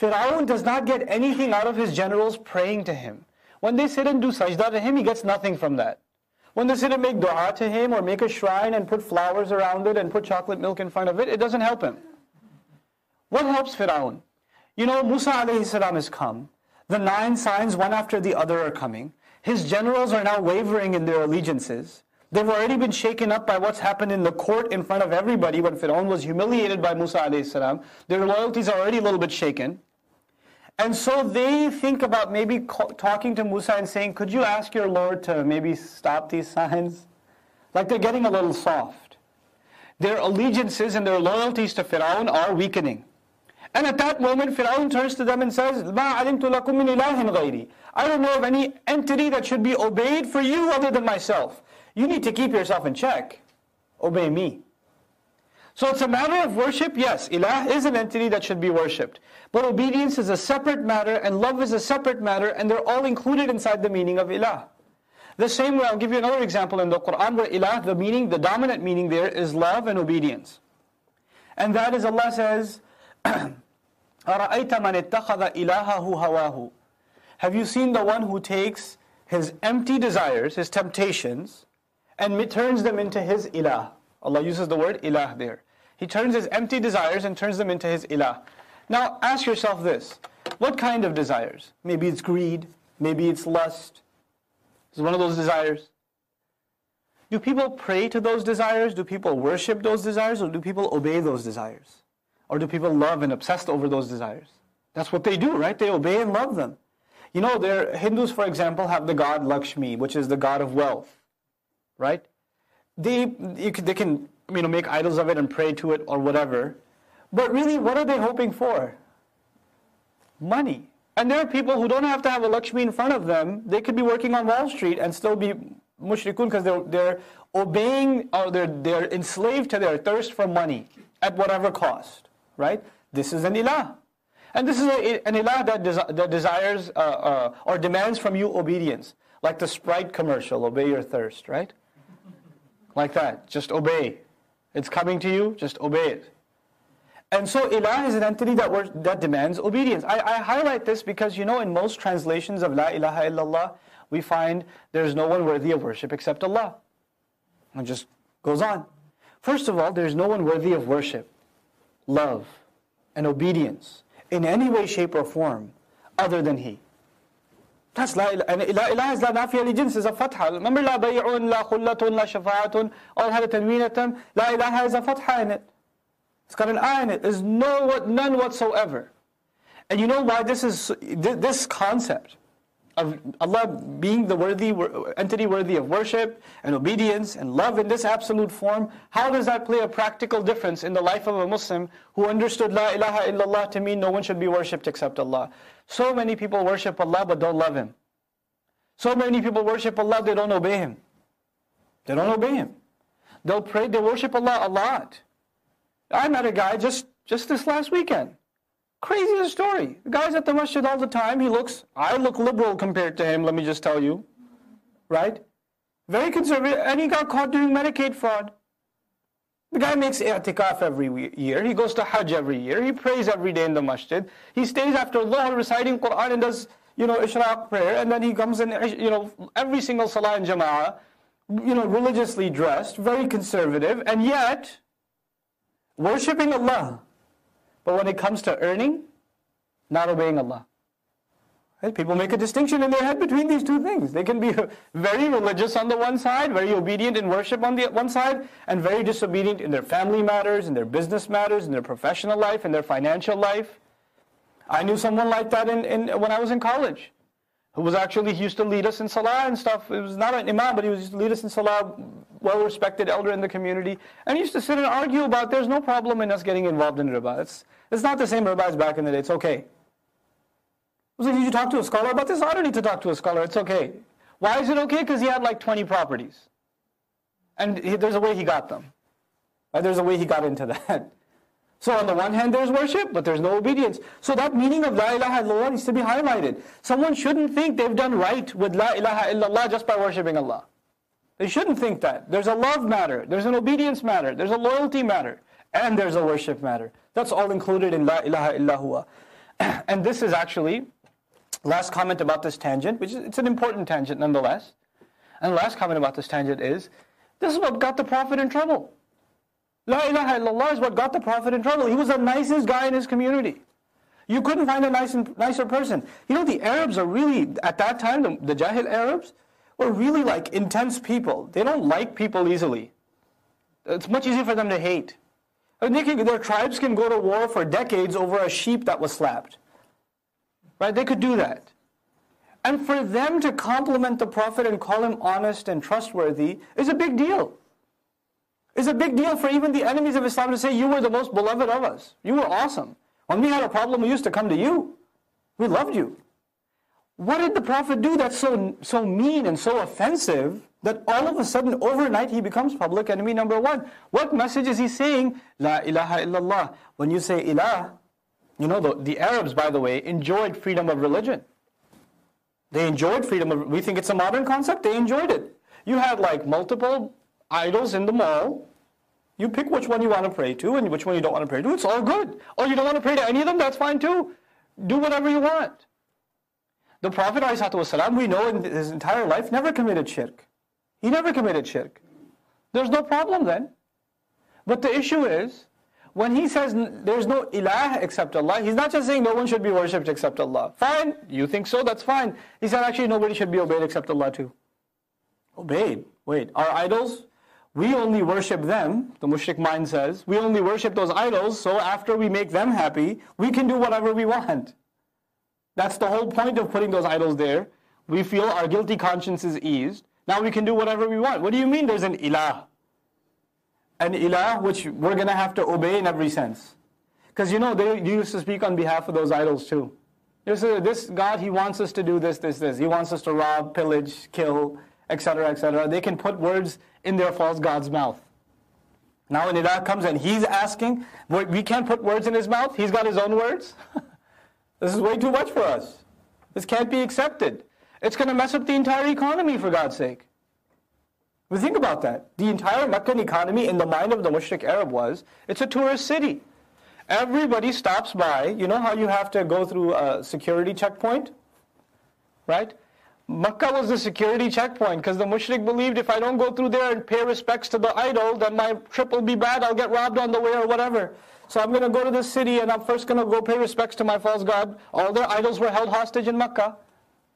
Fir'aun does not get anything out of his generals praying to him. When they sit and do sajda to him, he gets nothing from that. When they sit and make dua to him or make a shrine and put flowers around it and put chocolate milk in front of it, it doesn't help him. What helps Fir'aun? You know, Musa alayhi salam has come. The nine signs, one after the other, are coming. His generals are now wavering in their allegiances. They've already been shaken up by what's happened in the court in front of everybody when Fir'aun was humiliated by Musa alayhi salam. Their loyalties are already a little bit shaken. And so they think about maybe talking to Musa and saying, could you ask your Lord to maybe stop these signs? Like they're getting a little soft. Their allegiances and their loyalties to Fir'aun are weakening. And at that moment, Fir'aun turns to them and says, مَا عَلِمْتُ لَكُم مِّنْ إِلَهٍ غَيْرِ I don't know of any entity that should be obeyed for you other than myself. You need to keep yourself in check. Obey me. So it's a matter of worship, yes, ilah is an entity that should be worshipped. But obedience is a separate matter and love is a separate matter and they're all included inside the meaning of ilah. The same way, I'll give you another example in the Quran where ilah, the meaning, the dominant meaning there is love and obedience. And that is Allah says, [clears throat] Have you seen the one who takes his empty desires, his temptations, and turns them into his ilah? Allah uses the word ilah there. He turns his empty desires and turns them into his ilah. Now ask yourself this. What kind of desires? Maybe it's greed, maybe it's lust. It's one of those desires. Do people pray to those desires? Do people worship those desires? Or do people obey those desires? Or do people love and obsess over those desires? That's what they do, right? They obey and love them. You know, Hindus, for example, have the god Lakshmi, which is the god of wealth, right? They, can, they can, you know, make idols of it and pray to it or whatever. But really, what are they hoping for? Money. And there are people who don't have to have a Lakshmi in front of them. They could be working on Wall Street and still be mushrikun because they're, they're obeying or they're, they're enslaved to their thirst for money at whatever cost, right? This is an ilah. And this is a, an ilah that, desi- that desires uh, uh, or demands from you obedience. Like the Sprite commercial, obey your thirst, right? Like that, just obey. It's coming to you, just obey it. And so ilah is an entity that, that demands obedience. I, I highlight this because, you know, in most translations of La ilaha illallah, we find there's no one worthy of worship except Allah. And just goes on. First of all, there's no one worthy of worship, love, and obedience in any way, shape, or form other than He. That's la. And la ilaha is la nafiya jins, is a fatha. Remember la bay'un, la khullatun, la shafa'atun, all had a tanwinatam. La ilaha is a fatha in it. It's got an I in it. There's no, none whatsoever. And you know why this is, this concept Allah being the worthy entity worthy of worship and obedience and love in this absolute form, how does that play a practical difference in the life of a Muslim who understood La ilaha illallah to mean no one should be worshipped except Allah? So many people worship Allah but don't love Him. So many people worship Allah, they don't obey Him. They don't obey Him. They'll pray, they worship Allah a lot. I met a guy just, just this last weekend. Craziest story. The guy's at the masjid all the time. He looks, I look liberal compared to him, let me just tell you. Right? Very conservative. And he got caught doing Medicaid fraud. The guy makes i'tikaf every year. He goes to Hajj every year. He prays every day in the masjid. He stays after Allah reciting Quran and does, you know, ishraq prayer. And then he comes in, you know, every single salah in jama'ah, you know, religiously dressed, very conservative. And yet, worshipping Allah but when it comes to earning, not obeying Allah. Right? People make a distinction in their head between these two things. They can be [laughs] very religious on the one side, very obedient in worship on the one side, and very disobedient in their family matters, in their business matters, in their professional life, in their financial life. I knew someone like that in, in, when I was in college, who was actually, he used to lead us in salah and stuff. It was not an imam, but he was used to lead us in salah, well-respected elder in the community. And used to sit and argue about there's no problem in us getting involved in riba. It's, it's not the same riba as back in the day. It's okay. I was like, did you talk to a scholar about this? I don't need to talk to a scholar. It's okay. Why is it okay? Because he had like 20 properties. And he, there's a way he got them. Right? There's a way he got into that. So on the one hand, there's worship, but there's no obedience. So that meaning of La ilaha illallah needs to be highlighted. Someone shouldn't think they've done right with La ilaha illallah just by worshipping Allah. They shouldn't think that. There's a love matter, there's an obedience matter, there's a loyalty matter, and there's a worship matter. That's all included in La ilaha illallah. [clears throat] and this is actually, last comment about this tangent, which is it's an important tangent nonetheless. And the last comment about this tangent is, this is what got the Prophet in trouble. La ilaha illallah is what got the Prophet in trouble. He was the nicest guy in his community. You couldn't find a nice, nicer person. You know, the Arabs are really, at that time, the, the Jahil Arabs were really like intense people. They don't like people easily. It's much easier for them to hate. And they can, their tribes can go to war for decades over a sheep that was slapped. Right? They could do that. And for them to compliment the Prophet and call him honest and trustworthy is a big deal. It's a big deal for even the enemies of Islam to say, You were the most beloved of us. You were awesome. When we had a problem, we used to come to you. We loved you. What did the Prophet do that's so, so mean and so offensive that all of a sudden, overnight, he becomes public enemy number one? What message is he saying? La ilaha illallah. When you say ilah, you know, the, the Arabs, by the way, enjoyed freedom of religion. They enjoyed freedom of, we think it's a modern concept, they enjoyed it. You had like multiple idols in the mall, You pick which one you want to pray to and which one you don't want to pray to. It's all good. Or you don't want to pray to any of them, that's fine too. Do whatever you want. The Prophet ﷺ, we know in his entire life, never committed shirk. He never committed shirk. There's no problem then. But the issue is, when he says there's no ilah except Allah, he's not just saying no one should be worshipped except Allah. Fine, you think so, that's fine. He said actually nobody should be obeyed except Allah too. Obeyed? Wait, our idols? We only worship them, the mushrik mind says. We only worship those idols, so after we make them happy, we can do whatever we want. That's the whole point of putting those idols there. We feel our guilty conscience is eased. Now we can do whatever we want. What do you mean there's an ilah? An ilah which we're going to have to obey in every sense. Because you know, they used to speak on behalf of those idols too. Say, this God, He wants us to do this, this, this. He wants us to rob, pillage, kill, etc., etc. They can put words in their false God's mouth. Now when ilah comes and He's asking, we can't put words in His mouth. He's got His own words. [laughs] this is way too much for us. This can't be accepted. It's going to mess up the entire economy, for God's sake. But think about that. The entire Meccan economy in the mind of the mushrik Arab was, it's a tourist city. Everybody stops by. You know how you have to go through a security checkpoint? Right? Mecca was the security checkpoint because the mushrik believed if I don't go through there and pay respects to the idol, then my trip will be bad, I'll get robbed on the way or whatever. So I'm going to go to this city and I'm first going to go pay respects to my false god. All their idols were held hostage in Makkah.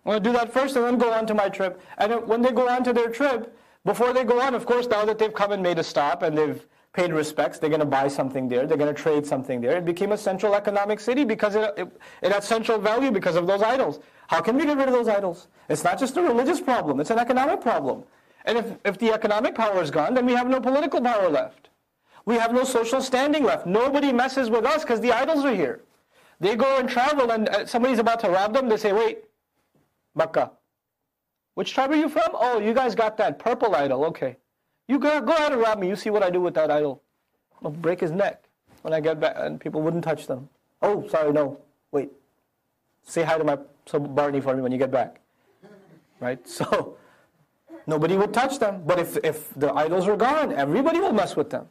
I'm going to do that first and then go on to my trip. And when they go on to their trip, before they go on, of course, now that they've come and made a stop and they've paid respects, they're going to buy something there, they're going to trade something there. It became a central economic city because it, it, it had central value because of those idols. How can we get rid of those idols? It's not just a religious problem, it's an economic problem. And if, if the economic power is gone, then we have no political power left. We have no social standing left. Nobody messes with us because the idols are here. They go and travel and uh, somebody's about to rob them, they say, wait, Makkah. Which tribe are you from? Oh, you guys got that purple idol. Okay. You go, go ahead and rob me. You see what I do with that idol. I'll break his neck when I get back. And people wouldn't touch them. Oh, sorry, no. Wait. Say hi to my so Barney for me when you get back. Right? [laughs] So, nobody would touch them. But if, if the idols were gone, everybody will mess with them.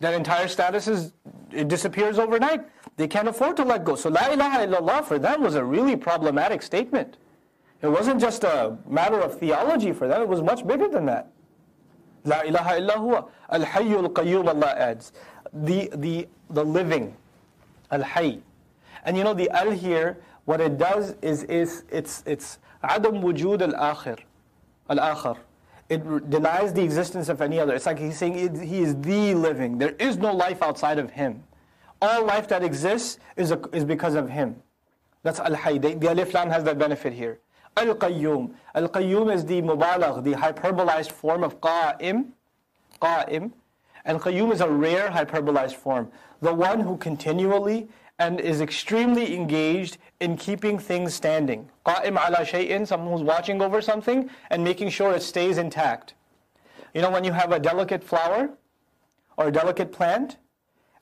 That entire status is, it disappears overnight. They can't afford to let go. So, La ilaha illallah for them was a really problematic statement. It wasn't just a matter of theology for them, it was much bigger than that. La ilaha illa huwa. Al hayyul qayyum, Allah adds. The, the, the living. Al hayy. And you know, the al here, what it does is, is it's, it's adam wujud al akhir. Al akhir. It denies the existence of any other. It's like he's saying he is the living. There is no life outside of him. All life that exists is, a, is because of him. That's al hayy. The, the alif lam has that benefit here. Al-Qayyum. Al-Qayyum is the mubalagh, the hyperbolized form of qa'im. Qa'im. And Qayyum is a rare hyperbolized form. The one who continually and is extremely engaged in keeping things standing. Qa'im ala shay'in, someone who's watching over something and making sure it stays intact. You know, when you have a delicate flower or a delicate plant,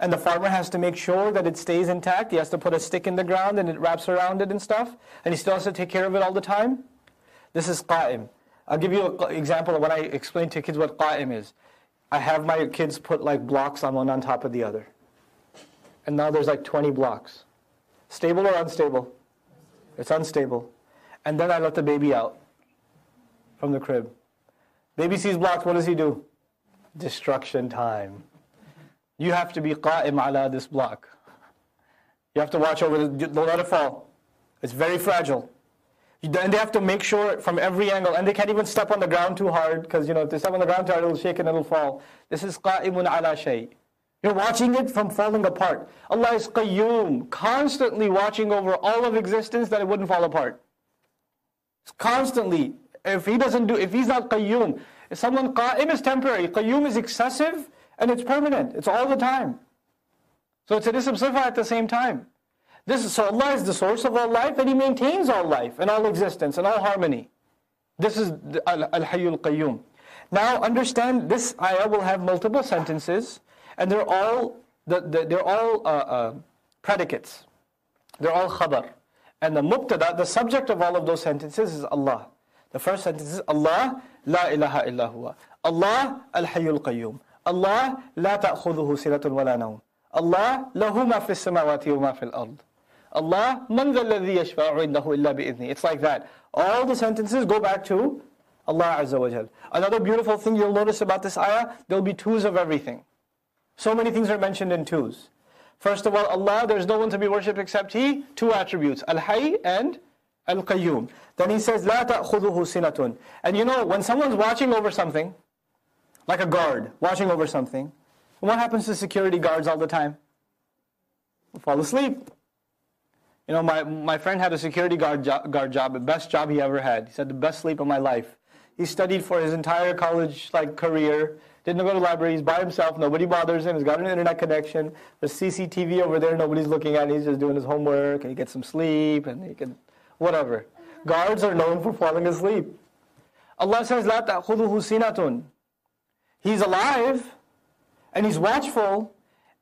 and the farmer has to make sure that it stays intact. He has to put a stick in the ground and it wraps around it and stuff, and he still has to take care of it all the time. This is qa'im. I'll give you an example of when I explain to kids what qa'im is. I have my kids put like blocks on one on top of the other. And now there's like 20 blocks. Stable or unstable? It's unstable. And then I let the baby out from the crib. Baby sees blocks, what does he do? Destruction time. You have to be qa'im ala this block. You have to watch over the, don't let it fall. It's very fragile. And they have to make sure from every angle, and they can't even step on the ground too hard, because you know if they step on the ground too hard, it'll shake and it'll fall. This is qa'imun ala shay. You're watching it from falling apart. Allah is qayyum, constantly watching over all of existence that it wouldn't fall apart. Constantly. If he doesn't do, if he's not qayyum, if someone qa'im is temporary, qayyum is excessive, and it's permanent. It's all the time. So it's a ism at the same time. This is, so Allah is the source of all life and He maintains all life and all existence and all harmony. This is Al-Hayyul Qayyum. Now understand this ayah will have multiple sentences and they're all, they're all uh, uh, predicates. They're all khabar. And the mubtada, the subject of all of those sentences is Allah. The first sentence is Allah, la ilaha illahu. Allah, al-hayyul qayyum. Allah, la ta'khudhuhu sinatun wa nawm. Allah, lahu ma fi samawati wa ma fi al-ard. Allah, man alladhi yashfa'u indahu illa bi'idhni. It's like that. All the sentences go back to Allah Azza wa Jal. Another beautiful thing you'll notice about this ayah, there'll be twos of everything. So many things are mentioned in twos. First of all, Allah, there's no one to be worshipped except He. Two attributes, Al-Hayy and Al-Qayyum. Then He says, لا تأخذه سنة. And you know, when someone's watching over something, like a guard watching over something, what happens to security guards all the time? They fall asleep. You know, my, my friend had a security guard, jo- guard job, the best job he ever had. He said, the best sleep of my life. He studied for his entire college like career. Didn't go to the library. He's by himself. Nobody bothers him. He's got an internet connection. There's CCTV over there. Nobody's looking at. Him. He's just doing his homework and he gets some sleep and he can whatever. Guards are known for falling asleep. Allah says, "La ta'khudhuhu sinatun." He's alive and he's watchful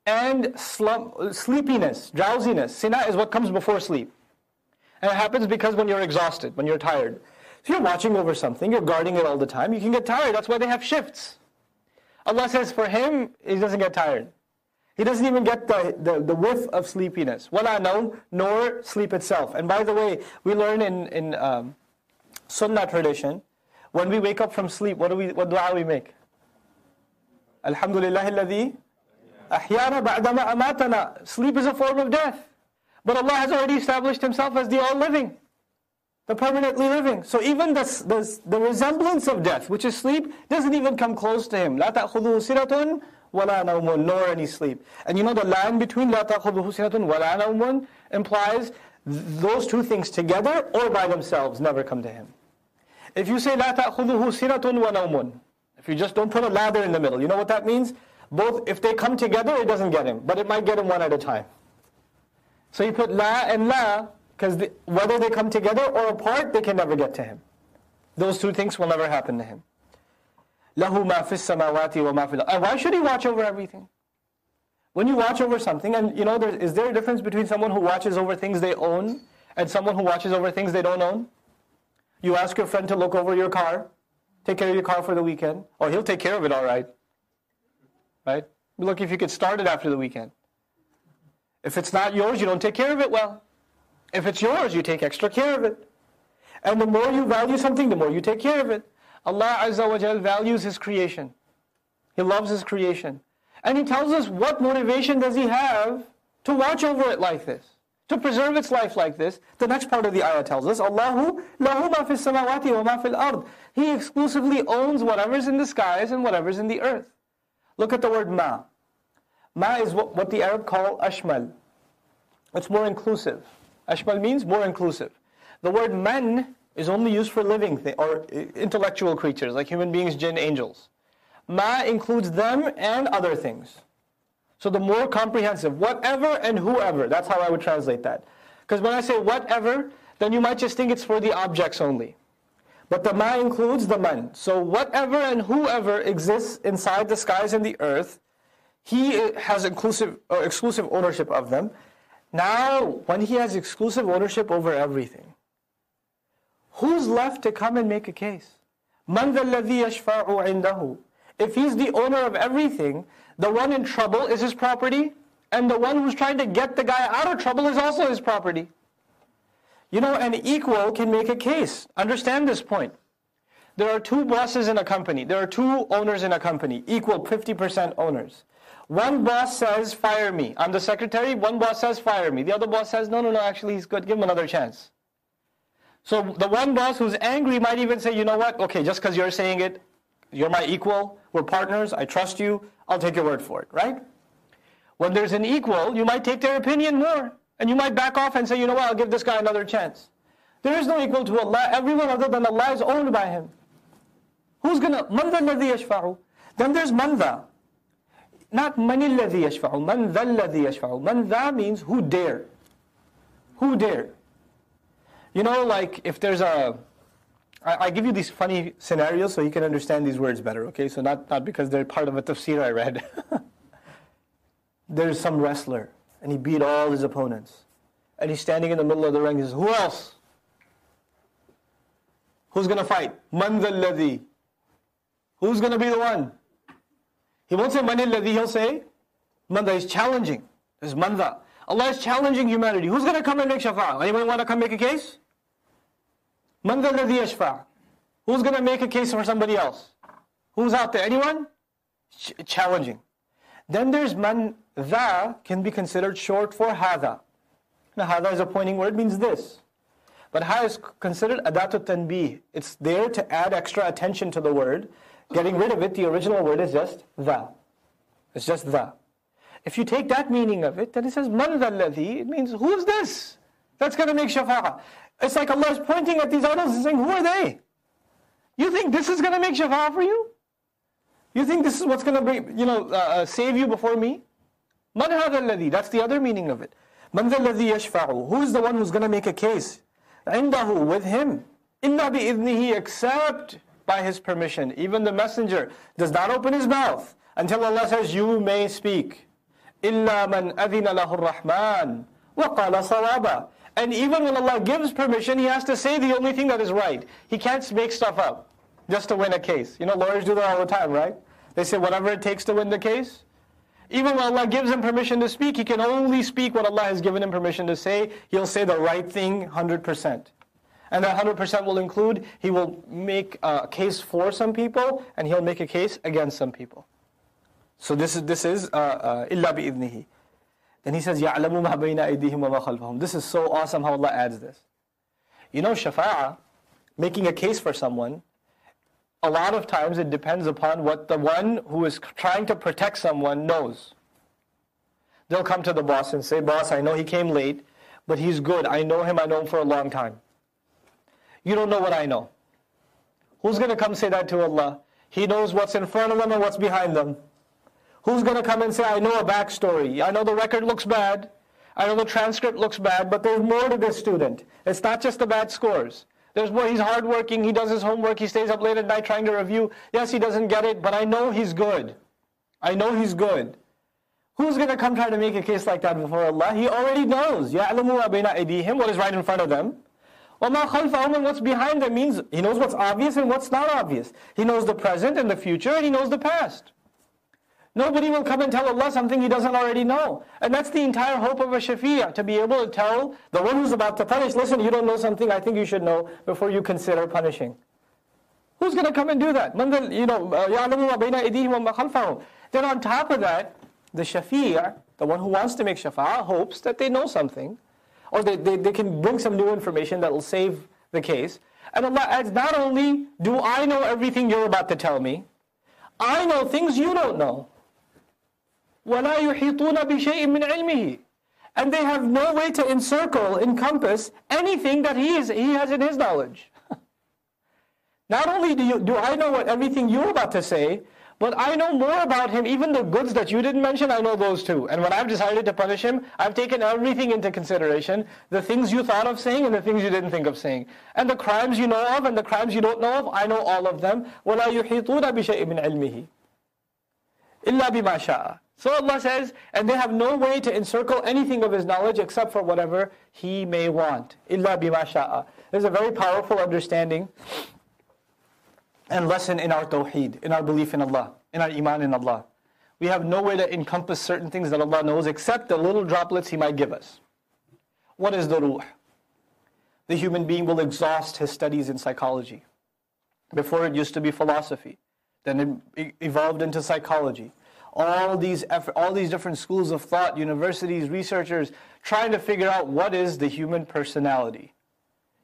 and slump, sleepiness, drowsiness. Sina is what comes before sleep. And it happens because when you're exhausted, when you're tired. If you're watching over something, you're guarding it all the time, you can get tired. That's why they have shifts. Allah says for him, he doesn't get tired. He doesn't even get the, the, the whiff of sleepiness. Wala naum, nor sleep itself. And by the way, we learn in, in um, Sunnah tradition, when we wake up from sleep, what do we what dua we make? Alhamdulillah alladhi ba'dama amatana. Sleep is a form of death. But Allah has already established Himself as the all-living the permanently living. So even the, the, the resemblance of death, which is sleep, doesn't even come close to him. لا تأخذه سنة ولا نوم nor any sleep. And you know the line between لا تأخذه سنة ولا نوم implies those two things together or by themselves never come to him. If you say لا تأخذه سنة ونوم, if you just don't put a ladder in the middle, you know what that means? Both, if they come together, it doesn't get him, but it might get him one at a time. So you put la and la, because whether they come together or apart, they can never get to him. Those two things will never happen to him. لَهُ مَا فِي السَّمَاوَاتِ وَمَا فِي And why should he watch over everything? When you watch over something, and you know, there, is there a difference between someone who watches over things they own and someone who watches over things they don't own? You ask your friend to look over your car, take care of your car for the weekend, or he'll take care of it all right. Right? Look if you could start it after the weekend. If it's not yours, you don't take care of it well. If it's yours, you take extra care of it. And the more you value something, the more you take care of it. Allah Azza wa Jal values His creation. He loves His creation. And He tells us what motivation does He have to watch over it like this, to preserve its life like this. The next part of the ayah tells us, Allahu lahu ma fis samawati wa ma fil ard. He exclusively owns whatever's in the skies and whatever's in the earth. Look at the word ma. Ma is what, what the Arab call ashmal. It's more inclusive. Ashmal means more inclusive. The word man is only used for living things or uh, intellectual creatures like human beings, jinn, angels. Ma includes them and other things. So the more comprehensive, whatever and whoever, that's how I would translate that. Because when I say whatever, then you might just think it's for the objects only. But the ma includes the man. So whatever and whoever exists inside the skies and the earth, he uh, has inclusive, or exclusive ownership of them. Now, when he has exclusive ownership over everything, who's left to come and make a case? Man indahu. If he's the owner of everything, the one in trouble is his property, and the one who's trying to get the guy out of trouble is also his property. You know, an equal can make a case. Understand this point. There are two bosses in a company. There are two owners in a company, equal 50% owners. One boss says, fire me. I'm the secretary. One boss says, fire me. The other boss says, no, no, no, actually he's good. Give him another chance. So the one boss who's angry might even say, you know what? Okay, just because you're saying it, you're my equal. We're partners. I trust you. I'll take your word for it, right? When there's an equal, you might take their opinion more. And you might back off and say, you know what? I'll give this guy another chance. There is no equal to Allah. Everyone other than Allah is owned by Him. Who's gonna? Man yashfa'u? Then there's manda. Not man alladhi yashfa'u, man yashfa'u. Man means who dare. Who dare. You know, like if there's a, I, I give you these funny scenarios so you can understand these words better, okay? So not, not because they're part of a tafsir I read. [laughs] there's some wrestler and he beat all his opponents. And he's standing in the middle of the ring. He says, Who else? Who's going to fight? Man dhalladhi. Who's going to be the one? He won't say mani alladhi, he'll say manda is challenging. There's manda. Allah is challenging humanity. Who's going to come and make shafa? Anyone want to come make a case? Manda alladhi yashfa. Who's going to make a case for somebody else? Who's out there? Anyone? Ch- challenging. Then there's man dha can be considered short for hada. Now hada is a pointing word, means this. But ha is considered adatu tanbih. It's there to add extra attention to the word. Getting rid of it, the original word is just dha. It's just dha. If you take that meaning of it, then it says man it means who's this? That's going to make shafa'a. It's like Allah is pointing at these idols and saying, who are they? You think this is going to make shafa'a for you? You think this is what's going to be, you know, uh, uh, save you before me? Man hadha That's the other meaning of it. Man alladhi yashfa'u. Who is the one who's going to make a case? Indahu, with him. Illa bi'idnihi, except by his permission. Even the messenger does not open his mouth until Allah says, you may speak. Adhina lahu rahman wa qala. And even when Allah gives permission, He has to say the only thing that is right. He can't make stuff up just to win a case. You know, lawyers do that all the time, right? They say whatever it takes to win the case. Even when Allah gives him permission to speak, he can only speak what Allah has given him permission to say. He'll say the right thing 100%. And that 100% will include, he will make a case for some people, and he'll make a case against some people. So this is, this is, uh, uh, illa bi'idnihi. Then he says, يَعْلَمُ مَا بَيْنَ أَيْدِيهِمْ وَمَا خَلْفَهُم. This is so awesome how Allah adds this. You know, shafa'a, making a case for someone, a lot of times it depends upon what the one who is trying to protect someone knows. They'll come to the boss and say, Boss, I know he came late, but he's good. I know him, I know him for a long time. You don't know what I know. Who's going to come say that to Allah? He knows what's in front of them and what's behind them. Who's going to come and say, I know a backstory? I know the record looks bad. I know the transcript looks bad, but there's more to this student. It's not just the bad scores. There's more, he's hardworking, he does his homework, he stays up late at night trying to review. Yes, he doesn't get it, but I know he's good. I know he's good. Who's going to come try to make a case like that before Allah? He already knows. What is right in front of them. وَمَا خَلْفَهُمْ And what's behind them means he knows what's obvious and what's not obvious. He knows the present and the future, and he knows the past. Nobody will come and tell Allah something He doesn't already know. And that's the entire hope of a shafi'ah, to be able to tell the one who's about to punish, listen, you don't know something I think you should know before you consider punishing. Who's going to come and do that? You know, Then on top of that, the shafi'ah, the one who wants to make shafa'ah, hopes that they know something, or they, they, they can bring some new information that will save the case. And Allah adds, not only do I know everything you're about to tell me, I know things you don't know. وَلَا يُحِيطُونَ بِشَيْءٍ مِّنْ عِلْمِهِ And they have no way to encircle, encompass anything that he, is, he has in his knowledge. [laughs] Not only do, you, do I know what everything you're about to say, but I know more about him, even the goods that you didn't mention, I know those too. And when I've decided to punish him, I've taken everything into consideration. The things you thought of saying and the things you didn't think of saying. And the crimes you know of and the crimes you don't know of, I know all of them. وَلَا يُحِيطُونَ بِشَيْءٍ مِّنْ عِلْمِهِ إِلَّا بِمَا شَاءَ so Allah says, and they have no way to encircle anything of His knowledge except for whatever He may want. Illa bima sha'a. There's a very powerful understanding and lesson in our tawheed, in our belief in Allah, in our iman in Allah. We have no way to encompass certain things that Allah knows except the little droplets He might give us. What is the ruh? The human being will exhaust his studies in psychology. Before it used to be philosophy, then it evolved into psychology all these effort, all these different schools of thought, universities, researchers trying to figure out what is the human personality.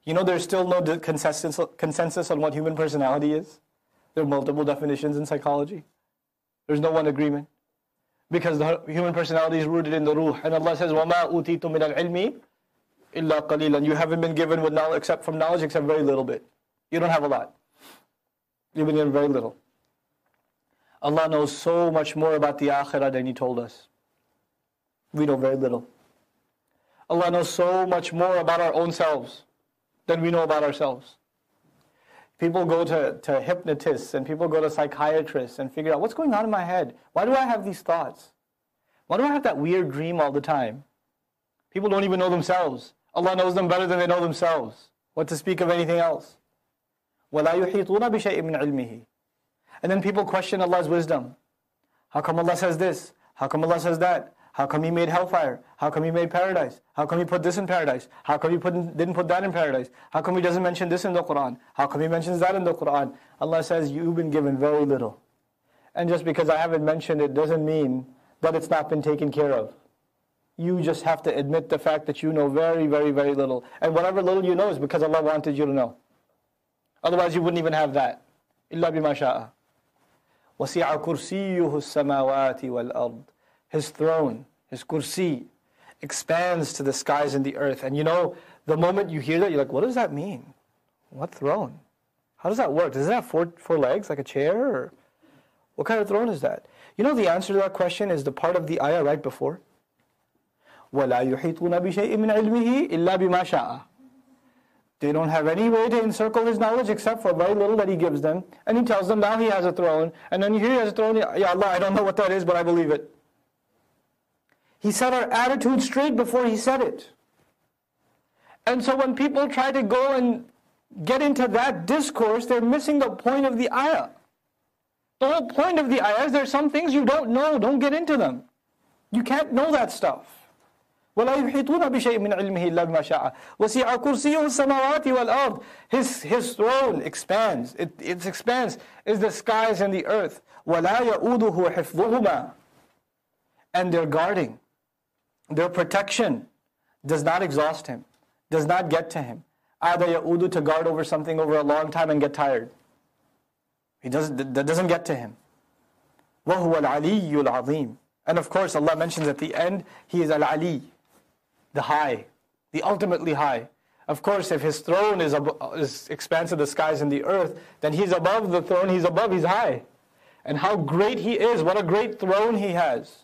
You know, there's still no consensus, consensus on what human personality is. There are multiple definitions in psychology. There's no one agreement. Because the human personality is rooted in the ruh. And Allah says, وَمَا أُوتِيتُ مِنَ الْعِلْمِ إِلَّا قَلِيلًا You haven't been given with knowledge except from knowledge except very little bit. You don't have a lot. You've been given very little. Allah knows so much more about the akhirah than He told us. We know very little. Allah knows so much more about our own selves than we know about ourselves. People go to, to hypnotists and people go to psychiatrists and figure out what's going on in my head. Why do I have these thoughts? Why do I have that weird dream all the time? People don't even know themselves. Allah knows them better than they know themselves. What to speak of anything else? وَلَا يُحِيطُونَ بِشَيْءٍ مِّنْ عِلْمِهِ and then people question Allah's wisdom. How come Allah says this? How come Allah says that? How come He made hellfire? How come He made paradise? How come He put this in paradise? How come He put, didn't put that in paradise? How come He doesn't mention this in the Quran? How come He mentions that in the Quran? Allah says, You've been given very little. And just because I haven't mentioned it doesn't mean that it's not been taken care of. You just have to admit the fact that you know very, very, very little. And whatever little you know is because Allah wanted you to know. Otherwise, you wouldn't even have that. إلا بما شاء. وسع كرسيه السماوات والأرض. His throne, his kursi, expands to the skies and the earth. And you know, the moment you hear that, you're like, what does that mean? What throne? How does that work? Does it have four, four legs like a chair? Or what kind of throne is that? You know, the answer to that question is the part of the ayah right before. وَلَا يُحِيطُونَ بِشَيْءٍ مِّنْ عِلْمِهِ إِلَّا بِمَا شَاءَ they don't have any way to encircle his knowledge except for very little that he gives them. And he tells them now he has a throne. And then here he has a throne. Ya Allah, I don't know what that is, but I believe it. He set our attitude straight before he said it. And so when people try to go and get into that discourse, they're missing the point of the ayah. The whole point of the ayah is there's some things you don't know, don't get into them. You can't know that stuff. ولا يحيطون بشيء من علمه إلا بما شاء وسع كرسيه السماوات والأرض his, his throne expands it, it expands is the skies and the earth ولا يؤوده حفظهما and their guarding their protection does not exhaust him does not get to him Ada ya'udu to guard over something over a long time and get tired. He doesn't, that doesn't get to him. وَهُوَ الْعَلِيُّ الْعَظِيمُ And of course, Allah mentions at the end, He is Al-Ali, the high, the ultimately high. Of course, if his throne is, ab- is expanse of the skies and the earth, then he's above the throne, he's above, he's high. And how great he is, what a great throne he has.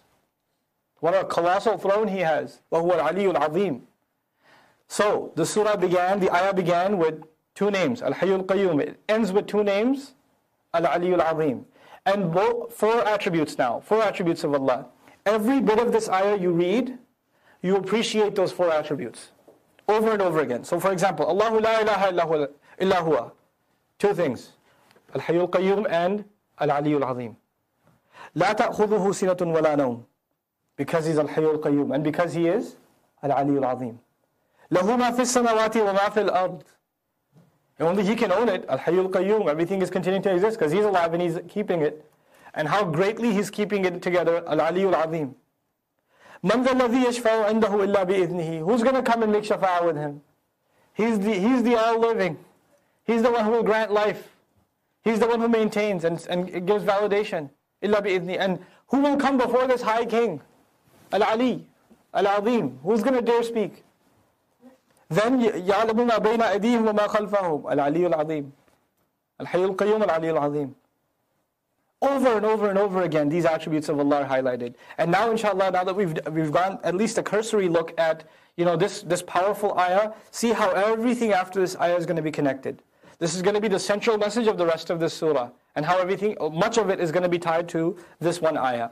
What a colossal throne he has. وَهُوَ الْعَلِيُّ الْعَظِيمُ So, the surah began, the ayah began with two names, Al-Hayyul Qayyum. It ends with two names, Al-Aliyul Azim. And both, four attributes now, four attributes of Allah. Every bit of this ayah you read, you appreciate those four attributes over and over again. So for example, Allahu la ilaha illa huwa. Two things. Al-Hayyul Qayyum and Al-Aliyul Azim. لا تأخذه سنة ولا نوم. Because he's Al-Hayyul Qayyum and because he is Al-Aliyul Azim. له ما في السماوات وما في الأرض. Only he can own it. Al-Hayyul Qayyum. Everything is continuing to exist because he's alive and he's keeping it. And how greatly he's keeping it together. Al-Aliyul Azim. من ذا الذي يشفع عنده إلا بإذنه Who's going to come and make shafa'ah with him? He's the, he's the all-living. He's the one who will grant life. He's the one who maintains and, and gives validation. إلا بإذنه And who will come before this high king? Al-Ali, Al-Azim. Who's going to dare speak? Then يعلم ما بين أيديهم وما خلفهم العلي العظيم الحي القيوم العلي العظيم over and over and over again, these attributes of Allah are highlighted. And now, inshallah, now that we've, we've gone at least a cursory look at you know, this, this powerful ayah, see how everything after this ayah is going to be connected. This is going to be the central message of the rest of this surah, and how everything, much of it is going to be tied to this one ayah.